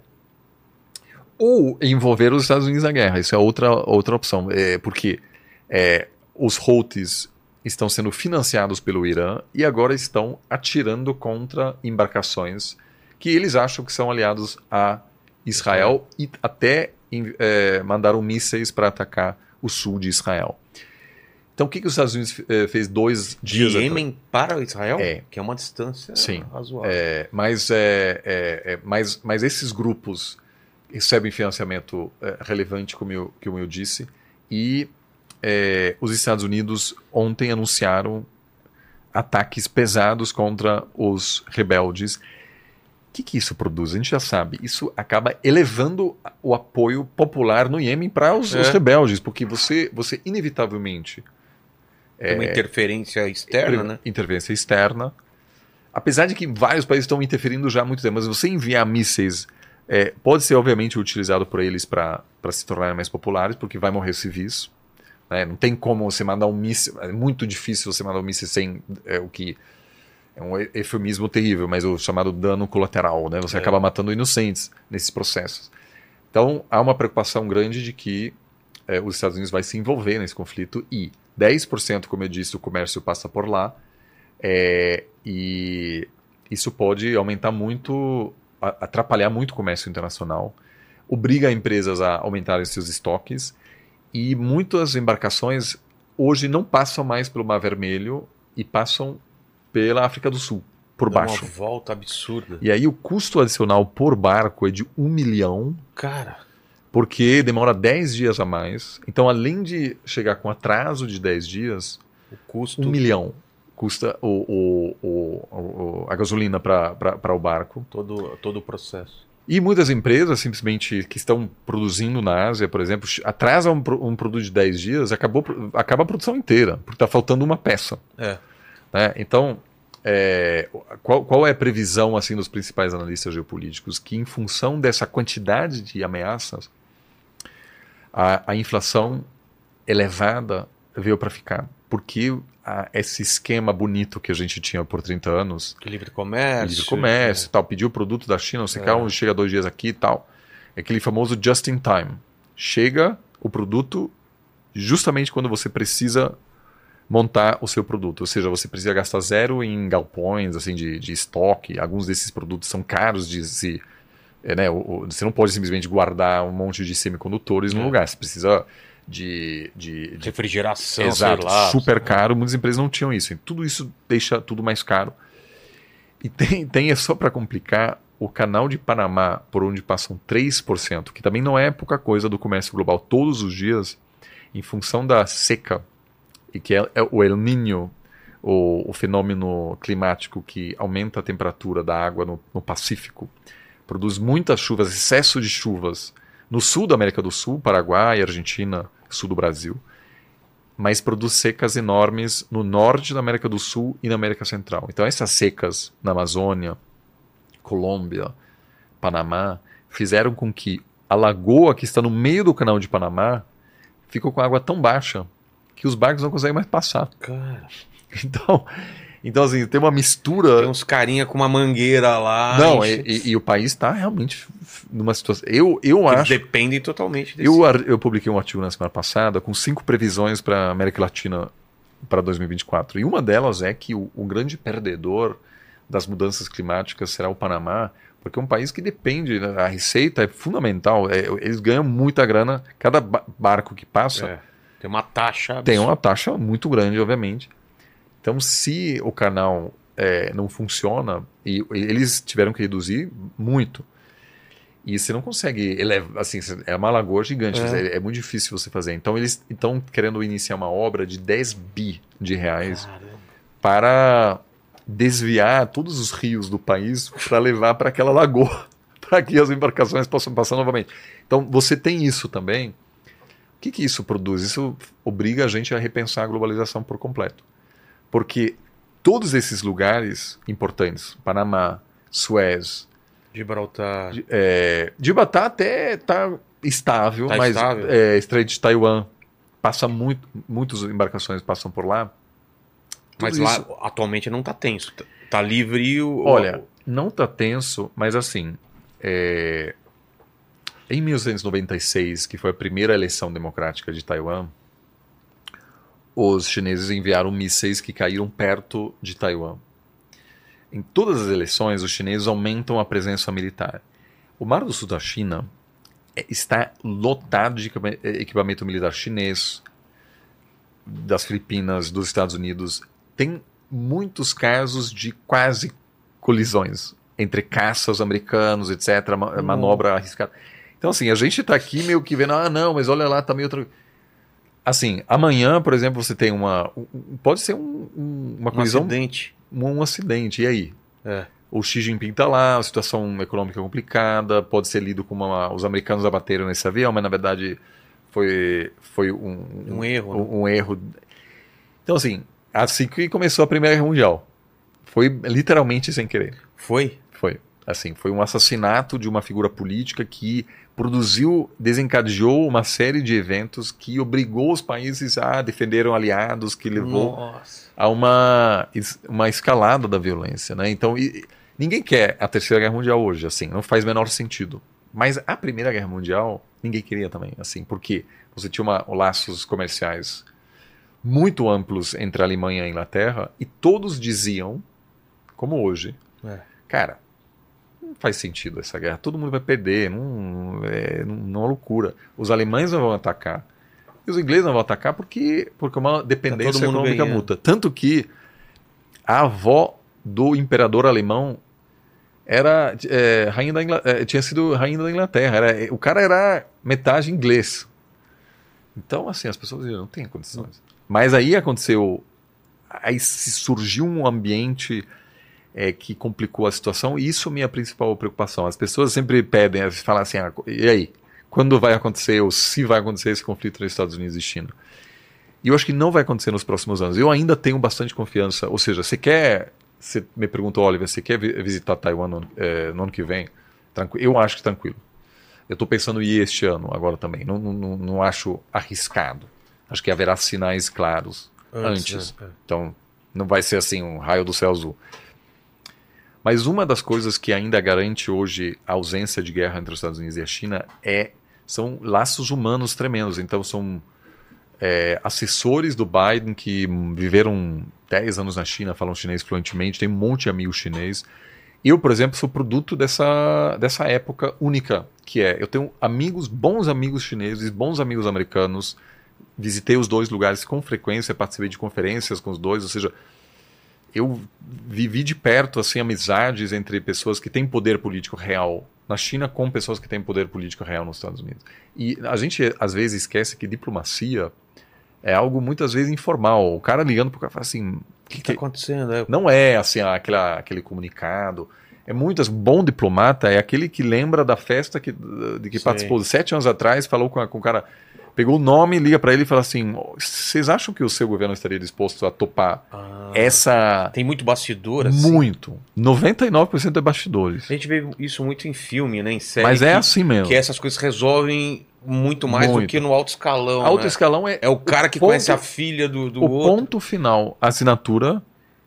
ou envolver os Estados Unidos na guerra. Isso é outra, outra opção. É, porque é, os Houthis estão sendo financiados pelo Irã e agora estão atirando contra embarcações que eles acham que são aliados a Israel e até é, mandaram mísseis para atacar o sul de Israel. Então, o que, que os Estados Unidos eh, fez dois dias De Iêmen para Israel? É. Que é uma distância Sim. razoável. É, mas, é, é, é, mas, mas esses grupos recebem financiamento é, relevante, como eu, como eu disse, e é, os Estados Unidos ontem anunciaram ataques pesados contra os rebeldes. O que, que isso produz? A gente já sabe. Isso acaba elevando o apoio popular no Iêmen para os, os, rebeldes, porque você, você inevitavelmente é, uma interferência externa, né? Interferência externa. Apesar de que vários países estão interferindo já há muito tempo, mas você enviar mísseis é, pode ser, obviamente, utilizado por eles para se tornarem mais populares, porque vai morrer civis. Né? Não tem como você mandar um míssil. É muito difícil você mandar um míssil sem é, o que. É um eufemismo terrível, mas o chamado dano colateral. Né? Você é. acaba matando inocentes nesses processos. Então, há uma preocupação grande de que é, os Estados Unidos vai se envolver nesse conflito e 10%, como eu disse, o comércio passa por lá. É, e isso pode aumentar muito, atrapalhar muito o comércio internacional, obriga empresas a aumentarem seus estoques e muitas embarcações hoje não passam mais pelo Mar Vermelho e passam pela África do Sul, por Dá baixo. Uma volta absurda. E aí o custo adicional por barco é de um milhão. Cara. Porque demora 10 dias a mais. Então, além de chegar com atraso de 10 dias, O custo. um milhão custa o, o- o- a gasolina para o barco. Todo, todo o processo. E muitas empresas, simplesmente, que estão produzindo na Ásia, por exemplo, atrasam um, um produto de 10 dias, acabou, acaba a produção inteira, porque está faltando uma peça. É. né? Então, é, qual, qual é a previsão assim dos principais analistas geopolíticos? Que em função dessa quantidade de ameaças, a, a inflação elevada veio para ficar. Porque a- esse esquema bonito que a gente tinha por 30 anos, livre comércio. livre comércio, e tal, pedir o produto da China, você É. quer chega dois dias aqui e tal. É aquele famoso just in time. Chega o produto justamente quando você precisa montar o seu produto. Ou seja, você precisa gastar zero em galpões assim de, de estoque. Alguns desses produtos são caros de se. É, né, o- você não pode simplesmente guardar um monte de semicondutores no É. lugar. Você precisa de, de, de Refrigeração, Exato, sei lá. super caro. Muitas empresas não tinham isso. E tudo isso deixa tudo mais caro. E tem, tem é só para complicar, o canal de Panamá, por onde passam 3%, que também não é pouca coisa do comércio global todos os dias, em função da seca, e que é, é o El Niño, o, o fenômeno climático que aumenta a temperatura da água no, no Pacífico, produz muitas chuvas, excesso de chuvas no sul da América do Sul, Paraguai, Argentina, sul do Brasil, mas produz secas enormes no norte da América do Sul e na América Central. Então essas secas na Amazônia, Colômbia, Panamá, fizeram com que a lagoa que está no meio do canal de Panamá ficou com água tão baixa que os barcos não conseguem mais passar. Cara, Então, então assim, tem uma mistura tem uns carinha com uma mangueira lá. não, e, e- e o país está realmente numa situação. Eu, eu Eles acho. dependem totalmente desse. Eu, eu publiquei um artigo na semana passada com cinco previsões para a América Latina para 2024. E uma delas é que o, o grande perdedor das mudanças climáticas será o Panamá, porque é um país que depende, né, a receita é fundamental, é, eles ganham muita grana, cada ba- barco que passa É, tem uma taxa. tem uma absurda. taxa muito grande, obviamente. Então, se o canal é, não funciona, e eles tiveram que reduzir muito. E você não consegue elevar, assim, é uma lagoa gigante, É. é. é muito difícil você fazer. Então, eles estão querendo iniciar uma obra de 10 bi de reais Caramba. para desviar todos os rios do país para levar para aquela lagoa, para que as embarcações possam passar novamente. Então, você tem isso também. O que, que isso produz? Isso obriga a gente a repensar a globalização por completo. Porque todos esses lugares importantes, Panamá, Suez, Gibraltar. é, Gibraltar até está estável, Tá mas estável. é, Estreito de Taiwan passa muito, muitas embarcações passam por lá. Mas Tudo lá isso- atualmente não tá tenso. Tá- Tá livre o. Olha, não tá tenso, mas assim, é, em 1996, que foi a primeira eleição democrática de Taiwan, os chineses enviaram mísseis que caíram perto de Taiwan. Em todas as eleições, os chineses aumentam a presença militar. O Mar do Sul da China é- está lotado de equipa- equipamento militar chinês, das Filipinas, dos Estados Unidos. Tem muitos casos de quase colisões entre caças americanos, etc., ma- manobra arriscada. Então, assim, a gente está aqui meio que vendo, ah, não, mas olha lá, tá meio outra. Assim, amanhã, por exemplo, você tem uma. um- um- Pode ser um- um- uma um colisão, acidente. um, um acidente, e aí? É. O Xi Jinping tá lá, a situação econômica complicada, pode ser lido como uma, os americanos abateram nesse avião, mas na verdade foi, foi um, Um erro, né? Um, um erro. Então, assim, assim que começou a Primeira Guerra Mundial. Foi literalmente sem querer. Foi? Foi. Assim, foi um assassinato de uma figura política que produziu, desencadeou uma série de eventos que obrigou os países a defender aliados, que levou Nossa. a uma, uma escalada da violência, né? Então, e- ninguém quer a Terceira Guerra Mundial hoje, assim, não faz menor sentido. Mas a Primeira Guerra Mundial, ninguém queria também, assim, porque você tinha uma, laços comerciais muito amplos entre a Alemanha e a Inglaterra e todos diziam, como hoje, É. cara, não faz sentido essa guerra, todo mundo vai perder, não é, não, é loucura. Os alemães não vão atacar. E os ingleses não vão atacar porque, porque é uma dependência Tá econômica ganhando. mútua. Tanto que a avó do imperador alemão era é, rainha da Ingl... é, tinha sido rainha da Inglaterra. Era, o cara era metade inglês. Então, assim, as pessoas diziam, não tem condições. Mas aí aconteceu, aí surgiu um ambiente é, que complicou a situação, e isso é minha principal preocupação. As pessoas sempre pedem, falam assim, ah, e aí? Quando vai acontecer, ou se vai acontecer esse conflito nos Estados Unidos e China? E eu acho que não vai acontecer nos próximos anos. Eu ainda tenho bastante confiança. Ou seja, você quer. Você me perguntou, Oliver, você quer visitar Taiwan no, é, no ano que vem? Tranquilo. Eu acho que tranquilo. Eu estou pensando em ir este ano agora também. Não, não, não acho arriscado. Acho que haverá sinais claros antes. antes. É, é. Então, não vai ser assim um raio do céu azul. Mas uma das coisas que ainda garante hoje a ausência de guerra entre os Estados Unidos e a China é são laços humanos tremendos. Então, são é, assessores do Biden que viveram 10 anos na China, falam chinês fluentemente, tem um monte de amigos chinês. Eu, por exemplo, sou produto dessa, dessa época única, que é, eu tenho amigos, bons amigos chineses, bons amigos americanos, visitei os dois lugares com frequência, participei de conferências com os dois, ou seja, eu vivi de perto assim amizades entre pessoas que têm poder político real na China com pessoas que têm poder político real nos Estados Unidos. E a gente às vezes esquece que diplomacia é algo muitas vezes informal. O cara ligando para o cara fala assim: o que está acontecendo? É... Não é assim aquela, aquele comunicado. É muitas. Bom diplomata é aquele que lembra da festa que, de que Sim. participou sete anos atrás, falou com, a, com o cara pegou o nome, liga para ele e fala assim: vocês acham que o seu governo estaria disposto a topar ah, essa. Tem muito bastidor, assim? Muito. 99% é bastidores. A gente vê isso muito em filme, né? Em série. Mas é assim mesmo. Que essas coisas resolvem muito mais muito. do que no alto escalão. Alto né? escalão é. É o cara que ponto, conhece a filha do, do o outro. O ponto final, assinatura,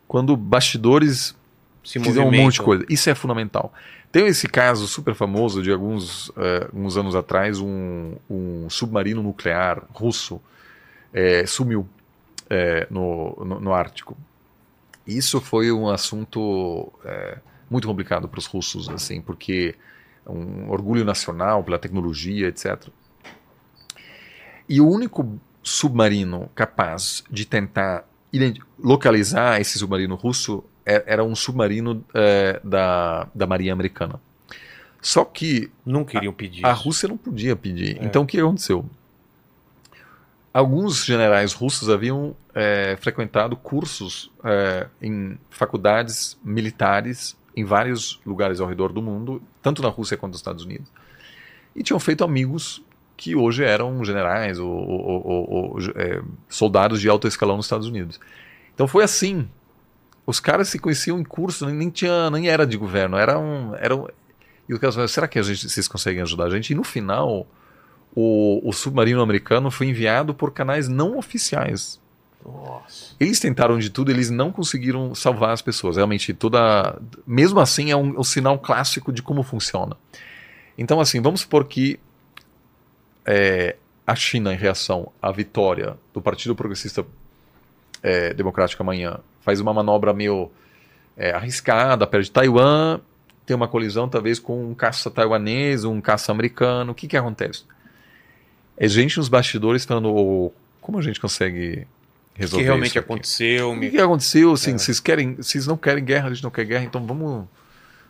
quando bastidores se fizeram um monte de coisa. Isso é fundamental. Tem esse caso super famoso de alguns, uh, anos atrás, um, um submarino nuclear russo é, sumiu é, no, no, no, Ártico. Isso foi um assunto é, muito complicado para os russos, assim, porque um orgulho nacional pela tecnologia, etc. E o único submarino capaz de tentar localizar esse submarino russo era um submarino é, da, da Marinha Americana. Só que. Não queriam pedir. A, a Rússia não podia pedir. É. Então o que aconteceu? Alguns generais russos haviam é, frequentado cursos é, em faculdades militares em vários lugares ao redor do mundo, tanto na Rússia quanto nos Estados Unidos. E tinham feito amigos que hoje eram generais ou, ou, ou, ou é, soldados de alto escalão nos Estados Unidos. Então foi assim os caras se conheciam em curso, nem, tinha, nem era de governo, era um, era um, e o caso será que a gente, vocês conseguem ajudar a gente? E no final, o, o submarino americano foi enviado por canais não oficiais. Nossa. Eles tentaram de tudo, eles não conseguiram salvar as pessoas. Realmente, toda. Mesmo assim, é um, um sinal clássico de como funciona. Então, assim, vamos supor que é, a China, em reação à vitória do Partido Progressista é, Democrático amanhã, faz uma manobra meio é, arriscada, perto de Taiwan, tem uma colisão talvez com um caça taiwanês, um caça americano. O que, que acontece? É gente nos bastidores falando oh, como a gente consegue resolver O que realmente aconteceu? O que, que aconteceu? Assim, é. vocês, querem, vocês não querem guerra, a gente não quer guerra, então vamos,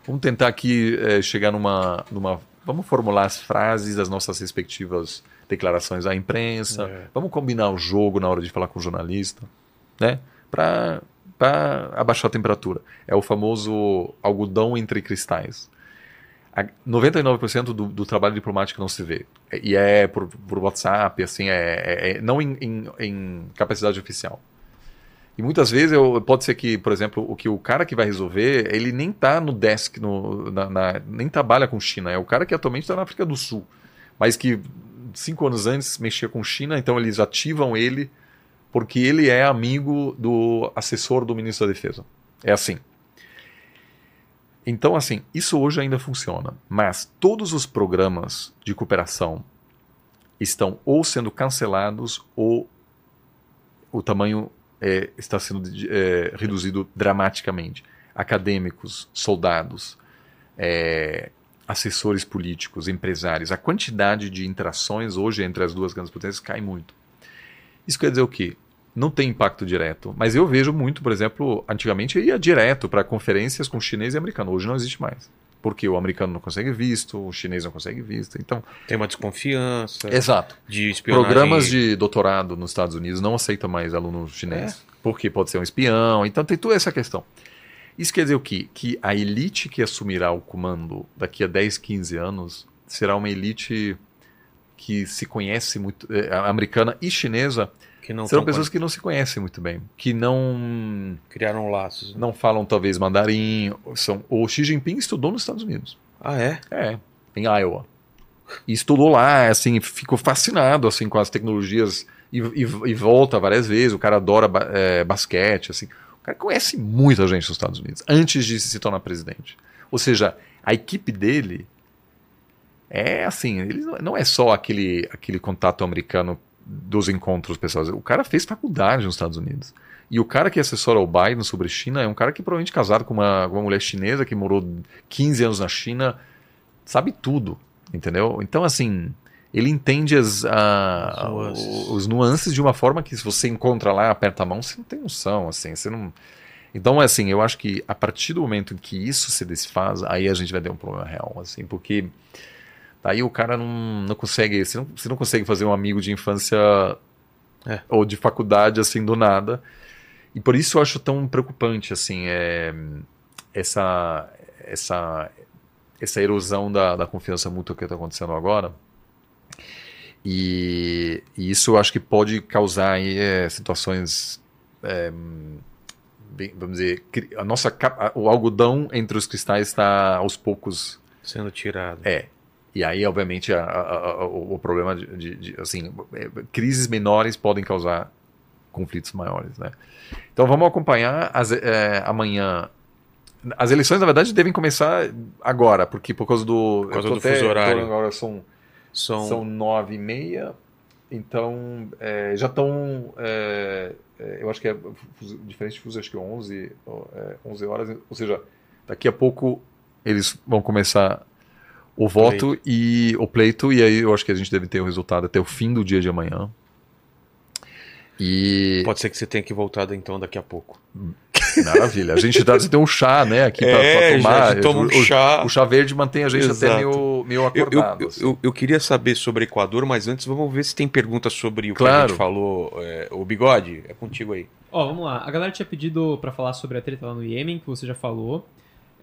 vamos tentar aqui é, chegar numa, numa... Vamos formular as frases das nossas respectivas declarações à imprensa, é. vamos combinar o jogo na hora de falar com o jornalista, né? Para abaixar a temperatura. É o famoso algodão entre cristais. 99% do, do, trabalho diplomático não se vê. E é por, por WhatsApp, assim, é, é, é não em, em, em, capacidade oficial. E muitas vezes eu, pode ser que, por exemplo, o que o cara que vai resolver, ele nem está no desk, no, na, na, nem trabalha com China. É o cara que atualmente está na África do Sul. Mas que cinco anos antes mexia com China, então eles ativam ele porque ele é amigo do assessor do ministro da Defesa. É assim. Então, assim, isso hoje ainda funciona, mas todos os programas de cooperação estão ou sendo cancelados ou o tamanho é, está sendo é, reduzido dramaticamente. Acadêmicos, soldados, é, assessores políticos, empresários, a quantidade de interações hoje entre as duas grandes potências cai muito. Isso quer dizer o quê? não tem impacto direto. Mas eu vejo muito, por exemplo, antigamente eu ia direto para conferências com chinês e americano. Hoje não existe mais. Porque o americano não consegue visto, o chinês não consegue visto. Então, Tem uma desconfiança exato. de espionagem. Programas de doutorado nos Estados Unidos não aceitam mais aluno chinês. Porque pode ser um espião. Então tem toda essa questão. Isso quer dizer o quê? Que a elite que assumirá o comando daqui a 10, 15 anos será uma elite que se conhece muito, eh, americana e chinesa, que não serão tão pessoas que não se conhecem muito bem, que não criaram laços. não falam talvez mandarim, são o Xi Jinping estudou nos Estados Unidos. Ah, é? É, em Iowa. E estudou lá, assim, ficou fascinado assim com as tecnologias e, e- e volta várias vezes. O cara adora é, basquete, assim. O cara conhece muita gente nos Estados Unidos antes de se tornar presidente. Ou seja, a equipe dele é assim, ele não- é só aquele aquele contato americano dos encontros pessoais. O cara fez faculdade nos Estados Unidos. E o cara que assessora o Biden sobre China é um cara que provavelmente casado com uma, uma mulher chinesa que morou 15 anos na China, sabe tudo, entendeu? Então, assim, ele entende as, a- nuances. os, os nuances de uma forma que se você encontra lá, aperta a mão, você não tem noção, assim, você não... Então, assim, eu acho que a partir do momento em que isso se desfaz, aí a gente vai ter um problema real, assim, porque aí o cara não, não consegue, você não, você não consegue fazer um amigo de infância É. ou de faculdade, assim, do nada. E por isso eu acho tão preocupante, assim, é, essa, essa, essa erosão da, da confiança mútua que está acontecendo agora. E, e isso eu acho que pode causar aí, é, situações, é, bem, vamos dizer, a nossa, capa- o algodão entre os cristais está aos poucos Sendo tirado. é. E aí, obviamente, a- a- a- o problema de, de- de, assim, é, crises menores podem causar conflitos maiores, né? Então vamos acompanhar as, é, amanhã. As eleições, na verdade, devem começar agora, porque por causa do, Por causa do até- fuso horário. Agora são São, são nove e meia, então é, já estão, é, é, eu acho que é diferente de fuso, acho que é 11, ó, é, 11 horas, ou seja, daqui a pouco eles vão começar o voto e o pleito, e aí eu acho que a gente deve ter o resultado até o fim do dia de amanhã. E Pode ser que você tenha que voltar então daqui a pouco. maravilha, a gente dá, você tem um chá, né, aqui pra, pra tomar. já toma um o, chá. o chá verde mantém a gente Exato. até meio, meio Eu, eu, acordado. eu, assim. eu- eu queria saber sobre Equador, mas antes vamos ver se tem perguntas sobre o que a Claro. gente falou. é, o Bigode, é contigo aí. Ó, vamos lá. A galera tinha pedido pra falar sobre a treta lá no Iêmen, que você já falou.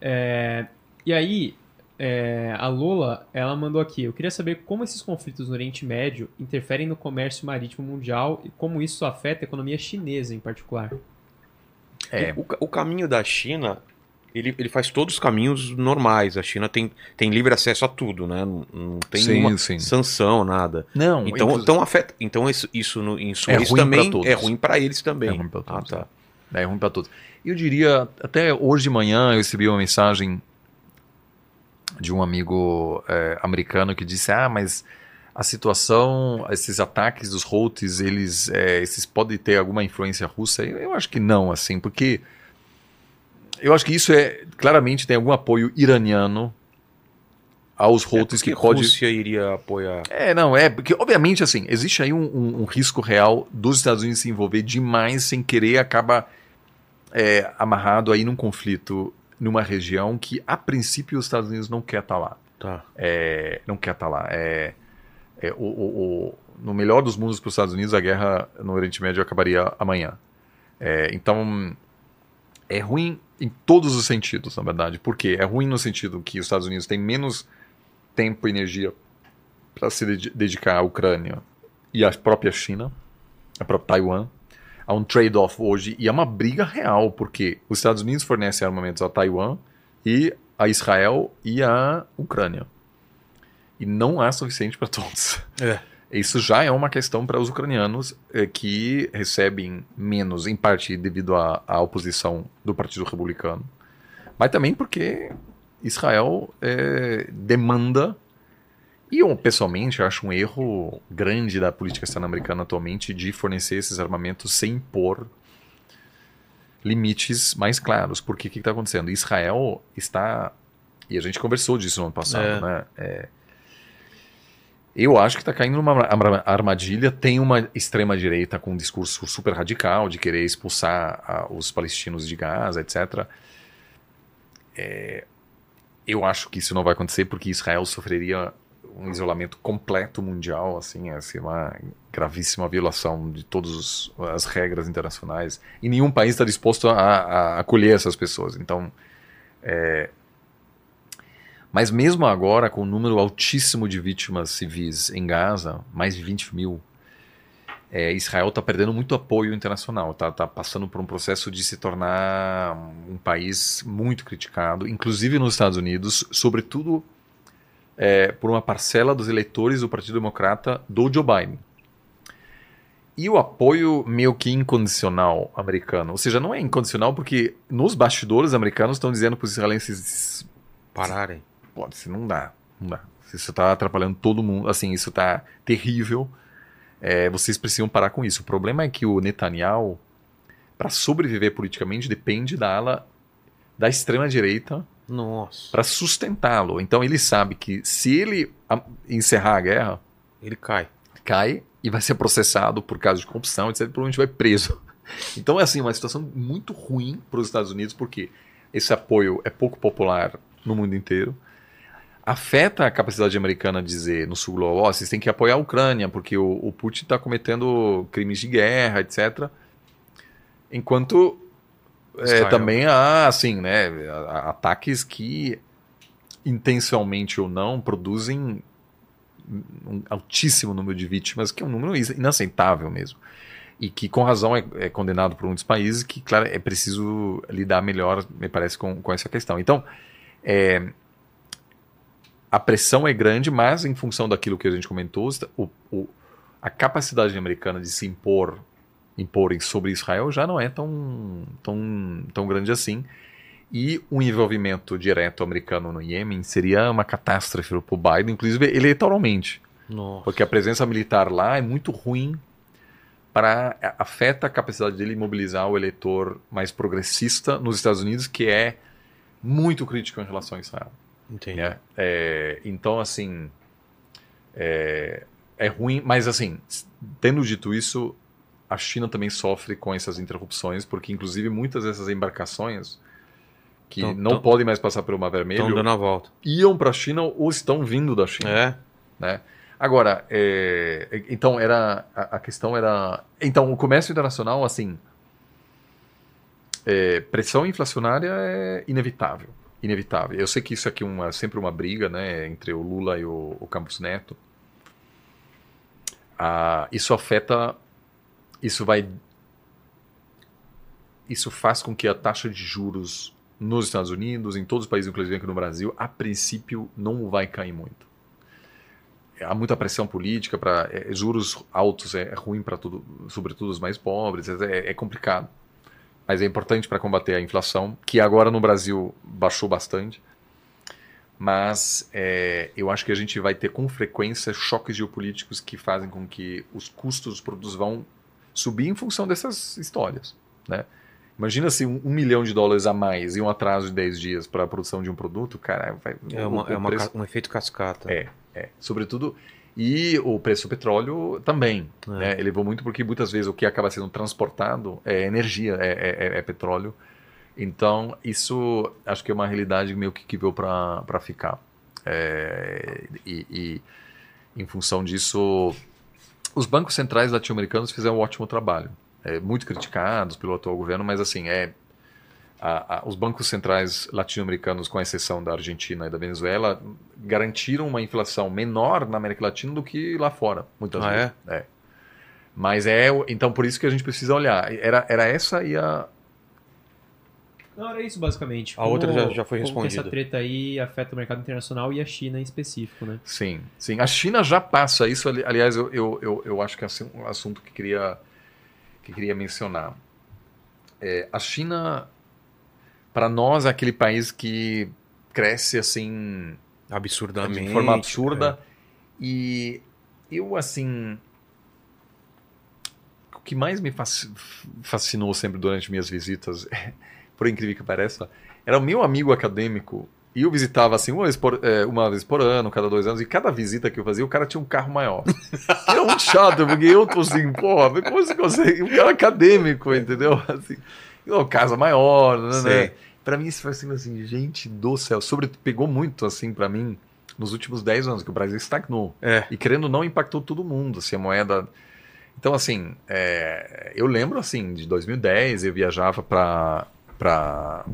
É, E aí, é, a Lola, ela mandou aqui. Eu queria saber como esses conflitos no Oriente Médio interferem no comércio marítimo mundial e como isso afeta a economia chinesa em particular. É. O, o caminho da China, ele, ele faz todos os caminhos normais. A China tem, tem livre acesso a tudo, né? Não, não tem Sim, nenhuma sim. sanção, nada. Não, Então, inclusive- então afeta. Então isso, isso, no, em É isso ruim pra também todos. é ruim para eles também. É ruim pra todos, Ah, tá. É ruim para todos. Eu diria, até hoje de manhã eu recebi uma mensagem de um amigo é, americano que disse: Ah, mas a situação, esses ataques dos Houthis, eles, é, esses podem ter alguma influência russa? Eu, eu acho que não, assim, porque eu acho que isso é claramente tem algum apoio iraniano aos Houthis É que pode Rússia iria apoiar. é, não, é, porque obviamente assim, existe aí um, um- um risco real dos Estados Unidos se envolver demais sem querer, acaba é, amarrado aí num conflito numa região que a princípio os Estados Unidos não quer estar lá. Tá. É, não quer estar lá. É, é, o, o- o- no melhor dos mundos para os Estados Unidos, a guerra no Oriente Médio acabaria amanhã. É, então, é ruim em todos os sentidos, na verdade. Por quê? É ruim no sentido que os Estados Unidos têm menos tempo e energia para se dedi- dedicar à Ucrânia e à própria China, à própria Taiwan. Há um trade-off hoje e é uma briga real, porque os Estados Unidos fornecem armamentos a Taiwan e a Israel e a Ucrânia. E não há suficiente para todos. É. Isso já é uma questão para os ucranianos eh, que recebem menos, em parte devido à, à oposição do Partido Republicano, mas também porque Israel eh, demanda. E eu, pessoalmente, acho um erro grande da política externa americana atualmente de fornecer esses armamentos sem impor limites mais claros. Porque o que está acontecendo? Israel está. E a gente conversou disso no ano passado, É. né? É, Eu acho que está caindo numa armadilha. Tem uma extrema-direita com um discurso super radical de querer expulsar a, os palestinos de Gaza, etc. É, eu acho que isso não vai acontecer porque Israel sofreria um isolamento completo mundial, assim, assim uma gravíssima violação de todas as regras internacionais. E nenhum país está disposto a, a, acolher essas pessoas. Então, é... mas mesmo agora, com o um número altíssimo de vítimas civis em Gaza, mais de 20 mil, é, Israel está perdendo muito apoio internacional, está tá passando por um processo de se tornar um país muito criticado, inclusive nos Estados Unidos, sobretudo é, por uma parcela dos eleitores do Partido Democrata do Joe Biden. E o apoio meio que incondicional americano. Ou seja, não é incondicional porque nos bastidores americanos estão dizendo para os israelenses pararem. Pode ser, não dá. Não dá. Isso está atrapalhando todo mundo. Assim, isso está terrível. É, vocês precisam parar com isso. O problema é que o Netanyahu, para sobreviver politicamente, depende da ala da extrema direita para sustentá-lo. Então ele sabe que se ele encerrar a guerra, ele cai. Cai e vai ser processado por causa de corrupção, etc. Provavelmente vai preso. Então é assim uma situação muito ruim para os Estados Unidos porque esse apoio é pouco popular no mundo inteiro. Afeta a capacidade americana de dizer no sul global, oh, vocês têm que apoiar a Ucrânia porque o, o Putin está cometendo crimes de guerra, etc. Enquanto é, também há, assim, né, ataques que, intencionalmente ou não, produzem um altíssimo número de vítimas, que é um número inaceitável mesmo. E que, com razão, é, é condenado por muitos países, que, claro, é preciso lidar melhor, me parece, com, com essa questão. Então, é, a pressão é grande, mas, em função daquilo que a gente comentou, o, o, a capacidade americana de se impor imporem sobre Israel já não é tão, tão, tão grande assim. E o envolvimento direto americano no Iêmen seria uma catástrofe para o Biden, inclusive eleitoralmente. Nossa. Porque a presença militar lá é muito ruim para afeta a capacidade dele mobilizar o eleitor mais progressista nos Estados Unidos, que é muito crítico em relação a Israel. Entendi. É, é, então, assim, é, é ruim, mas assim, tendo dito isso, a China também sofre com essas interrupções, porque inclusive muitas dessas embarcações que tão, não tão, podem mais passar pelo Mar Vermelho estão dando a volta. iam para a China ou estão vindo da China. É. Né? Agora, é, então era a, a, questão era então o comércio internacional assim é, pressão inflacionária é inevitável, inevitável. Eu sei que isso aqui é uma, sempre uma briga, né, entre o Lula e o, o Campos Neto. Ah, isso afeta isso vai isso faz com que a taxa de juros nos Estados Unidos, em todos os países, inclusive aqui no Brasil, a princípio não vai cair muito. Há muita pressão política para é, juros altos é, é ruim para tudo, sobretudo os mais pobres, é, é complicado. Mas é importante para combater a inflação, que agora no Brasil baixou bastante. Mas é, eu acho que a gente vai ter com frequência choques geopolíticos que fazem com que os custos dos produtos vão subir em função dessas histórias. Né? Imagina se um, um, milhão de dólares a mais e um atraso de 10 dias para a produção de um produto, cara, vai. É, uma, é uma, um efeito cascata. É, é. Sobretudo. E o preço do petróleo também. É. Né? Elevou muito porque muitas vezes o que acaba sendo transportado é energia, é, é, é, é petróleo. Então, isso acho que é uma realidade meio que, que veio para ficar. É, e, e em função disso, os bancos centrais latino-americanos fizeram um ótimo trabalho. É, muito criticados pelo atual governo, mas assim, é, a, a, os bancos centrais latino-americanos, com exceção da Argentina e da Venezuela, garantiram uma inflação menor na América Latina do que lá fora, muitas ah, vezes. É? é? Mas é, então por isso que a gente precisa olhar. Era, era essa e a, não, era isso basicamente. A como, outra já, já foi respondida. essa treta aí afeta o mercado internacional e a China em específico, né? Sim, sim. A China já passa isso. Aliás, eu, eu, eu, eu acho que é assim, um assunto que queria, que queria mencionar. É, a China, para nós, é aquele país que cresce assim... Absurdamente. De forma absurda. É. E eu, assim... O que mais me fascinou sempre durante minhas visitas... É por incrível que pareça, era o meu amigo acadêmico E eu visitava assim uma vez, por, é, uma vez por ano, cada dois anos, e cada visita que eu fazia, o cara tinha um carro maior. Era muito chato, porque eu tô assim, porra, como você consegue? Um cara acadêmico, entendeu? Assim, uma casa maior, né? né? Pra mim isso foi assim, assim, gente do céu. Sobre, pegou muito assim para mim nos últimos 10 anos, que o Brasil estagnou. É. E querendo não, impactou todo mundo. Assim, a moeda. Então, assim, é... eu lembro assim, de 2010, eu viajava para para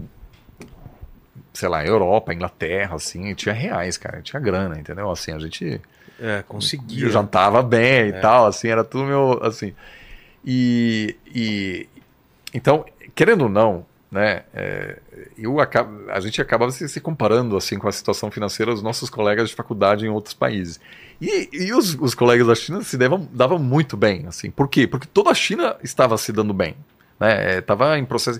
sei lá, Europa, Inglaterra, assim, tinha reais, cara, tinha grana, entendeu? Assim, a gente é, conseguia. Eu jantava bem e é. tal, assim, era tudo meu, assim. E, e então, querendo ou não, né, é, eu acabo, a gente acaba se, se, comparando assim com a situação financeira dos nossos colegas de faculdade em outros países. E, e os, os, colegas da China se davam, davam muito bem, assim. Por quê? Porque toda a China estava se dando bem, né? Estava é, em processo.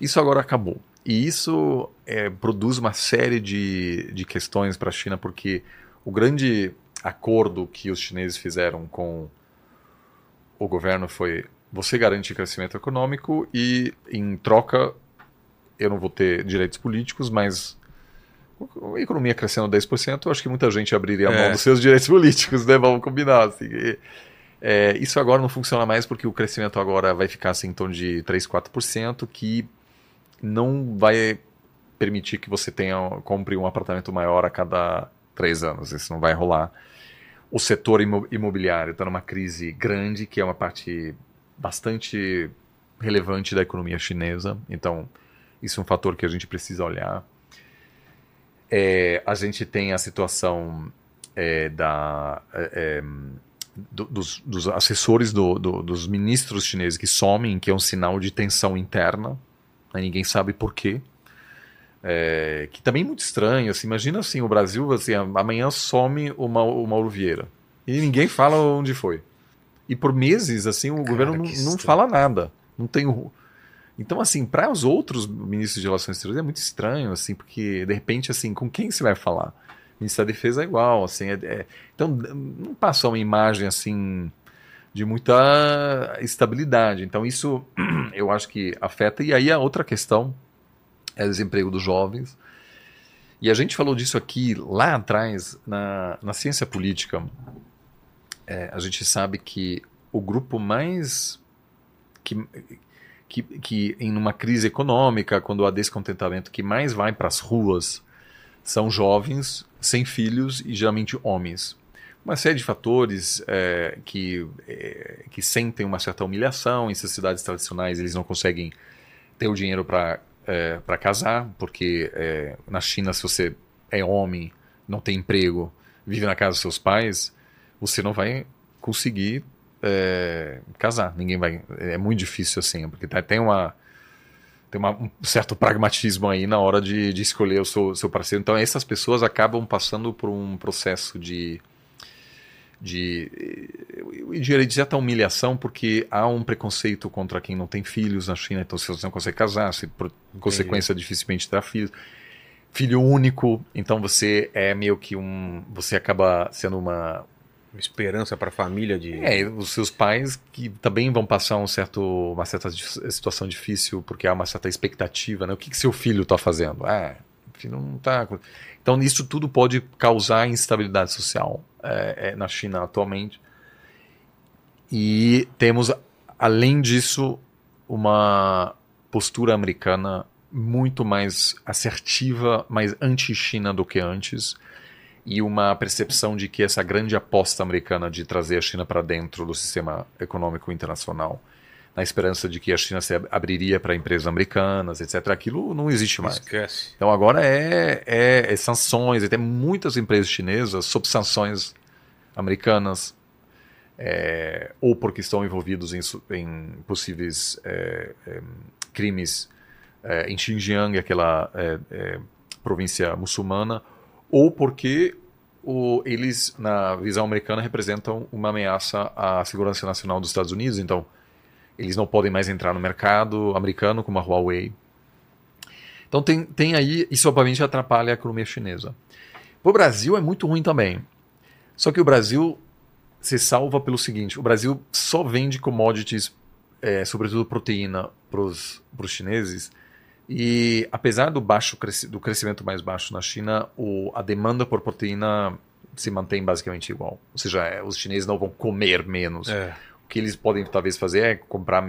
Isso agora acabou. E isso é, produz uma série de, de questões para a China, porque o grande acordo que os chineses fizeram com o governo foi: você garante crescimento econômico e, em troca, eu não vou ter direitos políticos, mas a economia crescendo 10%, eu acho que muita gente abriria a mão é. dos seus direitos políticos, né? Vamos combinar. Assim. E, é, isso agora não funciona mais porque o crescimento agora vai ficar assim, em torno de 3, 4%, que não vai permitir que você tenha compre um apartamento maior a cada três anos. Isso não vai rolar. O setor imobiliário está numa crise grande, que é uma parte bastante relevante da economia chinesa. Então, isso é um fator que a gente precisa olhar. É, a gente tem a situação é, da, é, é do, dos, dos, assessores do, do, dos ministros chineses que somem, que é um sinal de tensão interna né? ninguém sabe por quê. É, que também é muito estranho. Assim, imagina assim, o Brasil, assim, amanhã some o, Ma o Mauro Vieira. E ninguém fala onde foi. E por meses, assim, o Cara, governo não, não, fala nada. Não tem o... Então, assim, para os outros ministros de Relações Exteriores é muito estranho, assim, porque, de repente, assim, com quem você vai falar? O ministro da Defesa é igual, assim, é, é... então não passa uma imagem, assim, de muita estabilidade. Então isso eu acho que afeta. E aí a outra questão é o desemprego dos jovens. E a gente falou disso aqui lá atrás, na, na ciência política. É, a gente sabe que o grupo mais. que, que, que em uma crise econômica, quando há descontentamento, que mais vai para as ruas são jovens, sem filhos e geralmente homens uma série de fatores é, que, é, que sentem uma certa humilhação. Em sociedades tradicionais, eles não conseguem ter o dinheiro para é, casar, porque é, na China, se você é homem, não tem emprego, vive na casa dos seus pais, você não vai conseguir é, casar. Ninguém vai. É muito difícil assim, porque tá, tem uma tem uma, um certo pragmatismo aí na hora de, de escolher o seu, seu parceiro. Então, essas pessoas acabam passando por um processo de de, de, de certa humilhação, porque há um preconceito contra quem não tem filhos na China, então se você não consegue casar, se por Entendi. consequência dificilmente terá filhos. Filho único, então você é meio que um. Você acaba sendo uma. Esperança para a família de. É, os seus pais que também vão passar um certo, uma certa situação difícil, porque há uma certa expectativa, né? O que, que seu filho está fazendo? Ah, filho não está. Então, isso tudo pode causar instabilidade social é, é, na China atualmente. E temos, além disso, uma postura americana muito mais assertiva, mais anti-China do que antes, e uma percepção de que essa grande aposta americana de trazer a China para dentro do sistema econômico internacional na esperança de que a China se abriria para empresas americanas, etc. Aquilo não existe mais. Esquece. Então agora é, é, é sanções, e tem muitas empresas chinesas sob sanções americanas, é, ou porque estão envolvidos em, em possíveis é, é, crimes é, em Xinjiang, aquela é, província muçulmana, ou porque o, eles, na visão americana, representam uma ameaça à segurança nacional dos Estados Unidos. Então, eles não podem mais entrar no mercado americano como a Huawei. Então tem, tem aí, isso obviamente atrapalha a economia chinesa. O Brasil é muito ruim também. Só que o Brasil se salva pelo seguinte: o Brasil só vende commodities, é, sobretudo proteína, para os chineses, E apesar do baixo do crescimento mais baixo na China, o, a demanda por proteína se mantém basicamente igual. Ou seja, é, os chineses não vão comer menos. É. O que eles podem talvez fazer é comprar,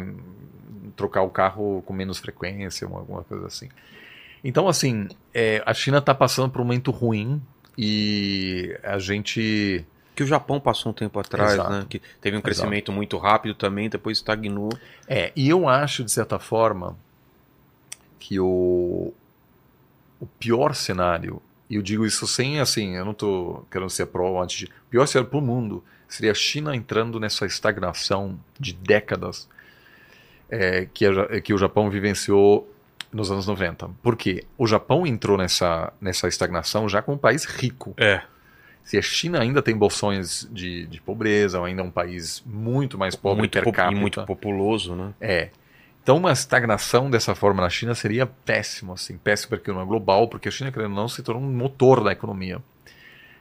trocar o carro com menos frequência, uma- alguma coisa assim. Então, assim, é, a China está passando por um momento ruim e a gente. Que o Japão passou um tempo atrás, Exato. né? Que teve um crescimento muito rápido também, depois estagnou. É, e eu acho, de certa forma, que o, o pior cenário, e eu digo isso sem, assim, eu não estou querendo ser pró antes de. O pior cenário para o mundo seria a China entrando nessa estagnação de décadas é, que, a que o Japão vivenciou nos anos 90. Por quê? O Japão entrou nessa, nessa estagnação já como um país rico. É. Se a China ainda tem bolsões de, de pobreza, ou ainda é um país muito mais pobre muito, per pop- e capita. muito populoso, né? É. Então, uma estagnação dessa forma na China seria péssimo, assim, péssimo porque não é global, porque a China, querendo ou não, se tornou um motor da economia.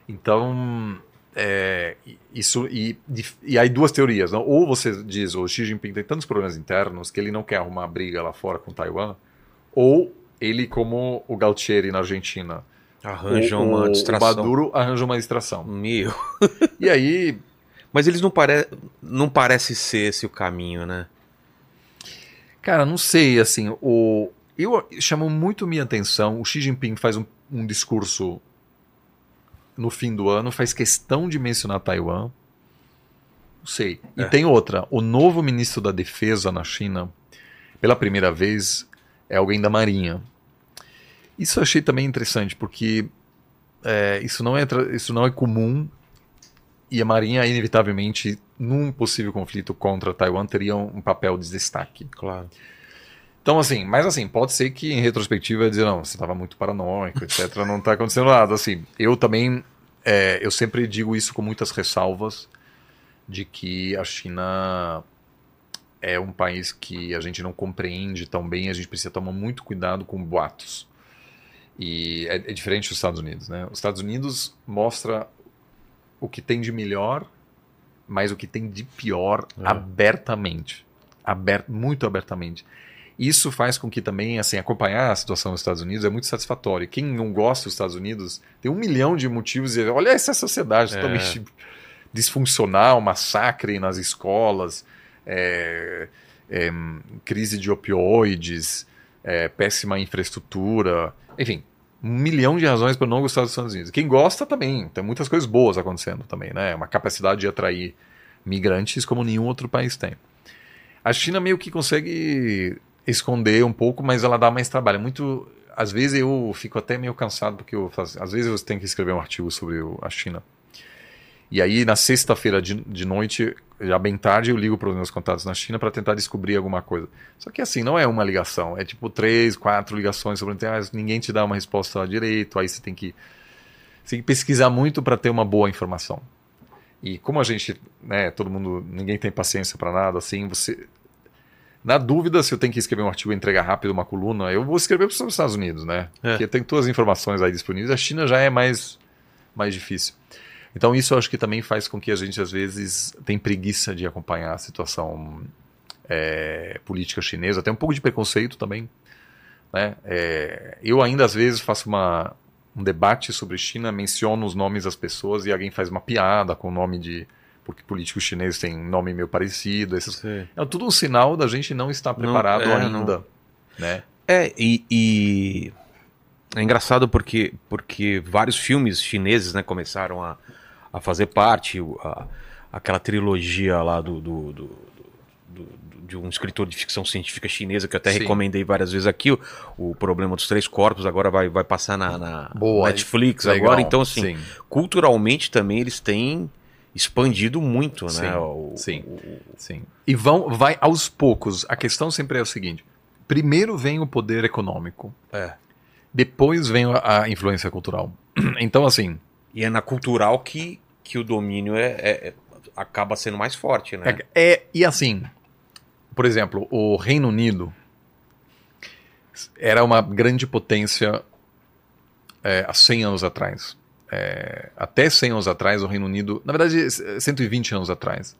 Então, é, isso e, e aí duas teorias, não? ou você diz, o Xi Jinping tem tantos problemas internos que ele não quer arrumar briga lá fora com Taiwan, ou ele, como o Galtieri na Argentina, Arranja o, uma o- distração. o Maduro arranja uma distração. Meu. E aí, Mas eles não, pare... não parece ser esse o caminho, né? Cara, não sei, assim, o eu chamou muito minha atenção. O Xi Jinping faz um, um discurso no fim do ano, faz questão de mencionar Taiwan. Não sei. E É. tem outra. O novo ministro da Defesa na China, pela primeira vez, é alguém da Marinha. Isso eu achei também interessante, porque é, isso, não é, isso não é comum e a Marinha, inevitavelmente, num possível conflito contra Taiwan, teria um papel de destaque. Claro. Então, assim, mas assim, pode ser que em retrospectiva eu dizer, não, você estava muito paranoico, etc. não está acontecendo nada. Assim, eu também, é, eu sempre digo isso com muitas ressalvas de que a China é um país que a gente não compreende tão bem, a gente precisa tomar muito cuidado com boatos. E é, é diferente dos Estados Unidos, né? Os Estados Unidos mostra o que tem de melhor, mas o que tem de pior É. abertamente, aber, muito abertamente. Isso faz com que também, assim, acompanhar a situação nos Estados Unidos é muito satisfatório. Quem não gosta dos Estados Unidos tem um milhão de motivos. de- Olha essa sociedade É. totalmente disfuncional, massacre nas escolas, é, é, crise de opioides, é, péssima infraestrutura, enfim, um milhão de razões para não gostar dos Estados Unidos. Quem gosta também, tem muitas coisas boas acontecendo também, né? Uma capacidade de atrair migrantes como nenhum outro país tem. A China meio que consegue esconder um pouco, mas ela dá mais trabalho. Muito, às vezes eu fico até meio cansado porque eu faço, às vezes eu tenho que escrever um artigo sobre o- a China. E aí na sexta-feira de, de noite, já bem tarde, eu ligo para os meus contatos na China para tentar descobrir alguma coisa. Só que assim, não é uma ligação, é tipo três, quatro ligações sobre ah, ninguém te dá uma resposta direito, aí você tem que, você tem que pesquisar muito para ter uma boa informação. E como a gente, né, todo mundo, ninguém tem paciência para nada, assim, você na dúvida, se eu tenho que escrever um artigo e entregar rápido uma coluna, eu vou escrever para os Estados Unidos, né? É. Porque tem todas as informações aí disponíveis. A China já é mais, mais difícil. Então isso eu acho que também faz com que a gente às vezes tem preguiça de acompanhar a situação é, política chinesa, tem um pouco de preconceito também. Né? É, eu ainda às vezes faço uma, um debate sobre China, menciono os nomes das pessoas e alguém faz uma piada com o nome de porque políticos chineses têm nome meio parecido. Essas... Sei. É tudo um sinal da gente não estar Não, preparado é, ainda. Né? É, e, e é engraçado porque, porque vários filmes chineses né, começaram a, a fazer parte, a- aquela trilogia lá do, do- do- do- do- de um escritor de ficção científica chinesa que eu até Sim. recomendei várias vezes aqui, o, o Problema dos Três Corpos, agora vai, vai passar na, na Boa, Netflix Legal. agora, então assim, Sim. culturalmente também eles têm expandido muito, Sim, né? o- sim. o- Sim. E vão, vai aos poucos. A questão sempre é o seguinte: primeiro vem o poder econômico, é. depois vem a, a influência cultural. Então, assim, E é na cultural que, que o domínio é, é- é- acaba sendo mais forte, né? é, é- e assim, por exemplo, o Reino Unido era uma grande potência é, há 100 anos atrás. É, até 100 anos atrás, o Reino Unido, na verdade, 120 anos atrás.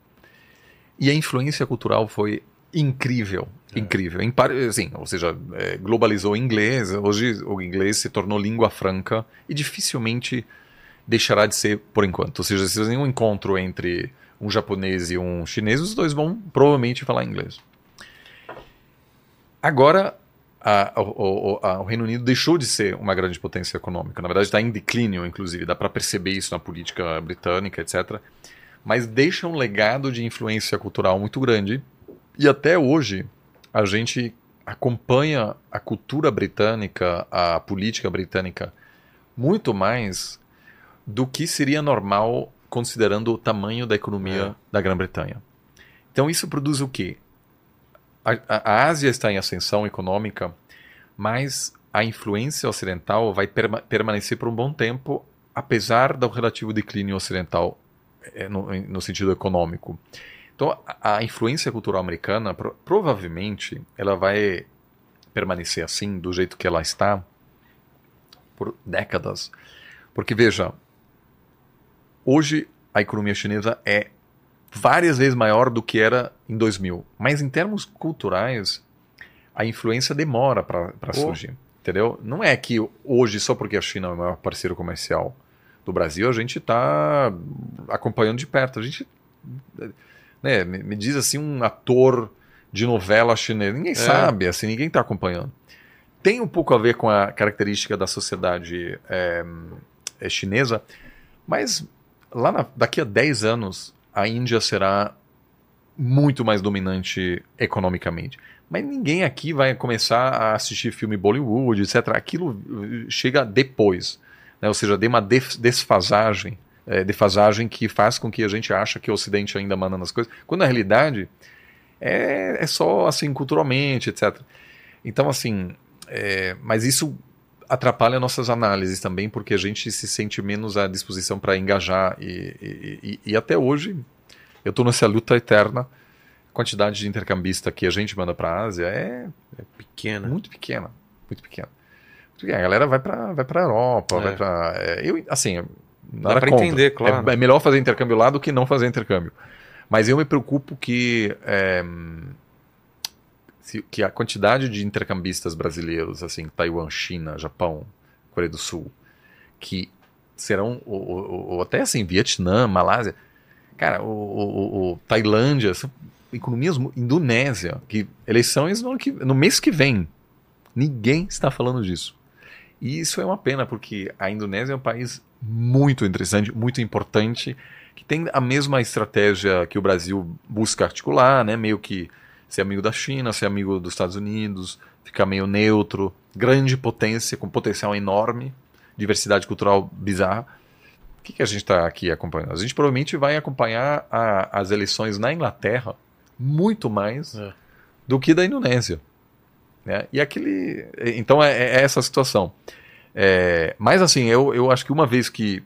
E a influência cultural foi incrível. É. Incrível. Em, assim, ou seja, é, globalizou o inglês, hoje o inglês se tornou língua franca e dificilmente deixará de ser por enquanto. Ou seja, se tem um encontro entre um japonês e um chinês, os dois vão provavelmente falar inglês. Agora, a, a, a, o Reino Unido deixou de ser uma grande potência econômica. Na verdade, está em declínio, inclusive. Dá para perceber isso na política britânica, etc. Mas deixa um legado de influência cultural muito grande. E até hoje, a gente acompanha a cultura britânica, a política britânica, muito mais do que seria normal considerando o tamanho da economia é. da Grã-Bretanha. Então isso produz o quê? A, a, Ásia está em ascensão econômica, mas a influência ocidental vai perma permanecer por um bom tempo, apesar do relativo declínio ocidental é, no, no sentido econômico. Então, a, a influência cultural americana, pro, provavelmente, ela vai permanecer assim, do jeito que ela está, por décadas. Porque, veja, Hoje, a economia chinesa é várias vezes maior do que era em 2000. Mas em termos culturais, a influência demora para oh. surgir. Entendeu? Não é que hoje, só porque a China é o maior parceiro comercial do Brasil, a gente está acompanhando de perto. A gente. Né, me diz assim um ator de novela chinesa. Ninguém é. sabe, assim, ninguém está acompanhando. Tem um pouco a ver com a característica da sociedade é, chinesa, mas lá na, daqui a 10 anos, a Índia será muito mais dominante economicamente. Mas ninguém aqui vai começar a assistir filme Bollywood, etc. Aquilo uh, chega depois. Né? Ou seja, tem uma desfasagem, é, defasagem que faz com que a gente ache que o Ocidente ainda manda nas coisas, quando na realidade é, é só assim culturalmente, etc. Então, assim, é, mas isso atrapalha nossas análises também, porque a gente se sente menos à disposição para engajar. E, e, e, e, até hoje, eu estou nessa luta eterna. A quantidade de intercambista que a gente manda para a Ásia é, é, pequena. Muito pequena. Muito pequena. A galera vai para vai a Europa, é. vai para. É, eu, assim, nada Dá para entender, claro. É, é, melhor fazer intercâmbio lá do que não fazer intercâmbio. Mas eu me preocupo que. É, que a quantidade de intercambistas brasileiros, assim, Taiwan, China, Japão, Coreia do Sul, que serão, ou, ou, ou até assim, Vietnã, Malásia, cara, o, Tailândia, economias, Indonésia, que eleições no, no mês que vem, ninguém está falando disso. E isso é uma pena, porque a Indonésia é um país muito interessante, muito importante, que tem a mesma estratégia que o Brasil busca articular, né? meio que ser amigo da China, ser amigo dos Estados Unidos, ficar meio neutro, grande potência, com potencial enorme, diversidade cultural bizarra. O que, que a gente está aqui acompanhando? A gente provavelmente vai acompanhar a, as eleições na Inglaterra muito mais é. do que da Indonésia. Né? E aquele. Então é, é essa a situação. É, mas assim, eu, eu acho que uma vez que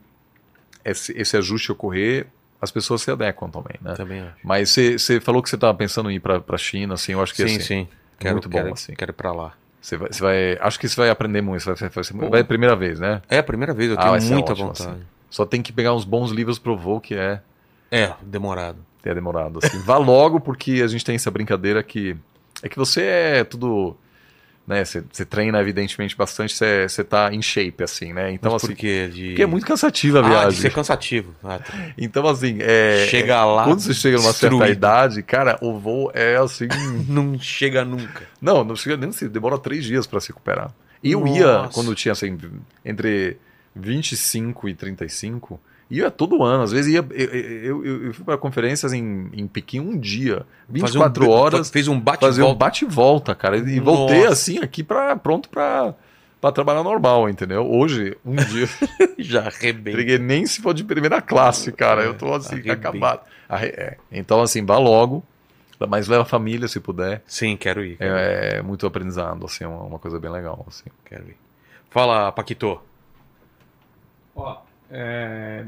esse, esse ajuste ocorrer, as pessoas se adequam também, né? Também acho. Mas você falou que você estava pensando em ir para a China, assim, eu acho que sim, assim, sim. É quero, muito bom, quero, assim. Quero ir para lá. Você vai, vai, acho que você vai aprender muito, vai, vai, vai, primeira vez, né? É a primeira vez, eu ah, tenho muita ótimo, vontade. Assim. Só tem que pegar uns bons livros pro voo, que é... É, demorado. É demorado, assim. Vá logo, porque a gente tem essa brincadeira que... É que você é tudo né? Você treina, evidentemente, bastante, você está em shape, assim, né? Então, Mas assim. Por quê? De... Porque é muito cansativa a viagem. Ah, de ser cansativo. Ah, tá. Então, assim. É, chega lá. Quando você chega numa destruído. certa idade, cara, o voo é assim. não chega nunca. Não, não chega nem se demora três dias para se recuperar. Eu Nossa. ia, quando tinha assim, entre 25 e 35 Ia todo ano, às vezes ia. Eu, eu, eu, eu fui para conferências em, em Pequim um dia, 24 um, horas. Fez um bate-volta. Fazer um bate-volta, cara. E Nossa. voltei assim aqui pra, pronto para para trabalhar normal, entendeu? Hoje, um dia. Já arrebentei. Peguei nem se for de primeira classe, cara. É, eu tô assim, acabado. É. Então, assim, vá logo. Mas leva a família se puder. Sim, quero ir. Quero é, ir. muito aprendizado, assim, é uma, uma, coisa bem legal. Assim. Quero ir. Fala, Paquito. Ó, é,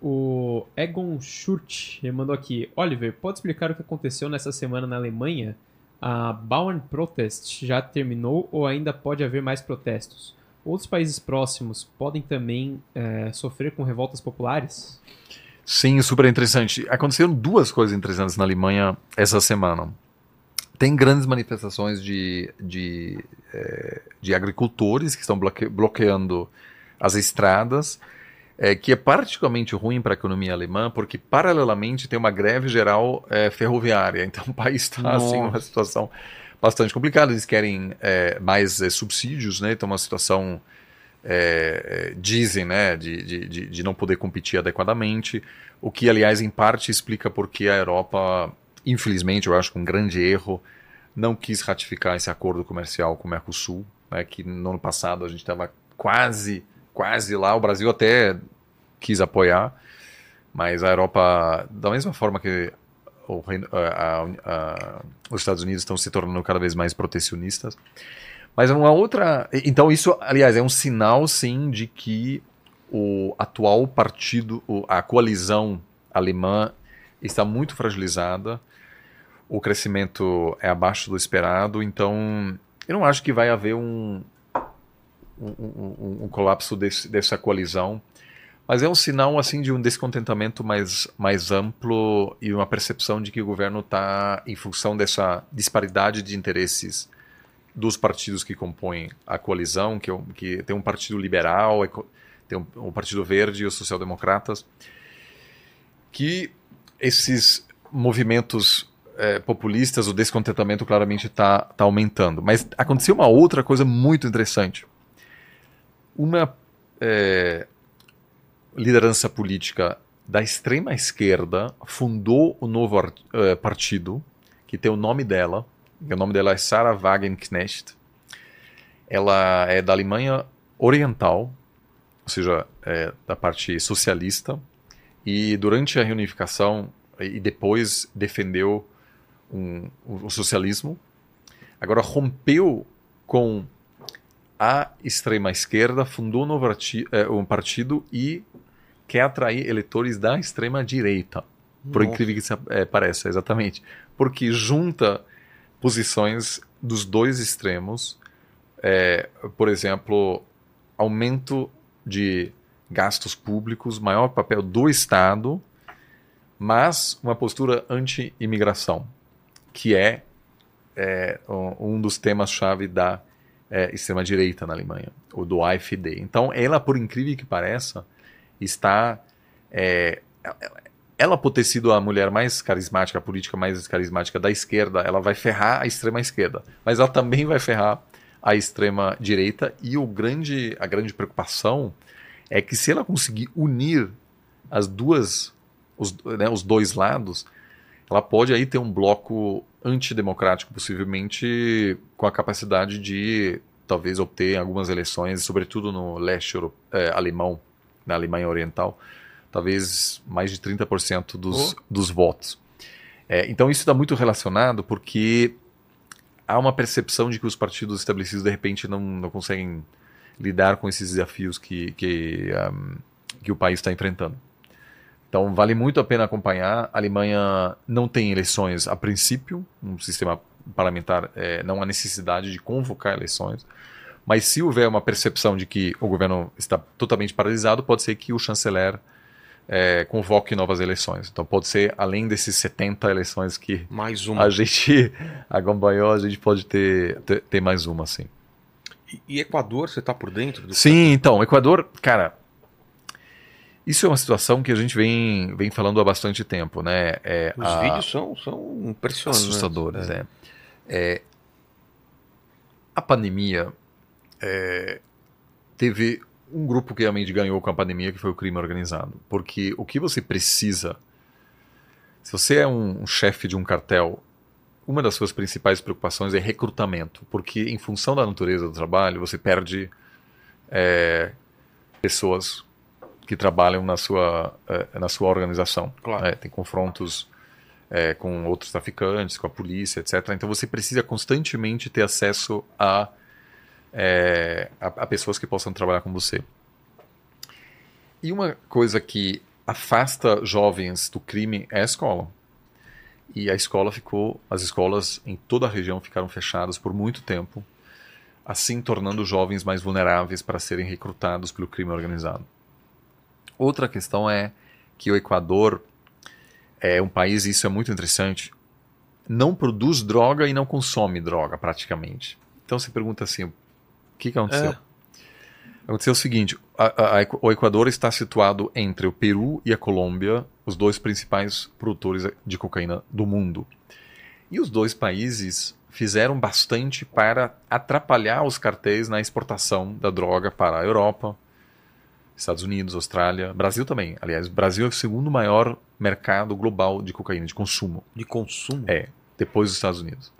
o Egon Schurt mandou aqui. Oliver, pode explicar o que aconteceu nessa semana na Alemanha? A Bauern Protest já terminou ou ainda pode haver mais protestos? Outros países próximos podem também é, sofrer com revoltas populares? Sim, super interessante. Aconteceram duas coisas interessantes na Alemanha essa semana. tem grandes manifestações de, de, é, de agricultores que estão bloque, bloqueando as estradas, é, que é particularmente ruim para a economia alemã, porque paralelamente tem uma greve geral é, ferroviária. Então o país está assim, numa situação bastante complicada. Eles querem é, mais é, subsídios, né? Então uma situação é, dizem, né, de, de, de não poder competir adequadamente, o que aliás em parte explica porque a Europa infelizmente, eu acho que um grande erro, não quis ratificar esse acordo comercial com o Mercosul, né, que no ano passado a gente estava quase, quase lá, o Brasil até quis apoiar, mas a Europa, da mesma forma que o, a, a, os Estados Unidos estão se tornando cada vez mais protecionistas, mas uma outra. Então, isso, aliás, é um sinal, sim, de que o atual partido, a coalizão alemã, está muito fragilizada. O crescimento é abaixo do esperado, então eu não acho que vai haver um, um, um, um colapso desse, dessa coalizão, mas é um sinal assim de um descontentamento mais, mais amplo e uma percepção de que o governo está, em função dessa disparidade de interesses dos partidos que compõem a coalizão, que, é que tem um partido liberal, tem um, um partido verde e os social-democratas, que esses movimentos é, populistas, o descontentamento claramente está tá aumentando. Mas aconteceu uma outra coisa muito interessante. Uma é, liderança política da extrema esquerda fundou o novo é, partido, que tem o nome dela. O nome dela é Sarah Wagenknecht. Ela é da Alemanha Oriental, ou seja, é, da parte socialista. E durante a reunificação e depois defendeu um, o socialismo, agora rompeu com a extrema esquerda, fundou um, novo é, um partido e quer atrair eleitores da extrema direita. Por incrível que é, pareça, exatamente. Porque junta posições dos dois extremos, é, por exemplo, aumento de gastos públicos, maior papel do Estado, mas uma postura anti-imigração que é, é um dos temas-chave da é, extrema-direita na Alemanha, o do AfD. Então, ela, por incrível que pareça, está. É, ela, por ter sido a mulher mais carismática, a política mais carismática da esquerda, ela vai ferrar a extrema-esquerda. Mas ela também vai ferrar a extrema-direita. E o grande, a grande preocupação é que se ela conseguir unir as duas, os, né, os dois lados, ela pode aí ter um bloco antidemocrático, possivelmente com a capacidade de talvez obter algumas eleições, sobretudo no leste é, alemão, na Alemanha Oriental, talvez mais de 30% dos, oh. dos votos. É, então isso está muito relacionado porque há uma percepção de que os partidos estabelecidos de repente não, não conseguem lidar com esses desafios que, que, um, que o país está enfrentando. Então vale muito a pena acompanhar. A Alemanha não tem eleições a princípio, um sistema parlamentar é, não há necessidade de convocar eleições. Mas se houver uma percepção de que o governo está totalmente paralisado, pode ser que o chanceler é, convoque novas eleições. Então pode ser, além desses 70 eleições que mais uma. a gente acompanhou, a gente pode ter, ter, ter mais uma, sim. E, e Equador, você está por dentro? Do sim, então, Equador, cara, isso é uma situação que a gente vem, vem falando há bastante tempo, né? É, Os a... vídeos são, são impressionantes. Assustadores, é. é. A pandemia é, teve um grupo que realmente ganhou com a pandemia, que foi o crime organizado. Porque o que você precisa... Se você é um, um chefe de um cartel, uma das suas principais preocupações é recrutamento. Porque em função da natureza do trabalho, você perde é, pessoas que trabalham na sua, uh, na sua organização. Claro. Né? Tem confrontos é, com outros traficantes, com a polícia, etc. Então você precisa constantemente ter acesso a, é, a, a, pessoas que possam trabalhar com você. E uma coisa que afasta jovens do crime é a escola. E a escola ficou, as escolas em toda a região ficaram fechadas por muito tempo, assim tornando os jovens mais vulneráveis para serem recrutados pelo crime organizado. Outra questão é que o Equador é um país, e isso é muito interessante, não produz droga e não consome droga, praticamente. Então você pergunta assim: o que, que aconteceu? É. Aconteceu o seguinte: a, a, o Equador está situado entre o Peru e a Colômbia, os dois principais produtores de cocaína do mundo. E os dois países fizeram bastante para atrapalhar os cartéis na exportação da droga para a Europa, Estados Unidos, Austrália, Brasil também. Aliás, Brasil é o segundo maior mercado global de cocaína, de consumo. De consumo? É, depois dos Estados Unidos.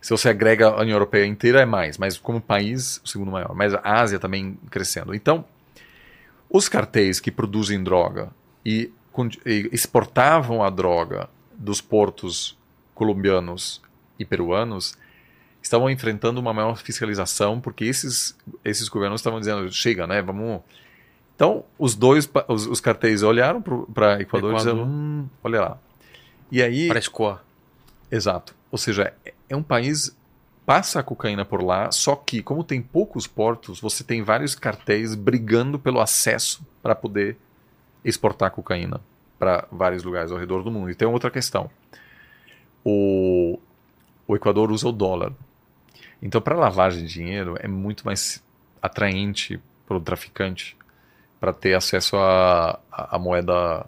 Se você agrega a União Europeia inteira, é mais, mas como país, o segundo maior. Mas a Ásia também crescendo. Então, os cartéis que produzem droga e, e exportavam a droga dos portos colombianos e peruanos estavam enfrentando uma maior fiscalização porque esses, esses governos estavam dizendo chega, né? Vamos. Então os dois os, os cartéis olharam para Equador, Equador. e disseram, hum, olha lá. E aí. Para escoar. Exato. Ou seja, é um país passa a cocaína por lá, só que como tem poucos portos, você tem vários cartéis brigando pelo acesso para poder exportar cocaína para vários lugares ao redor do mundo. E tem outra questão. O, o Equador usa o dólar. Então, para lavagem de dinheiro, é muito mais atraente para o traficante para ter acesso à, à moeda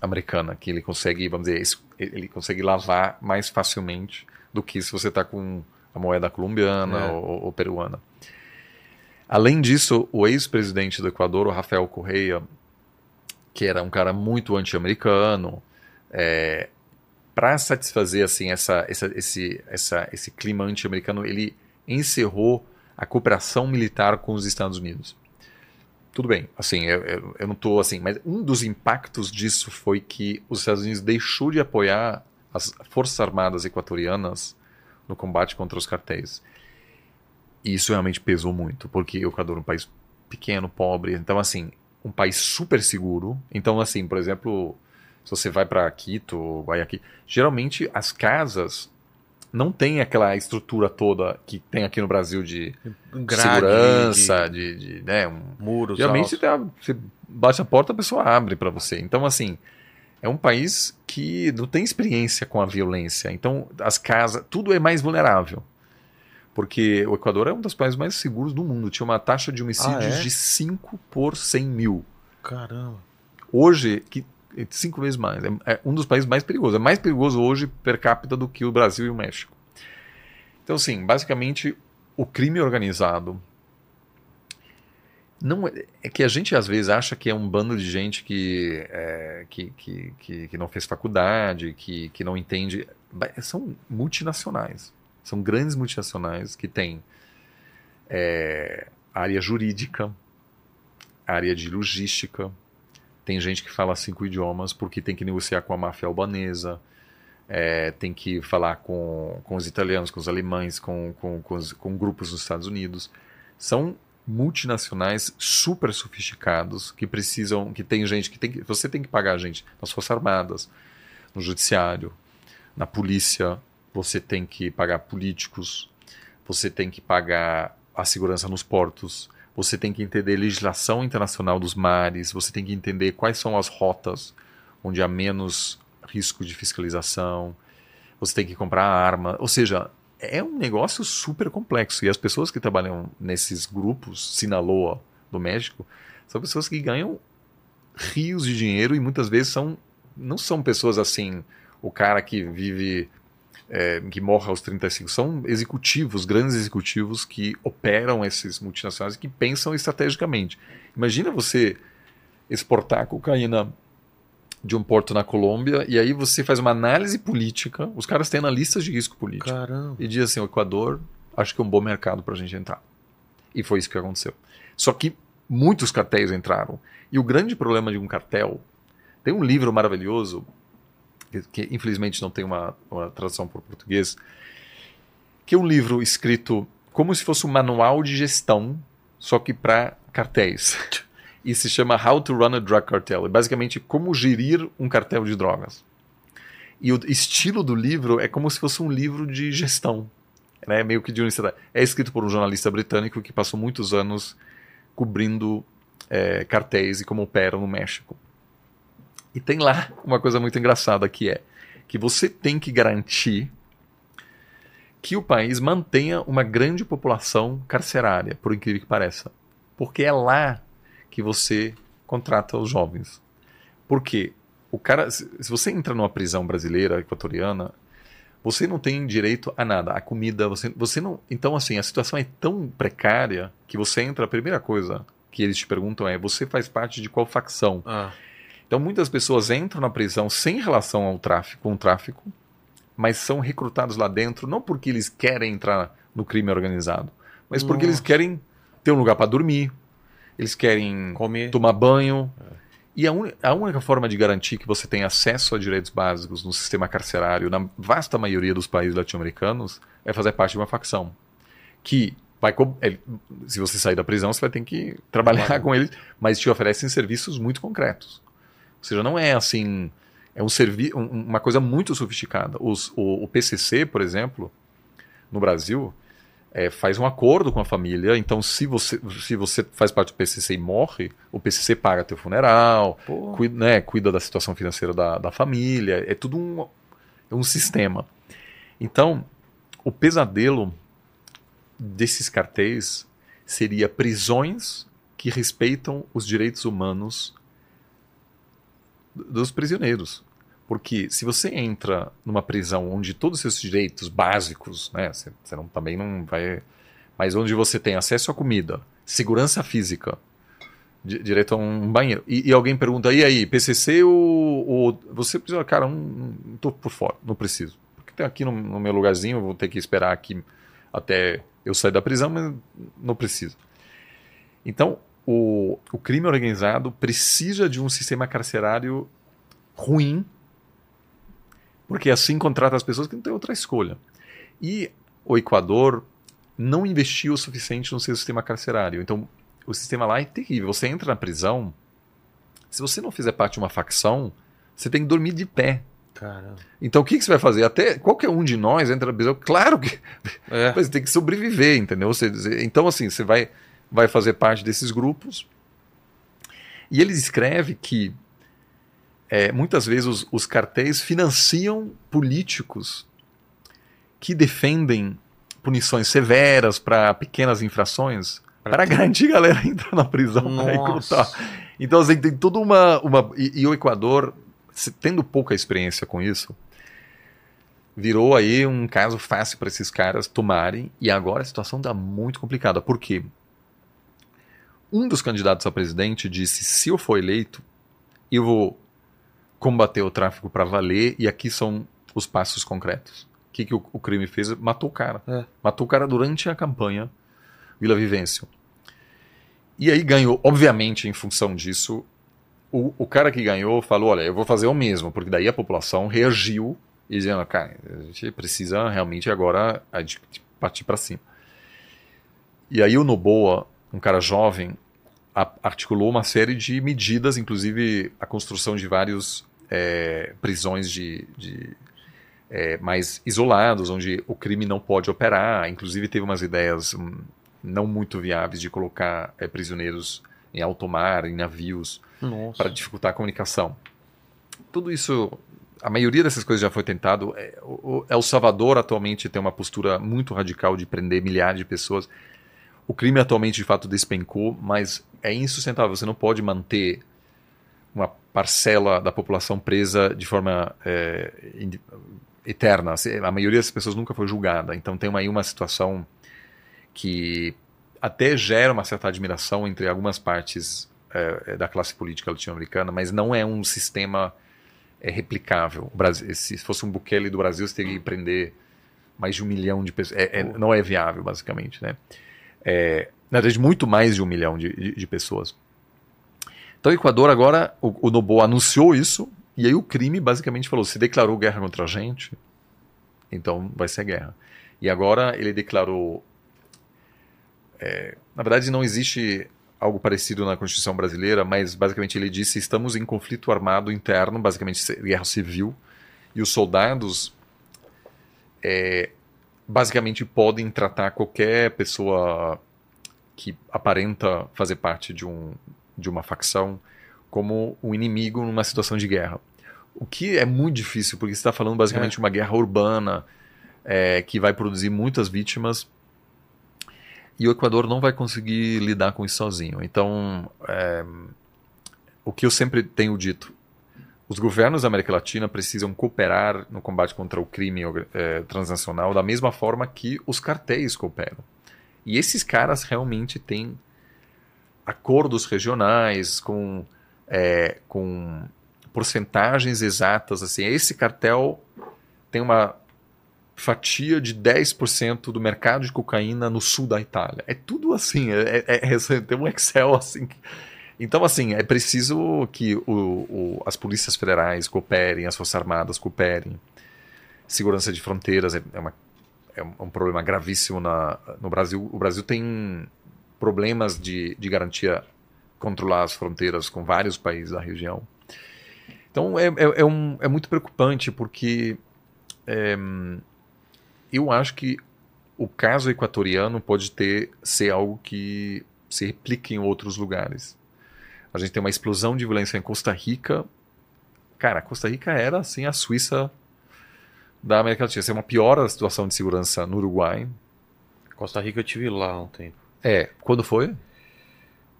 americana, que ele consegue, vamos dizer, ele consegue lavar mais facilmente do que se você está com a moeda colombiana é. ou, ou, peruana. Além disso, o ex-presidente do Equador, o Rafael Correia, que era um cara muito anti-americano, é, para satisfazer assim essa, essa, esse, essa, esse clima anti-americano, ele encerrou a cooperação militar com os Estados Unidos. Tudo bem, assim, eu, eu, eu não estou assim, mas um dos impactos disso foi que os Estados Unidos deixou de apoiar as forças armadas equatorianas no combate contra os cartéis. E isso realmente pesou muito, porque o Equador é um país pequeno, pobre, então assim, um país super seguro. Então assim, por exemplo, se você vai para Quito, Guayaquil, geralmente as casas não tem aquela estrutura toda que tem aqui no Brasil de Grade, segurança, de, de, de né, um, muros. Geralmente você, você bate a porta, a pessoa abre para você. Então assim, é um país que não tem experiência com a violência. Então, as casas, tudo é mais vulnerável. Porque o Equador é um dos países mais seguros do mundo. Tinha uma taxa de homicídios ah, é? de 5 por 100 mil. Caramba. Hoje, que, cinco vezes mais. É, é, um dos países mais perigosos. É mais perigoso hoje per capita do que o Brasil e o México. Então, assim, basicamente, o crime organizado não é, é que a gente às vezes acha que é um bando de gente que, é, que, que, que, que, não fez faculdade, que, que não entende. São multinacionais. São grandes multinacionais que têm é, área jurídica, área de logística. Tem gente que fala cinco idiomas porque tem que negociar com a máfia albanesa, é, tem que falar com, com os italianos, com os alemães, com, com, com, os, com grupos dos Estados Unidos. São multinacionais super sofisticados que precisam, que tem gente que tem que, você tem que pagar gente nas forças armadas, no judiciário, na polícia, você tem que pagar políticos, você tem que pagar a segurança nos portos, você tem que entender legislação internacional dos mares, você tem que entender quais são as rotas onde há menos risco de fiscalização, você tem que comprar arma, ou seja, é um negócio super complexo. E as pessoas que trabalham nesses grupos, Sinaloa do México, são pessoas que ganham rios de dinheiro e muitas vezes são não são pessoas assim, o cara que vive é, que morre aos 35, são executivos, grandes executivos que operam esses multinacionais e que pensam estrategicamente. Imagina você exportar cocaína de um porto na Colômbia, e aí você faz uma análise política, os caras têm analistas de risco político, Caramba. e diz assim, o Equador, acho que é um bom mercado para a gente entrar. E foi isso que aconteceu. Só que muitos cartéis entraram. E o grande problema de um cartel, tem um livro maravilhoso, que, infelizmente não tem uma, uma tradução para o português, que é um livro escrito como se fosse um manual de gestão, só que para cartéis. e se chama How to Run a Drug Cartel. É basicamente como gerir um cartel de drogas. E o estilo do livro é como se fosse um livro de gestão, né? meio que de universidade. É escrito por um jornalista britânico que passou muitos anos cobrindo é, cartéis e como operam no México. E tem lá uma coisa muito engraçada que é que você tem que garantir que o país mantenha uma grande população carcerária, por incrível que pareça. Porque é lá que você contrata os jovens. Por quê? O cara, se você entra numa prisão brasileira, equatoriana, você não tem direito a nada, a comida, você, você não. Então, assim, a situação é tão precária que você entra, a primeira coisa que eles te perguntam é: você faz parte de qual facção? Ah, Então, muitas pessoas entram na prisão sem relação ao tráfico, com o tráfico, mas são recrutados lá dentro não porque eles querem entrar no crime organizado, mas porque eles Nossa. querem ter um lugar para dormir, eles querem comer. tomar banho. E a, uni- a única forma de garantir que você tem acesso a direitos básicos no sistema carcerário, na vasta maioria dos países latino-americanos, é fazer parte de uma facção. Que vai. co- ele- se você sair da prisão, você vai ter que trabalhar Claro. com eles, mas te oferecem serviços muito concretos. Ou seja, não é assim. É um servi um- uma coisa muito sofisticada. Os- o, o PCC, por exemplo, no Brasil, é, faz um acordo com a família. Então, se você, se você faz parte do PCC e morre, o PCC paga teu funeral, cuida, né, cuida da situação financeira da, da família. É tudo um, é um sistema. Então, o pesadelo desses cartéis seria prisões que respeitam os direitos humanos dos prisioneiros. Porque se você entra numa prisão onde todos os seus direitos básicos, né, você, você não, também não vai. Mas onde você tem acesso à comida, segurança física, di- direito a um banheiro. E, e alguém pergunta, e aí, PCC ou, ou você precisa, cara, não tô por fora, não preciso. Porque tem aqui no, no meu lugarzinho, vou ter que esperar aqui até eu sair da prisão, mas não preciso. Então, o, o crime organizado precisa de um sistema carcerário ruim, porque assim contrata as pessoas que não têm outra escolha. E o Equador não investiu o suficiente no seu sistema carcerário. Então, o sistema lá é terrível. Você entra na prisão, se você não fizer parte de uma facção, você tem que dormir de pé. caramba. Então, o que, que você vai fazer? Até qualquer um de nós entra na prisão, claro que É. mas tem que sobreviver, entendeu? Você- você- então, assim, você vai, vai fazer parte desses grupos. E ele escreve que é, muitas vezes os, os cartéis financiam políticos que defendem punições severas para pequenas infrações para garantir a galera entrar na prisão para recrutar. Nossa. Então, assim, tem toda uma. uma e, e o Equador, tendo pouca experiência com isso, virou aí um caso fácil para esses caras tomarem. E agora a situação está muito complicada. Por quê? Um dos candidatos a presidente disse: se eu for eleito, eu vou combater o tráfico para valer. E aqui são os passos concretos. O que, que o, o crime fez? Matou o cara. É. Matou o cara durante a campanha Vila Vivêncio. E aí ganhou, obviamente, em função disso, o, o cara que ganhou falou: olha, eu vou fazer o mesmo, porque daí a população reagiu e dizendo: cara, a gente precisa realmente agora a gente partir para cima. E aí o Noboa, um cara jovem, a- articulou uma série de medidas, inclusive a construção de vários é, prisões de, de, é, mais isolados, onde o crime não pode operar. Inclusive teve umas ideias hum, não muito viáveis de colocar é, prisioneiros em alto mar, em navios, para dificultar a comunicação. Tudo isso, a maioria dessas coisas já foi tentado. É, El Salvador atualmente tem uma postura muito radical de prender milhares de pessoas. O crime atualmente de fato despencou, mas é insustentável. Você não pode manter uma parcela da população presa de forma é, eterna. A maioria das pessoas nunca foi julgada. Então tem aí uma situação que até gera uma certa admiração entre algumas partes é, da classe política latino-americana, mas não é um sistema é, replicável. Brasil, se fosse um Bukele do Brasil, você teria que prender mais de um milhão de pessoas. É- é- não é viável, basicamente. Né? É, na verdade, muito mais de um milhão de, de- de pessoas. Então, o Equador agora, o, o Noboa anunciou isso, e aí o crime basicamente falou: se declarou guerra contra a gente, então vai ser guerra. E agora ele declarou. é, na verdade, não existe algo parecido na Constituição brasileira, mas basicamente ele disse: estamos em conflito armado interno, basicamente guerra civil, e os soldados é, basicamente podem tratar qualquer pessoa que aparenta fazer parte de, um, de uma facção como um inimigo numa situação de guerra. O que é muito difícil, porque você está falando basicamente de uma guerra urbana, é, que vai produzir muitas vítimas e o Equador não vai conseguir lidar com isso sozinho. Então, é, o que eu sempre tenho dito, os governos da América Latina precisam cooperar no combate contra o crime é, transnacional da mesma forma que os cartéis cooperam. E esses caras realmente têm acordos regionais com, é, com porcentagens exatas. Assim, esse cartel tem uma fatia de 10% do mercado de cocaína no sul da Itália. É tudo assim, é, é, é tem um Excel assim. Então, assim, é preciso que o, o, as polícias federais cooperem, as forças armadas cooperem. Segurança de fronteiras é, é uma, é um problema gravíssimo na, no Brasil. O Brasil tem problemas de, de garantia controlar as fronteiras com vários países da região. Então, é, é, é um, é muito preocupante porque é, eu acho que o caso equatoriano pode ter ser algo que se replique em outros lugares. A gente tem uma explosão de violência em Costa Rica. Cara, Costa Rica era assim a Suíça da América Latina. Isso é uma pior a situação de segurança no Uruguai. Costa Rica eu tive lá há um tempo. É, quando foi?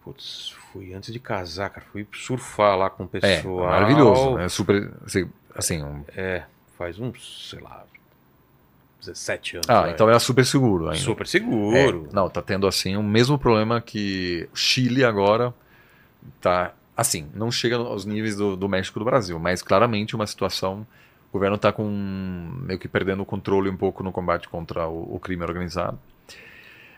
Putz, fui antes de casar, cara. Fui surfar lá com o é, pessoal. É, maravilhoso, né? Super, assim, assim um... É, faz uns, sei lá, 17 anos. Ah, então era super seguro ainda. Super seguro. É, não, tá tendo assim o mesmo problema que Chile agora tá assim, não chega aos níveis do, do México do Brasil, mas claramente uma situação o governo está com meio que perdendo o controle um pouco no combate contra o, o crime organizado.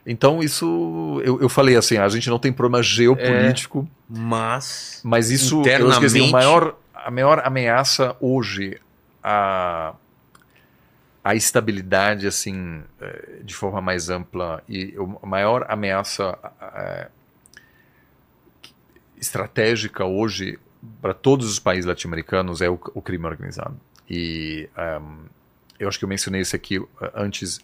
Então isso eu, eu, falei assim, a gente não tem problema geopolítico, é, mas mas isso eu esqueci, o maior a maior ameaça hoje a a estabilidade assim eh, de forma mais ampla e a maior ameaça é, estratégica hoje para todos os países latino-americanos é o, o, crime organizado e um, ehm, eu acho que eu mencionei isso aqui eh, antes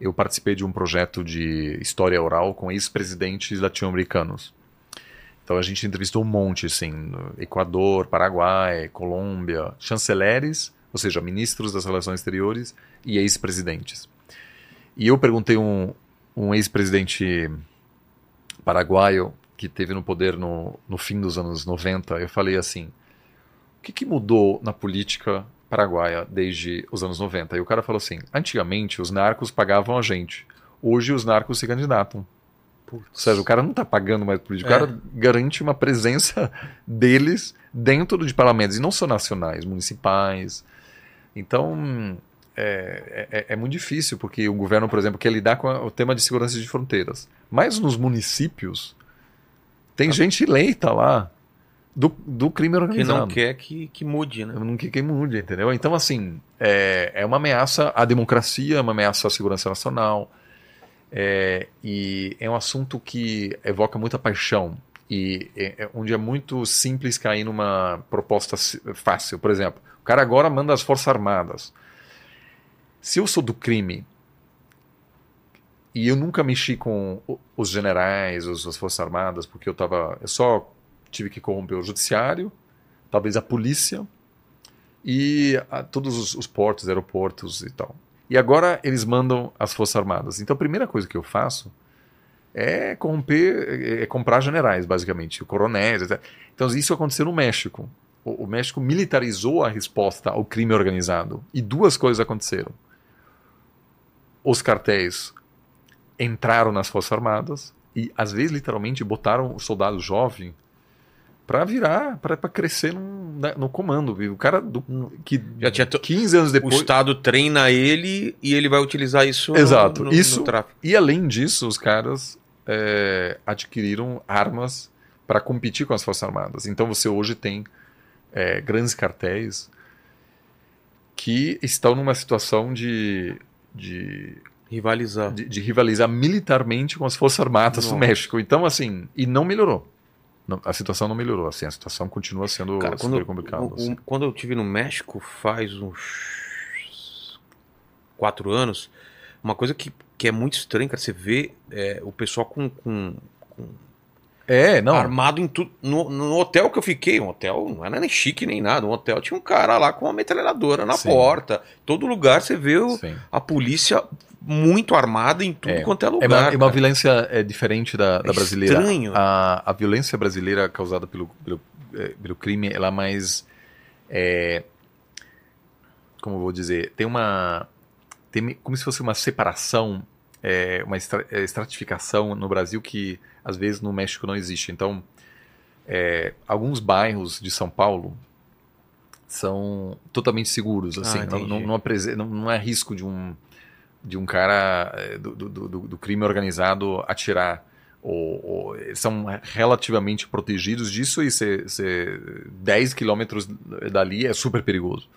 eu participei de um projeto de história oral com ex-presidentes latino-americanos então a gente entrevistou um monte assim Equador Paraguai Colômbia chanceleres ou seja, ministros das relações exteriores e ex-presidentes. E eu perguntei um, um ex-presidente paraguaio que teve no poder no, no fim dos anos 90, eu falei assim, o que, que mudou na política paraguaia desde os anos 90? E o cara falou assim, antigamente os narcos pagavam a gente, hoje os narcos se candidatam. Putz. Ou seja, o cara não está pagando mais política, é. o cara garante uma presença deles dentro de parlamentos, e não só nacionais, municipais, então, é, é, é, muito difícil, porque o governo, por exemplo, quer lidar com o tema de segurança de fronteiras. Mas nos municípios, tem ah. gente eleita lá do, do crime organizado. Que não quer que, que mude, né? Não quer que mude, entendeu? Então, assim, é, é uma ameaça à democracia, é uma ameaça à segurança nacional. É, e é um assunto que evoca muita paixão e é, onde é muito simples cair numa proposta fácil. Por exemplo, cara agora manda as Forças Armadas. Se eu sou do crime e eu nunca mexi com os generais, as Forças Armadas, porque eu tava. Eu só tive que corromper o judiciário, talvez a polícia e a, todos os, os portos, aeroportos e tal. E agora eles mandam as Forças Armadas. Então a primeira coisa que eu faço é corromper, é comprar generais, basicamente, coronéis. Etc. Então isso aconteceu no México o, México militarizou a resposta ao crime organizado. E duas coisas aconteceram. Os cartéis entraram nas Forças Armadas e, às vezes, literalmente, botaram o soldado jovem para virar, para crescer no, no comando. O cara do, que já tinha 15 anos depois. O Estado treina ele e ele vai utilizar isso Exato. No, no, isso, no tráfico. E além disso, os caras é, adquiriram armas para competir com as Forças Armadas. Então você hoje tem é, grandes cartéis que estão numa situação de, de rivalizar de, de, rivalizar militarmente com as forças armadas Nossa. do México. Então, assim, e não melhorou. Não, a situação não melhorou, assim, a situação continua sendo Cara, super complicada. Assim. Quando eu tive no México faz uns quatro anos, uma coisa que, que é muito estranha, cara, você vê é, o pessoal com, com, com É, não. Armado em tudo. No, no hotel que eu fiquei, um hotel não era nem chique nem nada. Um hotel tinha um cara lá com uma metralhadora na Sim. porta. Todo lugar você vê o- a polícia muito armada em tudo É. quanto é É lugar. uma, é uma violência é, diferente da, da É brasileira. estranho. A, a violência brasileira causada pelo, pelo, é, pelo crime, ela é mais. é, como eu vou dizer? Tem uma. Tem como se fosse uma separação, é, uma estra- é, estratificação no Brasil que às vezes no México não existe. Então, é, alguns bairros de São Paulo são totalmente seguros. Assim, Ah, não, não, não- não é risco de um de um cara é, do, do, do, do crime organizado atirar. Ou, ou- eles são relativamente protegidos disso e ser, ser 10 quilômetros dali é super perigoso.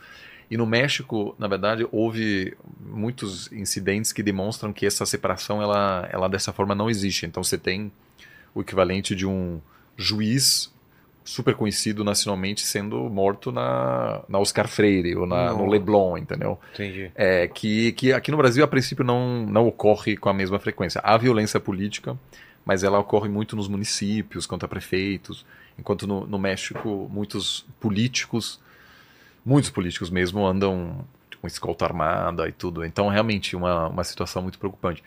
E no México, na verdade, houve muitos incidentes que demonstram que essa separação, ela, ela dessa forma não existe. Então você tem o equivalente de um juiz super conhecido nacionalmente sendo morto na, na Oscar Freire ou na, no. Leblon, entendeu? Entendi. É, que, que aqui no Brasil, a princípio, não, não ocorre com a mesma frequência. Há violência política, mas ela ocorre muito nos municípios, contra prefeitos, enquanto no, no México, muitos políticos, muitos políticos mesmo, andam com escolta armada e tudo. Então, realmente, uma, uma situação muito preocupante.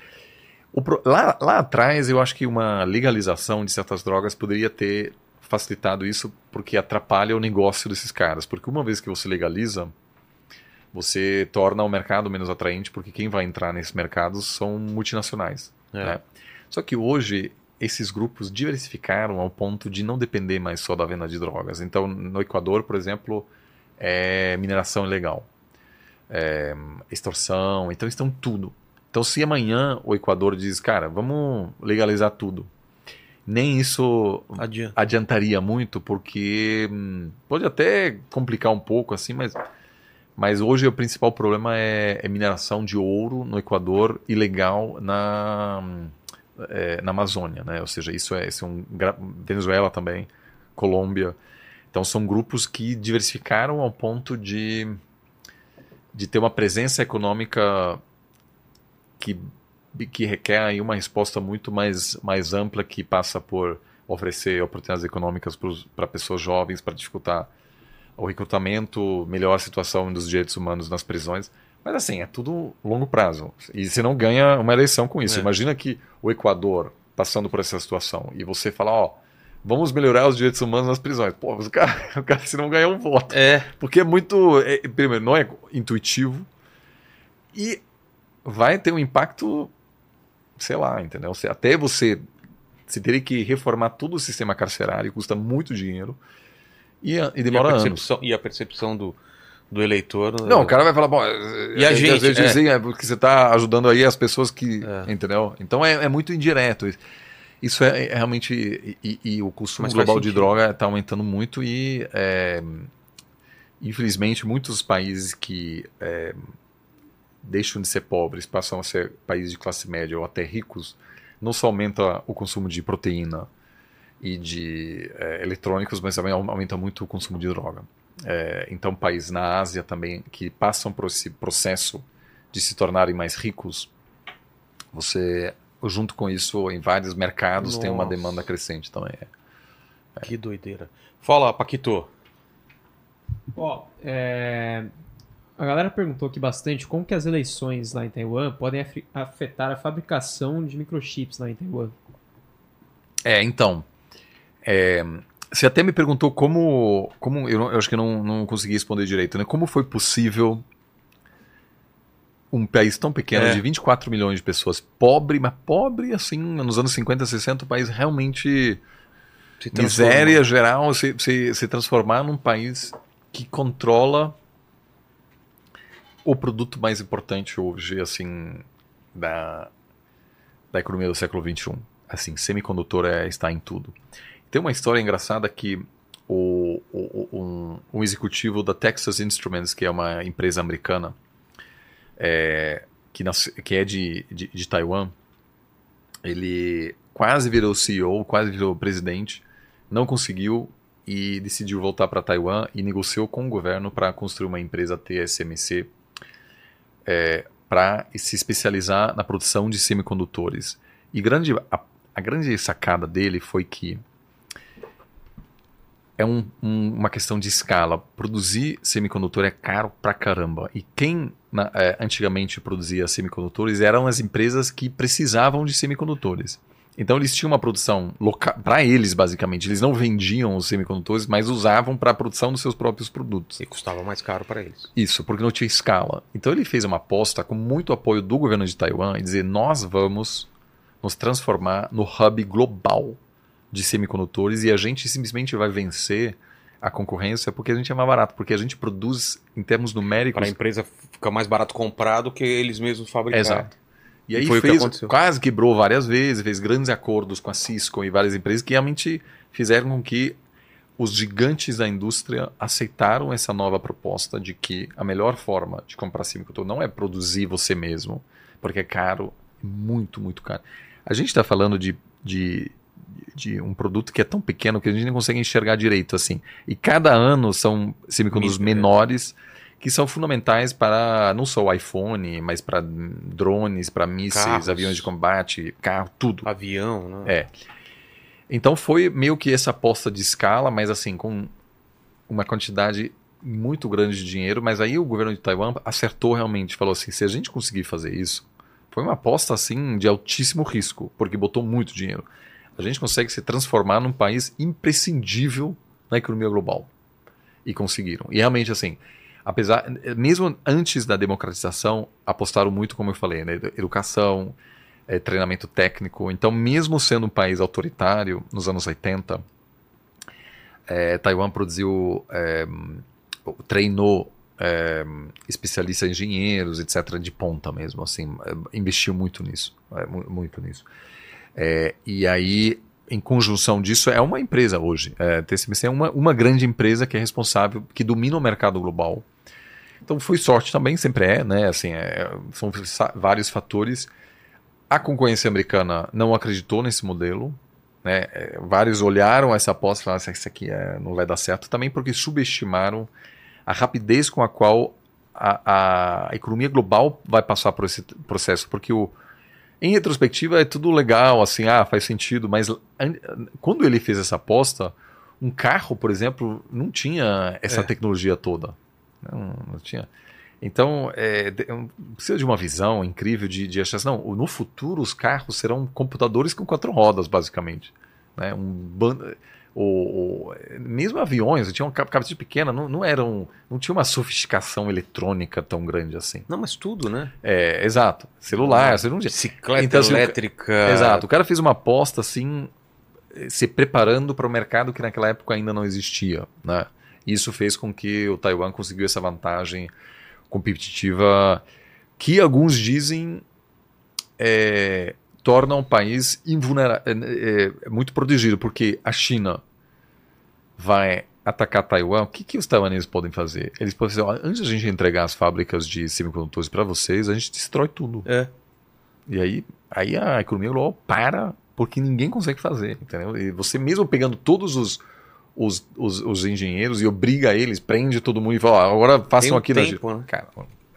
Pro- lá, lá atrás, eu acho que uma legalização de certas drogas poderia ter facilitado isso, porque atrapalha o negócio desses caras. Porque uma vez que você legaliza, você torna o mercado menos atraente, porque quem vai entrar nesses mercados são multinacionais. É. né? Só que hoje esses grupos diversificaram ao ponto de não depender mais só da venda de drogas. Então, no Equador, por exemplo, é mineração ilegal, é extorsão, então estão tudo. Então, se amanhã o Equador diz, cara, vamos legalizar tudo, nem isso Adianta. adiantaria muito, porque hum, pode até complicar um pouco assim, mas, mas hoje o principal problema é, é mineração de ouro no Equador ilegal na, é, na Amazônia, né? Ou seja, isso é, isso é um Venezuela também, Colômbia. Então são grupos que diversificaram ao ponto de de ter uma presença econômica que que requer aí uma resposta muito mais, mais ampla que passa por oferecer oportunidades econômicas para pessoas jovens, para dificultar o recrutamento, melhorar a situação dos direitos humanos nas prisões. Mas assim, é tudo longo prazo. E você não ganha uma eleição com isso. É. Imagina que o Equador passando por essa situação e você fala, ó, vamos melhorar os direitos humanos nas prisões. Pô, os cara, o cara se não ganhar um voto. É. Porque é muito. é, primeiro, não é intuitivo. E vai ter um impacto, sei lá, entendeu? Até você. Você teria que reformar todo o sistema carcerário, custa muito dinheiro. E, e E a, demora anos. percepção, e a percepção do, do eleitor. Não, o cara vai falar, bom, E a é, gente, às vezes é. dizem, é porque você está ajudando aí as pessoas que, É. entendeu? Então é, é muito indireto. Isso é, é realmente e, e o consumo Mas global de droga está aumentando muito e é, infelizmente muitos países que é, deixam de ser pobres passam a ser países de classe média ou até ricos, não só aumenta o consumo de proteína e de é, eletrônicos, mas também au- aumenta muito o consumo de droga. É, então, países na Ásia também que passam por esse processo de se tornarem mais ricos, você, junto com isso, em vários mercados tem uma Nossa. demanda crescente também. Que doideira. Fala, Paquito. Ó, é, a galera perguntou aqui bastante como que as eleições lá em Taiwan podem afetar a fabricação de microchips lá em Taiwan. É, então. é, você até me perguntou como. como eu, não- eu acho que eu não, não consegui responder direito, né? Como foi possível um país tão pequeno, É. de 24 milhões de pessoas, pobre, mas pobre assim, nos anos 50, 60, um país realmente miséria geral, se, se, se transformar num país que controla o produto mais importante hoje, assim, da, da economia do século XXI. Assim, semicondutor é, está em tudo. Tem uma história engraçada que o, o- um, um executivo da Texas Instruments, que é uma empresa americana, é, que, nasce- que é de, de, de Taiwan, ele quase virou CEO, quase virou presidente, não conseguiu e decidiu voltar para Taiwan e negociou com o governo para construir uma empresa TSMC para se especializar na produção de semicondutores. E grande, a, a grande sacada dele foi que é um, um, uma questão de escala. Produzir semicondutor é caro pra caramba. E quem na, é, antigamente produzia semicondutores eram as empresas que precisavam de semicondutores. Então eles tinham uma produção para eles, basicamente. Eles não vendiam os semicondutores, mas usavam para a produção dos seus próprios produtos. E custava mais caro para eles. Isso, porque não tinha escala. Então ele fez uma aposta com muito apoio do governo de Taiwan e dizer: nós vamos nos transformar no hub global de semicondutores e a gente simplesmente vai vencer a concorrência porque a gente é mais barato, porque a gente produz em termos numéricos. Para a empresa fica mais barato comprar do que eles mesmos fabricar. Exato. E aí e fez, que quase quebrou várias vezes, fez grandes acordos com a Cisco e várias empresas que realmente fizeram com que os gigantes da indústria aceitaram essa nova proposta de que a melhor forma de comprar semicondutor não é produzir você mesmo, porque é caro, muito, muito caro. A gente está falando de, de de um produto que é tão pequeno que a gente não consegue enxergar direito assim. E cada ano são semicondutores menores que são fundamentais para não só o iPhone, mas para drones, para mísseis, Carros. aviões de combate, carro, tudo. Avião, né? É. Então foi meio que essa aposta de escala, mas assim, com uma quantidade muito grande de dinheiro, mas aí o governo de Taiwan acertou realmente, falou assim, se a gente conseguir fazer isso, foi uma aposta assim de altíssimo risco, porque botou muito dinheiro a gente consegue se transformar num país imprescindível na economia global. E conseguiram. E realmente, assim, apesar, mesmo antes da democratização, apostaram muito, como eu falei, né, educação, é, treinamento técnico. Então, mesmo sendo um país autoritário, nos anos 80, é, Taiwan produziu, é, treinou especialistas engenheiros, etc., de ponta mesmo, assim, investiu muito nisso, muito nisso. E aí, em conjunção disso, é uma empresa hoje. É, TSMC é uma, uma grande empresa que é responsável, que domina o mercado global. Então foi sorte também, sempre é, né? Assim, é, são vários fatores. A concorrência americana não acreditou nesse modelo. Né? É, vários olharam essa aposta e falaram assim, isso aqui é, não vai dar certo, também porque subestimaram a rapidez com a qual a, a economia global vai passar por esse processo, porque o, em retrospectiva é tudo legal, assim, ah, faz sentido, mas quando ele fez essa aposta, um carro, por exemplo, não tinha essa é. tecnologia toda. Não, não tinha. Então, é, precisa de uma visão incrível de, de achar assim, não, no futuro os carros serão computadores com quatro rodas, basicamente. Né? Um, o, o, mesmo aviões, tinha uma capacidade pequena, não, não eram, não tinha uma sofisticação eletrônica tão grande assim. Não, mas tudo, né? É, exato. Celular, você não bicicleta então, assim, elétrica. exato. O cara fez uma aposta assim, se preparando para o mercado que naquela época ainda não existia, né? Isso fez com que o Taiwan conseguiu essa vantagem competitiva que alguns dizem é, torna um país invulnerável, é, é, muito protegido, porque a China vai atacar Taiwan, o que, que os taiwaneses podem fazer? Eles podem dizer, antes de a gente entregar as fábricas de semicondutores para vocês, a gente destrói tudo. É. E aí, aí a economia global para, porque ninguém consegue fazer, entendeu? E você mesmo pegando todos os, os, os, os engenheiros e obriga eles, prende todo mundo e fala, agora façam um aqui tempo, na... Né? Cara,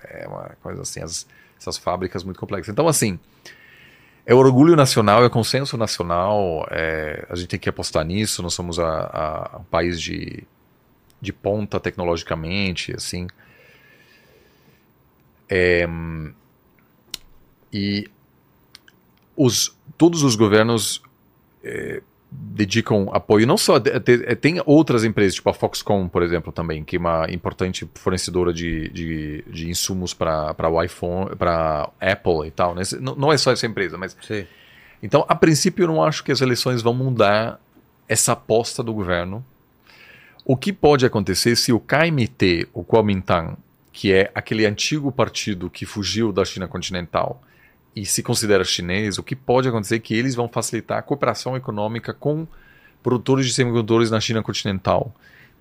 é uma coisa assim, as, essas fábricas muito complexas. Então, assim, é orgulho nacional, é consenso nacional, é, a gente tem que apostar nisso, nós somos a, a, um país de, de ponta tecnologicamente, assim. É, e os, todos os governos é, dedicam apoio não só é, tem outras empresas tipo a Foxconn por exemplo também que é uma importante fornecedora de, de, de insumos para para o iPhone para Apple e tal né? não, não, é só essa empresa mas Sim. então a princípio eu não acho que as eleições vão mudar essa aposta do governo o que pode acontecer se o KMT o Kuomintang que é aquele antigo partido que fugiu da China continental e se considera chinês, o que pode acontecer é que eles vão facilitar a cooperação econômica com produtores de semicondutores na China continental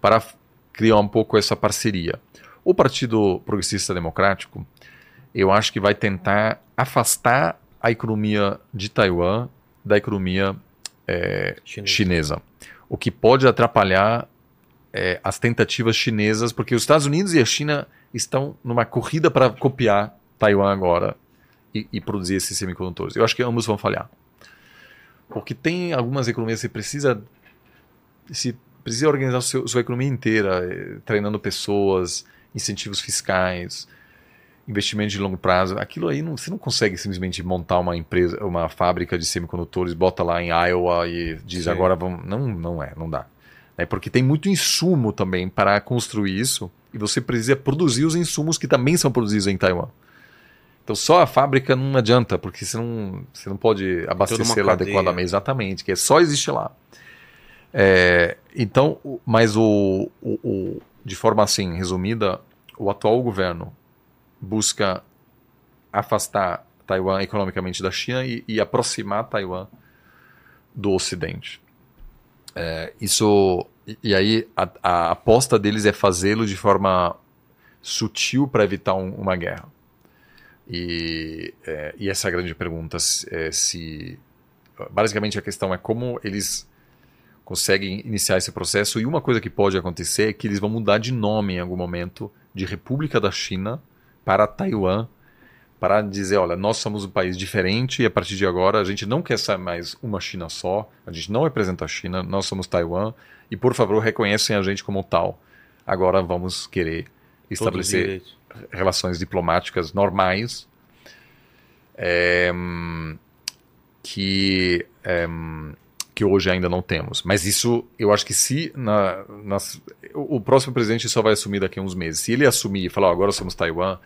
para criar um pouco essa parceria. O Partido Progressista Democrático, eu acho que vai tentar afastar a economia de Taiwan da economia é, chinesa, o que pode atrapalhar é, as tentativas chinesas, porque os Estados Unidos e a China estão numa corrida para copiar Taiwan agora e, e produzir esses semicondutores. Eu acho que ambos vão falhar. Porque tem algumas economias que você precisa se precisa organizar seu, sua economia inteira, eh, treinando pessoas, incentivos fiscais, investimento de longo prazo. Aquilo aí não, você não consegue simplesmente montar uma empresa, uma fábrica de semicondutores, bota lá em Iowa e diz Sim. agora vamos. Não, não é, não dá. É porque tem muito insumo também para construir isso e você precisa produzir os insumos que também são produzidos em Taiwan. Então só a fábrica não adianta, porque você não, você não pode abastecer lá adequadamente. Exatamente, que é só existe lá. É, então, mas o, o- o- de forma assim, resumida, o atual governo busca afastar Taiwan economicamente da China e, e aproximar Taiwan do Ocidente. É, isso e, e aí a, a aposta deles é fazê-lo de forma sutil para evitar um- uma guerra. E, é, e essa é a grande pergunta: é, se basicamente a questão é como eles conseguem iniciar esse processo. E uma coisa que pode acontecer é que eles vão mudar de nome em algum momento de República da China para Taiwan, para dizer, olha, nós somos um país diferente e a partir de agora a gente não quer ser mais uma China só, a gente não representa a China, nós somos Taiwan e por favor reconhecem a gente como tal. Agora vamos querer estabelecer. Relações diplomáticas normais é, que é, que hoje ainda não temos. Mas isso, eu acho que se na, nas, o próximo presidente só vai assumir daqui a uns meses. Se ele assumir e falar, "Ó, agora somos Taiwan,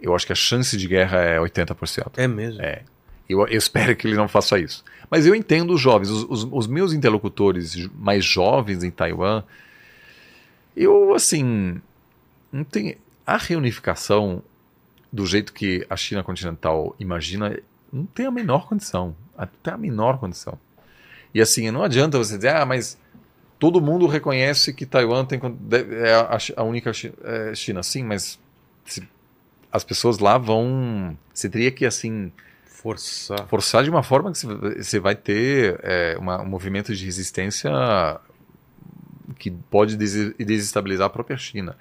eu acho que a chance de guerra é 80%. É mesmo. É. Eu, eu espero que ele não faça isso. Mas eu entendo os jovens, os, os- os meus interlocutores mais jovens em Taiwan, eu, assim, não tem, a reunificação do jeito que a China continental imagina não tem a menor condição. Tem a menor condição. E assim, não adianta você dizer, ah, mas todo mundo reconhece que Taiwan tem, é a, única é, China. Sim, mas se- as pessoas lá vão. Você teria que, assim, Forçar. forçar de uma forma que você- vai ter é, uma- um movimento de resistência que pode desestabilizar a própria China.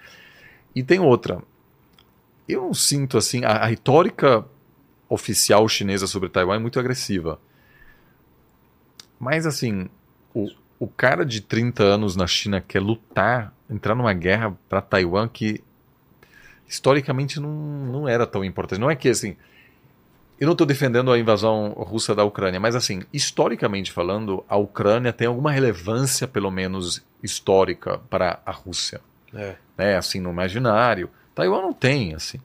E tem outra. Eu não sinto assim. A, a retórica oficial chinesa sobre Taiwan é muito agressiva. Mas assim, o, o cara de 30 anos na China quer lutar, entrar numa guerra para Taiwan que historicamente não, não era tão importante. Não é que assim. Eu não estou defendendo a invasão russa da Ucrânia, mas assim, historicamente falando, a Ucrânia tem alguma relevância, pelo menos histórica, para a Rússia. É. Né? Assim, no imaginário. Taiwan não tem, assim.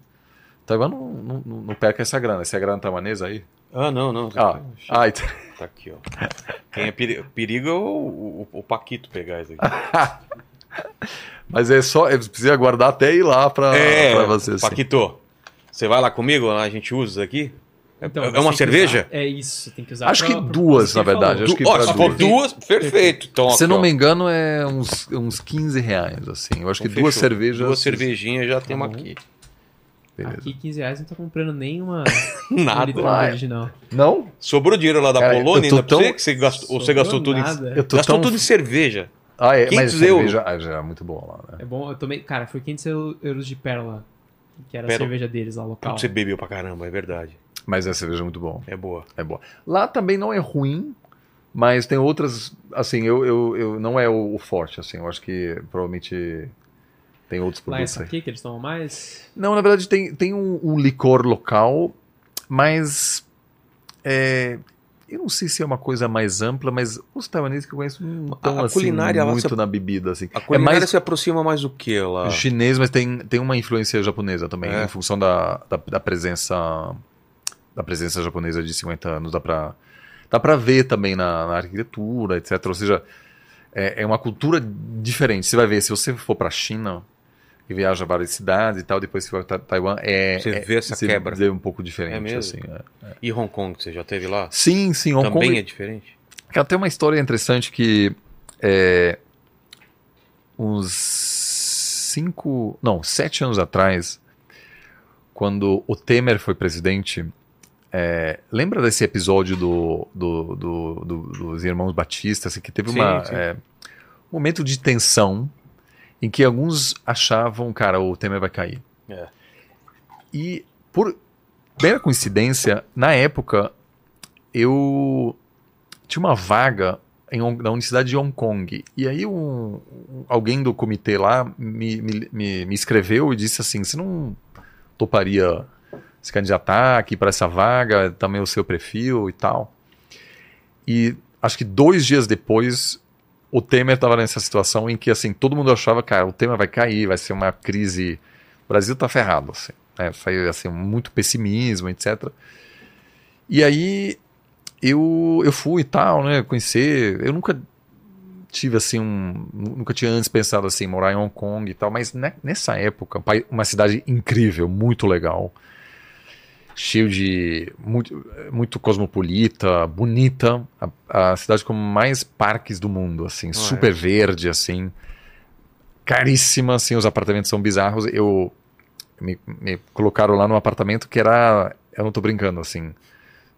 Taiwan não, não, não, perca essa grana. Essa é a grana taiwanesa aí? Ah, não, não. Ah, ah, então- Tá aqui, ó. Quem é peri- perigo é o, o, o Paquito pegar isso aqui. mas é só. é- Precisa guardar até ir lá para É, você. assim. Paquito, você vai lá comigo? A gente usa isso aqui? É- Então, é uma tem cerveja? usar- É isso, tem que usar. Acho pra- que duas, na verdade. Acho que pra se for duas. duas, perfeito. Então, Se não ó. me engano, é uns, uns 15 reais, assim. Eu acho Então que duas fechou. cervejas. Duas cervejinhas já temos bom. aqui. Beleza. Aqui 15 reais não tá comprando nenhuma Nada. é. original. Não? Sobrou dinheiro lá da Cara, Polônia eu tô ainda pra tão- você? Que você gastou, ou você gastou tudo em. Eu tô gastou tão- tudo em cerveja. Ah, é, mas 500 euros. cerveja ah, já é muito boa lá, né? É bom, eu tomei. Cara, foi 500 euros de pérola. Que era a cerveja deles lá local. Você bebeu pra caramba, é verdade. Mas a cerveja é muito bom. É boa. É boa. Lá também não é ruim, mas tem outras. Assim, eu, eu, eu não é o, o forte, assim. Eu acho que provavelmente tem outros Lá é produtos aí. aqui que eles tomam mais. Não, na verdade tem, tem um, um licor local, mas. é, eu não sei se é uma coisa mais ampla, mas os taiwaneses que eu conheço não estão a assim, culinária lá muito se- na bebida. Assim. A culinária é mais se aproxima mais do que lá? chinês, mas tem, tem uma influência japonesa também, É. em função da, da, da presença da presença japonesa de 50 anos. Dá pra, dá pra ver também na, na arquitetura, etc. Ou seja, é, é uma cultura diferente. Você vai ver, se você for pra China e viaja a várias cidades e tal, depois você vai para Taiwan, é, Você é- vê essa você quebra. vê um pouco diferente. É mesmo? assim, é. E Hong Kong, você já teve lá? Sim, sim, Hong Também Kong é diferente? Cara, tem uma história interessante que é, uns cinco, não, sete anos atrás, quando o Temer foi presidente, é, lembra desse episódio do, do- do- do- dos irmãos Batista, assim, que teve Sim, uma, sim. é, um momento de tensão em que alguns achavam, cara, o Temer vai cair. É. E por mera coincidência, na época eu tinha uma vaga em, na Universidade de Hong Kong. E aí um, alguém do comitê lá me, me, me, me escreveu e disse assim, você não toparia se candidatar aqui para essa vaga, também o seu perfil e tal. E acho que dois dias depois o Temer estava nessa situação em que assim todo mundo achava, cara, o Temer vai cair, vai ser uma crise, o Brasil está ferrado, assim, né? foi assim muito pessimismo, etc. E aí eu eu fui e tal, né, conhecer, eu nunca tive assim um, nunca tinha antes pensado assim morar em Hong Kong e tal, mas nessa época, uma cidade incrível, muito legal cheio de. muito, muito cosmopolita, bonita. A, a, cidade com mais parques do mundo, assim, oh, super verde, assim. Caríssima, assim, os apartamentos são bizarros. Eu. Me, me colocaram lá num apartamento que era. Eu não tô brincando, assim.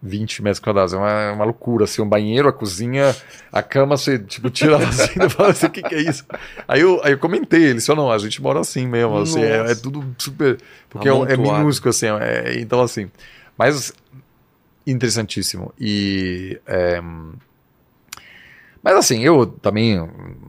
20 metros quadrados. É uma, é uma loucura, assim, um banheiro, a cozinha, a cama, você, tipo, tira assim e fala assim, o que, que é isso? Aí eu, aí eu comentei, eles falaram, não, a gente mora assim mesmo, assim, é, é, tudo super... Porque é, é, minúsculo, assim, é, então assim... Mas interessantíssimo. E... É, mas assim, eu também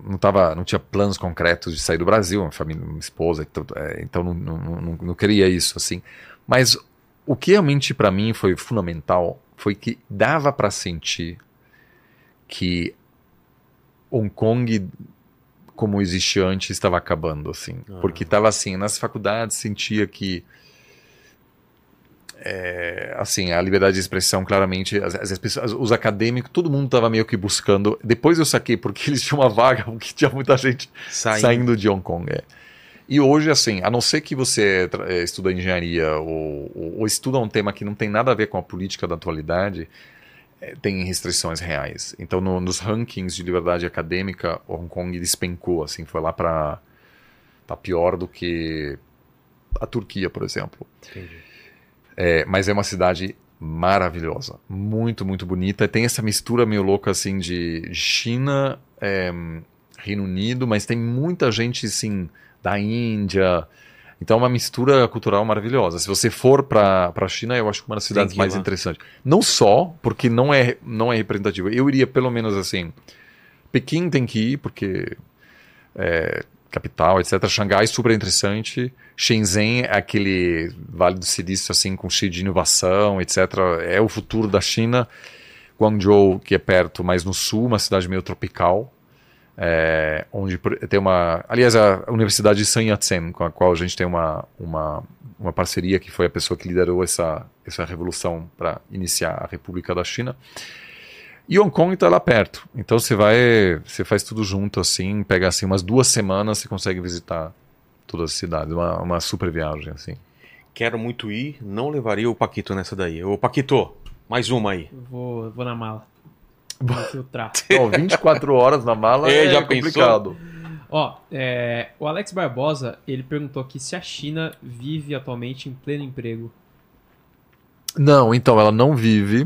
não, tava, não tinha planos concretos de sair do Brasil, minha família, minha esposa, então, então não, não, não, não queria isso, assim. Mas o que realmente para mim foi fundamental foi que dava para sentir que Hong Kong como existia antes estava acabando assim. Porque estava assim nas faculdades sentia que é, assim a liberdade de expressão claramente as, as pessoas, os acadêmicos todo mundo estava meio que buscando. Depois eu saquei porque eles tinham uma vaga porque tinha muita gente saindo, saindo de Hong Kong é. E hoje, assim, a não ser que você é, estuda engenharia ou, ou, ou, estuda um tema que não tem nada a ver com a política da atualidade, é, tem restrições reais. Então, no, nos rankings de liberdade acadêmica, Hong Kong despencou, assim, foi lá para tá pior do que a Turquia, por exemplo. É, mas é uma cidade maravilhosa, muito, muito bonita. Tem essa mistura meio louca, assim, de China, é, Reino Unido, mas tem muita gente, assim da Índia. Então é uma mistura cultural maravilhosa. Se você for para a China, eu acho que uma das cidades mais interessantes. Não só porque não é não é representativo. Eu iria pelo menos assim. Pequim tem que ir porque é, capital, etc. Xangai super interessante. Shenzhen é aquele Vale do Silício assim com cheio de inovação, etc. É o futuro da China. Guangzhou, que é perto, mais no sul, uma cidade meio tropical é, onde tem uma. Aliás, a Universidade de Sun Yat-sen, com a qual a gente tem uma, uma, uma parceria, que foi a pessoa que liderou essa, essa revolução para iniciar a República da China. E Hong Kong está lá perto. Então você vai, você faz tudo junto assim, pega assim umas duas semanas, você consegue visitar todas as cidades. Uma, uma super viagem assim. Quero muito ir, não levaria o Paquito nessa daí. Ô Paquito, mais uma aí. Vou, vou na mala. Filtrar. Ó, 24 horas na mala é, é já complicado. Ó, é, o Alex Barbosa, ele perguntou aqui se a China vive atualmente em pleno emprego. Não, então, ela não vive.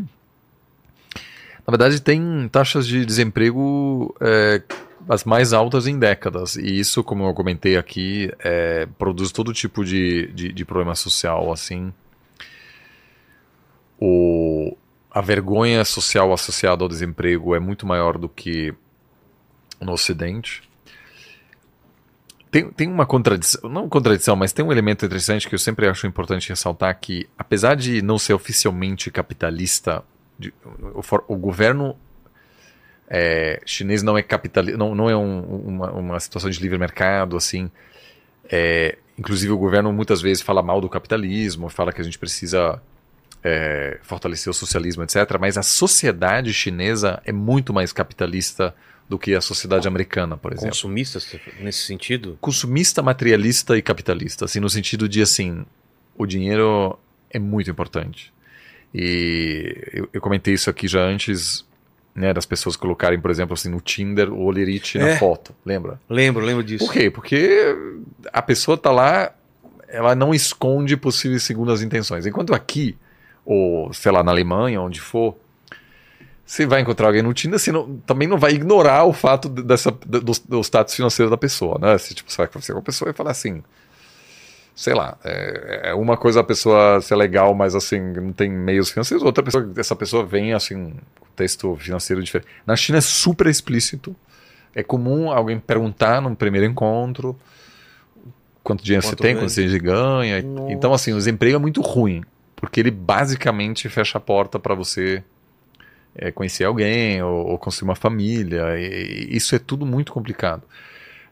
Na verdade, tem taxas de desemprego é, as mais altas em décadas. E isso, como eu comentei aqui, é, produz todo tipo de, de, de problema social, assim. O, a vergonha social associada ao desemprego é muito maior do que no Ocidente. Tem, tem uma contradição, não contradição, mas tem um elemento interessante que eu sempre acho importante ressaltar que, apesar de não ser oficialmente capitalista, de, o, o, governo é, chinês não é capitalista, não, não é um, uma, uma situação de livre mercado, assim. É, inclusive o governo muitas vezes fala mal do capitalismo, fala que a gente precisa é, fortalecer o socialismo, etc. Mas a sociedade chinesa é muito mais capitalista do que a sociedade americana, por exemplo. Consumista nesse sentido? Consumista, materialista e capitalista, assim no sentido de assim, o dinheiro é muito importante. E eu, eu comentei isso aqui já antes, né, das pessoas colocarem, por exemplo, assim no Tinder o olerite é. na foto, lembra? Lembro, lembro disso. Por quê? Porque a pessoa tá lá, ela não esconde possíveis segundas intenções. Enquanto aqui ou sei lá, na Alemanha, onde for, você vai encontrar alguém no Tinder, você não, também não vai ignorar o fato dessa, do, do status financeiro da pessoa, né? Se, tipo, você vai conversar com a pessoa e falar assim, sei lá, é, é, uma coisa a pessoa ser legal, mas assim, não tem meios financeiros, outra pessoa, essa pessoa vem assim, texto financeiro diferente. Na China é super explícito. É comum alguém perguntar no primeiro encontro quanto dinheiro quanto você tem, quanto você ganha. Nossa. Então, assim, o desemprego é muito ruim, porque ele basicamente fecha a porta para você é, conhecer alguém ou, ou, construir uma família. E, isso é tudo muito complicado.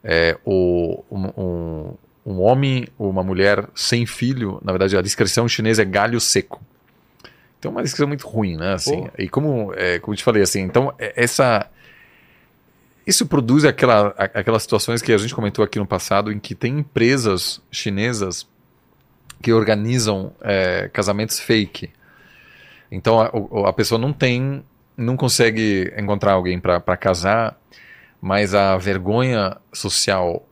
É, o, um, um, um homem ou uma mulher sem filho, na verdade, a descrição chinesa é galho seco. Então, uma descrição muito ruim, né? Assim, e como, é, como eu te falei, assim, então, é, essa. Isso produz aquela, aquelas situações que a gente comentou aqui no passado, em que tem empresas chinesas que organizam é, casamentos fake. Então a, a, pessoa não tem, não consegue encontrar alguém para casar, mas a vergonha social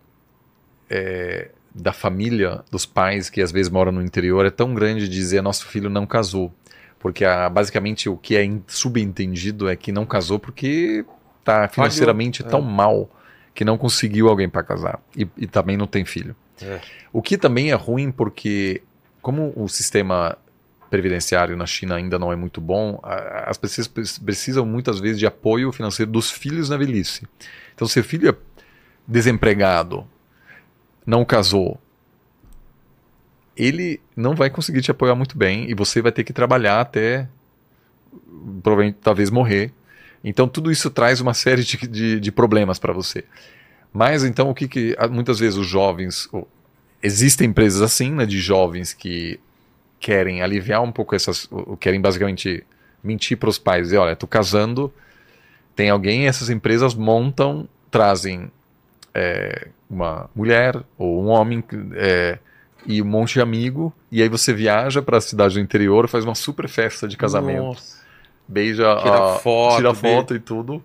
é, da família, dos pais que às vezes moram no interior, é tão grande de dizer nosso filho não casou. Porque a, basicamente o que é subentendido é que não casou porque tá financeiramente Falhou. tão é. mal que não conseguiu alguém para casar e, e, também não tem filho. É. O que também é ruim porque como o sistema previdenciário na China ainda não é muito bom, as pessoas precisam muitas vezes de apoio financeiro dos filhos na velhice. Então, se o filho é desempregado, não casou, ele não vai conseguir te apoiar muito bem e você vai ter que trabalhar até provavelmente talvez morrer. Então tudo isso traz uma série de, de, de problemas para você. Mas então o que, que muitas vezes os jovens existem empresas assim, né, de jovens que querem aliviar um pouco essas, querem basicamente mentir para os pais, e olha, tô casando, tem alguém, essas empresas montam, trazem é, uma mulher ou um homem é, e um monte de amigo, e aí você viaja para a cidade do interior, faz uma super festa de casamento. Nossa. Beija, tira a, foto, tira foto e tudo.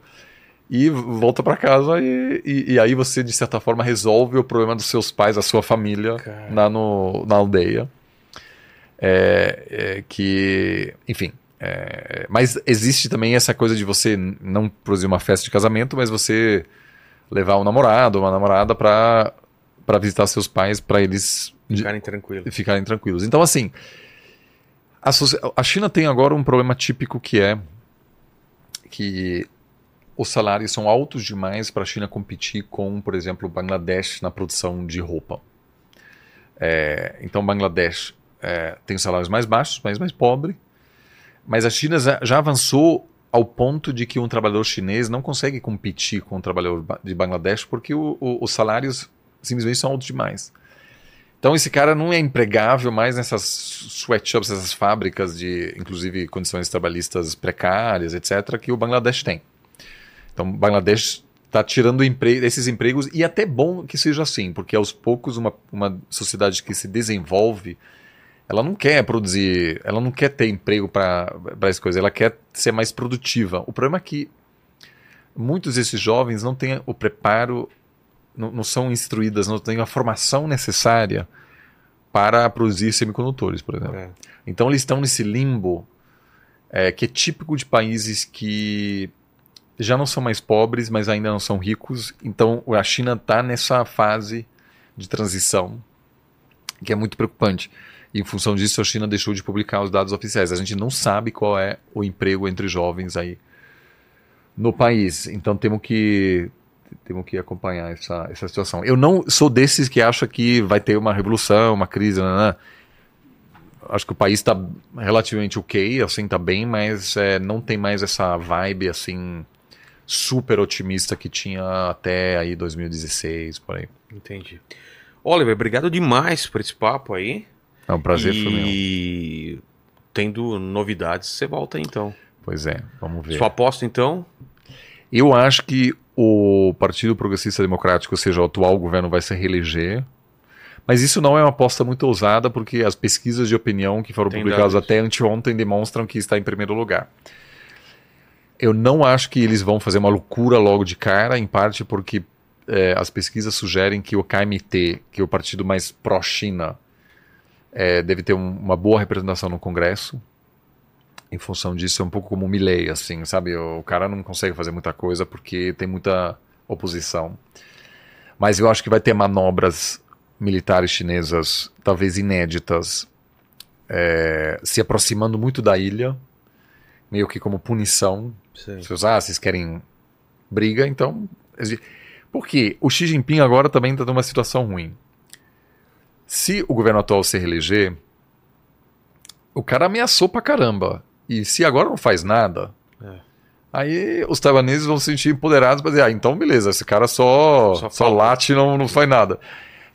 E volta para casa e, e, e, aí você, de certa forma, resolve o problema dos seus pais, da sua família, na, no, na aldeia. É, é, que, enfim. É, mas existe também essa coisa de você não produzir uma festa de casamento, mas você levar um namorado, uma namorada para visitar seus pais, para eles Ficarem tranquilos. Ficarem tranquilos. Então, assim, a, a China tem agora um problema típico que é que os salários são altos demais para a China competir com, por exemplo, o Bangladesh na produção de roupa. É, então, Bangladesh é, tem salários mais baixos, mas mais pobre. Mas a China já avançou ao ponto de que um trabalhador chinês não consegue competir com um trabalhador de Bangladesh porque o, o, os salários simplesmente são altos demais. Então esse cara não é empregável mais nessas sweatshops, essas fábricas de, inclusive, condições trabalhistas precárias, etc., que o Bangladesh tem. Então Bangladesh está tirando esses empregos e é até bom que seja assim, porque aos poucos uma, uma sociedade que se desenvolve, ela não quer produzir, ela não quer ter emprego para essa coisa, ela quer ser mais produtiva. O problema é que muitos desses jovens não têm o preparo não, não são instruídas, não têm a formação necessária para produzir semicondutores, por exemplo. É. Então eles estão nesse limbo é, que é típico de países que já não são mais pobres, mas ainda não são ricos. Então a China está nessa fase de transição que é muito preocupante. E em função disso, a China deixou de publicar os dados oficiais. A gente não sabe qual é o emprego entre jovens aí no país. Então temos que temos que acompanhar essa, essa situação. Eu não sou desses que acha que vai ter uma revolução, uma crise, né? né. Acho que o país está relativamente ok, assim, está bem, mas é, não tem mais essa vibe, assim, super otimista que tinha até aí 2016, por aí. Entendi. Oliver, obrigado demais por esse papo aí. É um prazer e... foi meu. E tendo novidades, você volta então. Pois é, vamos ver. Sua aposta então? Eu acho que o Partido Progressista Democrático, ou seja, o atual governo, vai se reeleger. Mas isso não é uma aposta muito ousada, porque as pesquisas de opinião que foram Tem publicadas dados. até anteontem demonstram que está em primeiro lugar. Eu não acho que eles vão fazer uma loucura logo de cara, em parte porque é, as pesquisas sugerem que o KMT, que é o partido mais pró-China, é, deve ter um, uma boa representação no Congresso em função disso, é um pouco como o Milley, assim, sabe? O cara não consegue fazer muita coisa porque tem muita oposição. Mas eu acho que vai ter manobras militares chinesas, talvez inéditas, é, se aproximando muito da ilha, meio que como punição. Sim. Vocês, ah, vocês querem briga, então. Porque o Xi Jinping agora também está numa situação ruim. Se o governo atual se reeleger, o cara ameaçou pra caramba. E se agora não faz nada, É. aí os taiwaneses vão se sentir empoderados para dizer, ah, então beleza, esse cara só, Só só, late e não, não faz nada.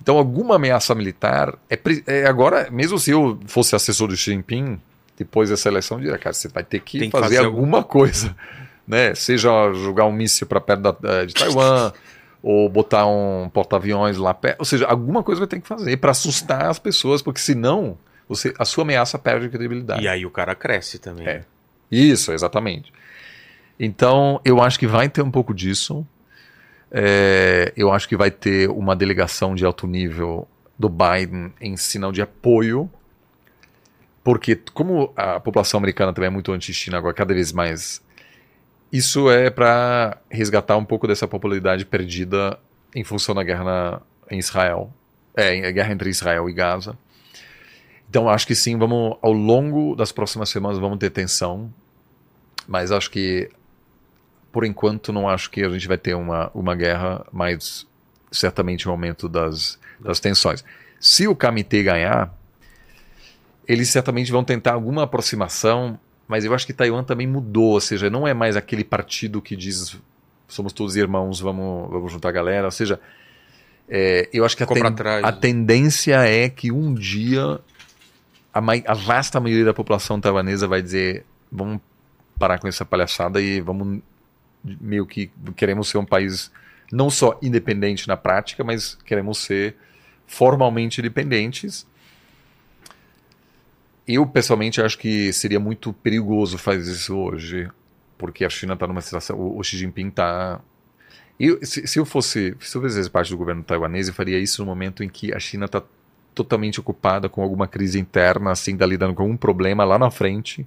Então alguma ameaça militar, é, é agora, mesmo se eu fosse assessor do Xi Jinping, depois dessa eleição, eu diria, cara, você vai ter que, Tem que fazer, fazer alguma coisa. Né? Seja jogar um míssil para perto da- de Taiwan, ou botar um porta-aviões lá perto. Ou seja, alguma coisa vai ter que fazer para assustar as pessoas, porque senão você, a sua ameaça perde credibilidade. E aí o cara cresce também. É. Isso, exatamente. Então, eu acho que vai ter um pouco disso. É, eu acho que vai ter uma delegação de alto nível do Biden em sinal de apoio, porque como a população americana também é muito anti-China agora, cada vez mais, isso é para resgatar um pouco dessa popularidade perdida em função da guerra na- em Israel, é, a guerra entre Israel e Gaza. Então acho que sim, vamos ao longo das próximas semanas vamos ter tensão, mas acho que por enquanto não acho que a gente vai ter uma, uma guerra, mas certamente um aumento das, das tensões. Se o KMT ganhar, eles certamente vão tentar alguma aproximação, mas eu acho que Taiwan também mudou, ou seja, não é mais aquele partido que diz somos todos irmãos, vamos, vamos juntar a galera, ou seja, é, eu acho que a, ten- trás. a tendência é que um dia a, a vasta maioria da população taiwanesa vai dizer vamos parar com essa palhaçada e vamos meio que queremos ser um país não só independente na prática, mas queremos ser formalmente independentes. Eu pessoalmente acho que seria muito perigoso fazer isso hoje, porque a China está numa situação, o, o Xi Jinping está eu, se, se eu fosse, se eu fizesse parte do governo taiwanês, eu faria isso no momento em que a China está totalmente ocupada com alguma crise interna, assim, está lidando com um problema lá na frente.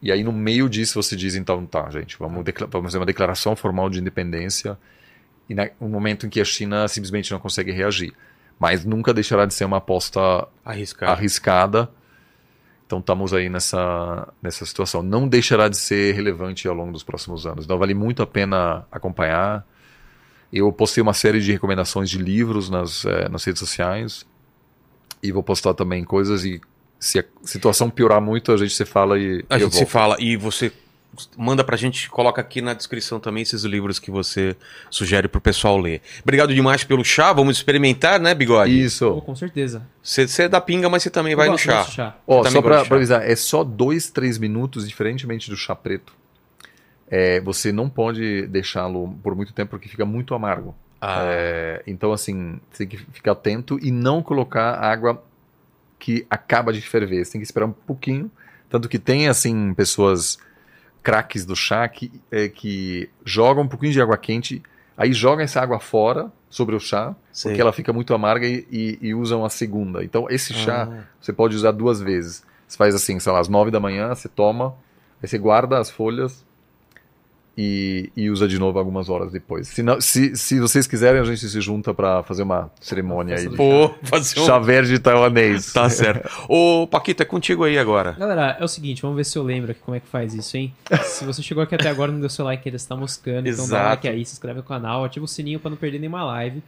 E aí, no meio disso, você diz: então, tá, gente, vamos, vamos fazer uma declaração formal de independência. E na, um momento em que a China simplesmente não consegue reagir. Mas nunca deixará de ser uma aposta Arriscado. arriscada. Então estamos aí nessa, nessa situação. Não deixará de ser relevante ao longo dos próximos anos. Então vale muito a pena acompanhar. Eu postei uma série de recomendações de livros nas, eh, nas redes sociais. E vou postar também coisas e se a situação piorar muito, a gente se fala e A eu gente se volto. fala e você manda pra gente, coloca aqui na descrição também esses livros que você sugere pro pessoal ler. Obrigado demais pelo chá, vamos experimentar, né, Bigode? Isso. com certeza. Você é da pinga, mas você também vai Eu no gosto- chá. chá. Ó, também só de chá. avisar, é só dois, três minutos, diferentemente do chá preto. É, você não pode deixá-lo por muito tempo porque fica muito amargo. Ah, É, então, assim, você tem que ficar atento e não colocar água que acaba de ferver. Você tem que esperar um pouquinho. Tanto que tem, assim, pessoas craques do chá que, é, que jogam um pouquinho de água quente, aí jogam essa água fora sobre o chá, sei. porque ela fica muito amarga e, e- e usam a segunda. Então, esse chá Ah. você pode usar duas vezes. Você faz assim, sei lá, às nove da manhã, você toma, aí você guarda as folhas e, e usa de novo algumas horas depois. Se, não- se, se vocês quiserem, a gente se junta para fazer uma cerimônia aí. Pô, fazer um... Chá verde taiwanês. Tá certo. Ô, Paquito, é contigo aí agora. Galera, é o seguinte, vamos ver se eu lembro aqui como é que faz isso, hein? Se você chegou aqui até agora e não deu seu like ainda, você tá moscando, então dá um like aí, se inscreve no canal, ativa o sininho pra não perder nenhuma live.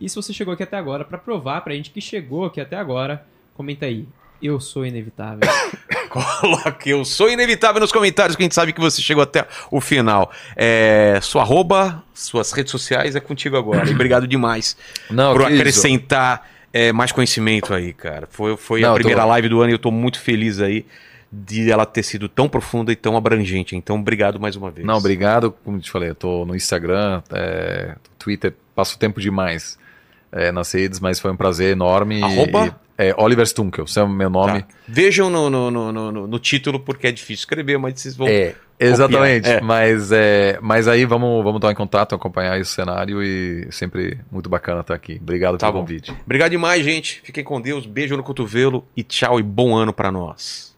E se você chegou aqui até agora, pra provar pra gente que chegou aqui até agora, comenta aí. Eu sou inevitável. Coloque eu sou inevitável nos comentários, que a gente sabe que você chegou até o final. É, sua arroba, suas redes sociais é contigo agora. E obrigado demais Não, por acrescentar é, mais conhecimento aí, cara. Foi, foi Não, a primeira tô- live do ano e eu tô muito feliz aí de ela ter sido tão profunda e tão abrangente. Então, obrigado mais uma vez. Não, obrigado. Como te falei, eu tô no Instagram, é, Twitter, passo tempo demais é, nas redes, mas foi um prazer enorme. e- Arroba? É, Oliver Stunkel, esse é o meu nome. Tá. Vejam no, no, no, no- título, porque é difícil escrever, mas vocês vão. É, exatamente. é. Mas, é, mas aí vamos, vamos estar em contato, acompanhar esse cenário e sempre muito bacana estar aqui. Obrigado Tá pelo bom. convite. Obrigado demais, gente. Fiquem com Deus. Beijo no cotovelo e tchau e bom ano pra nós.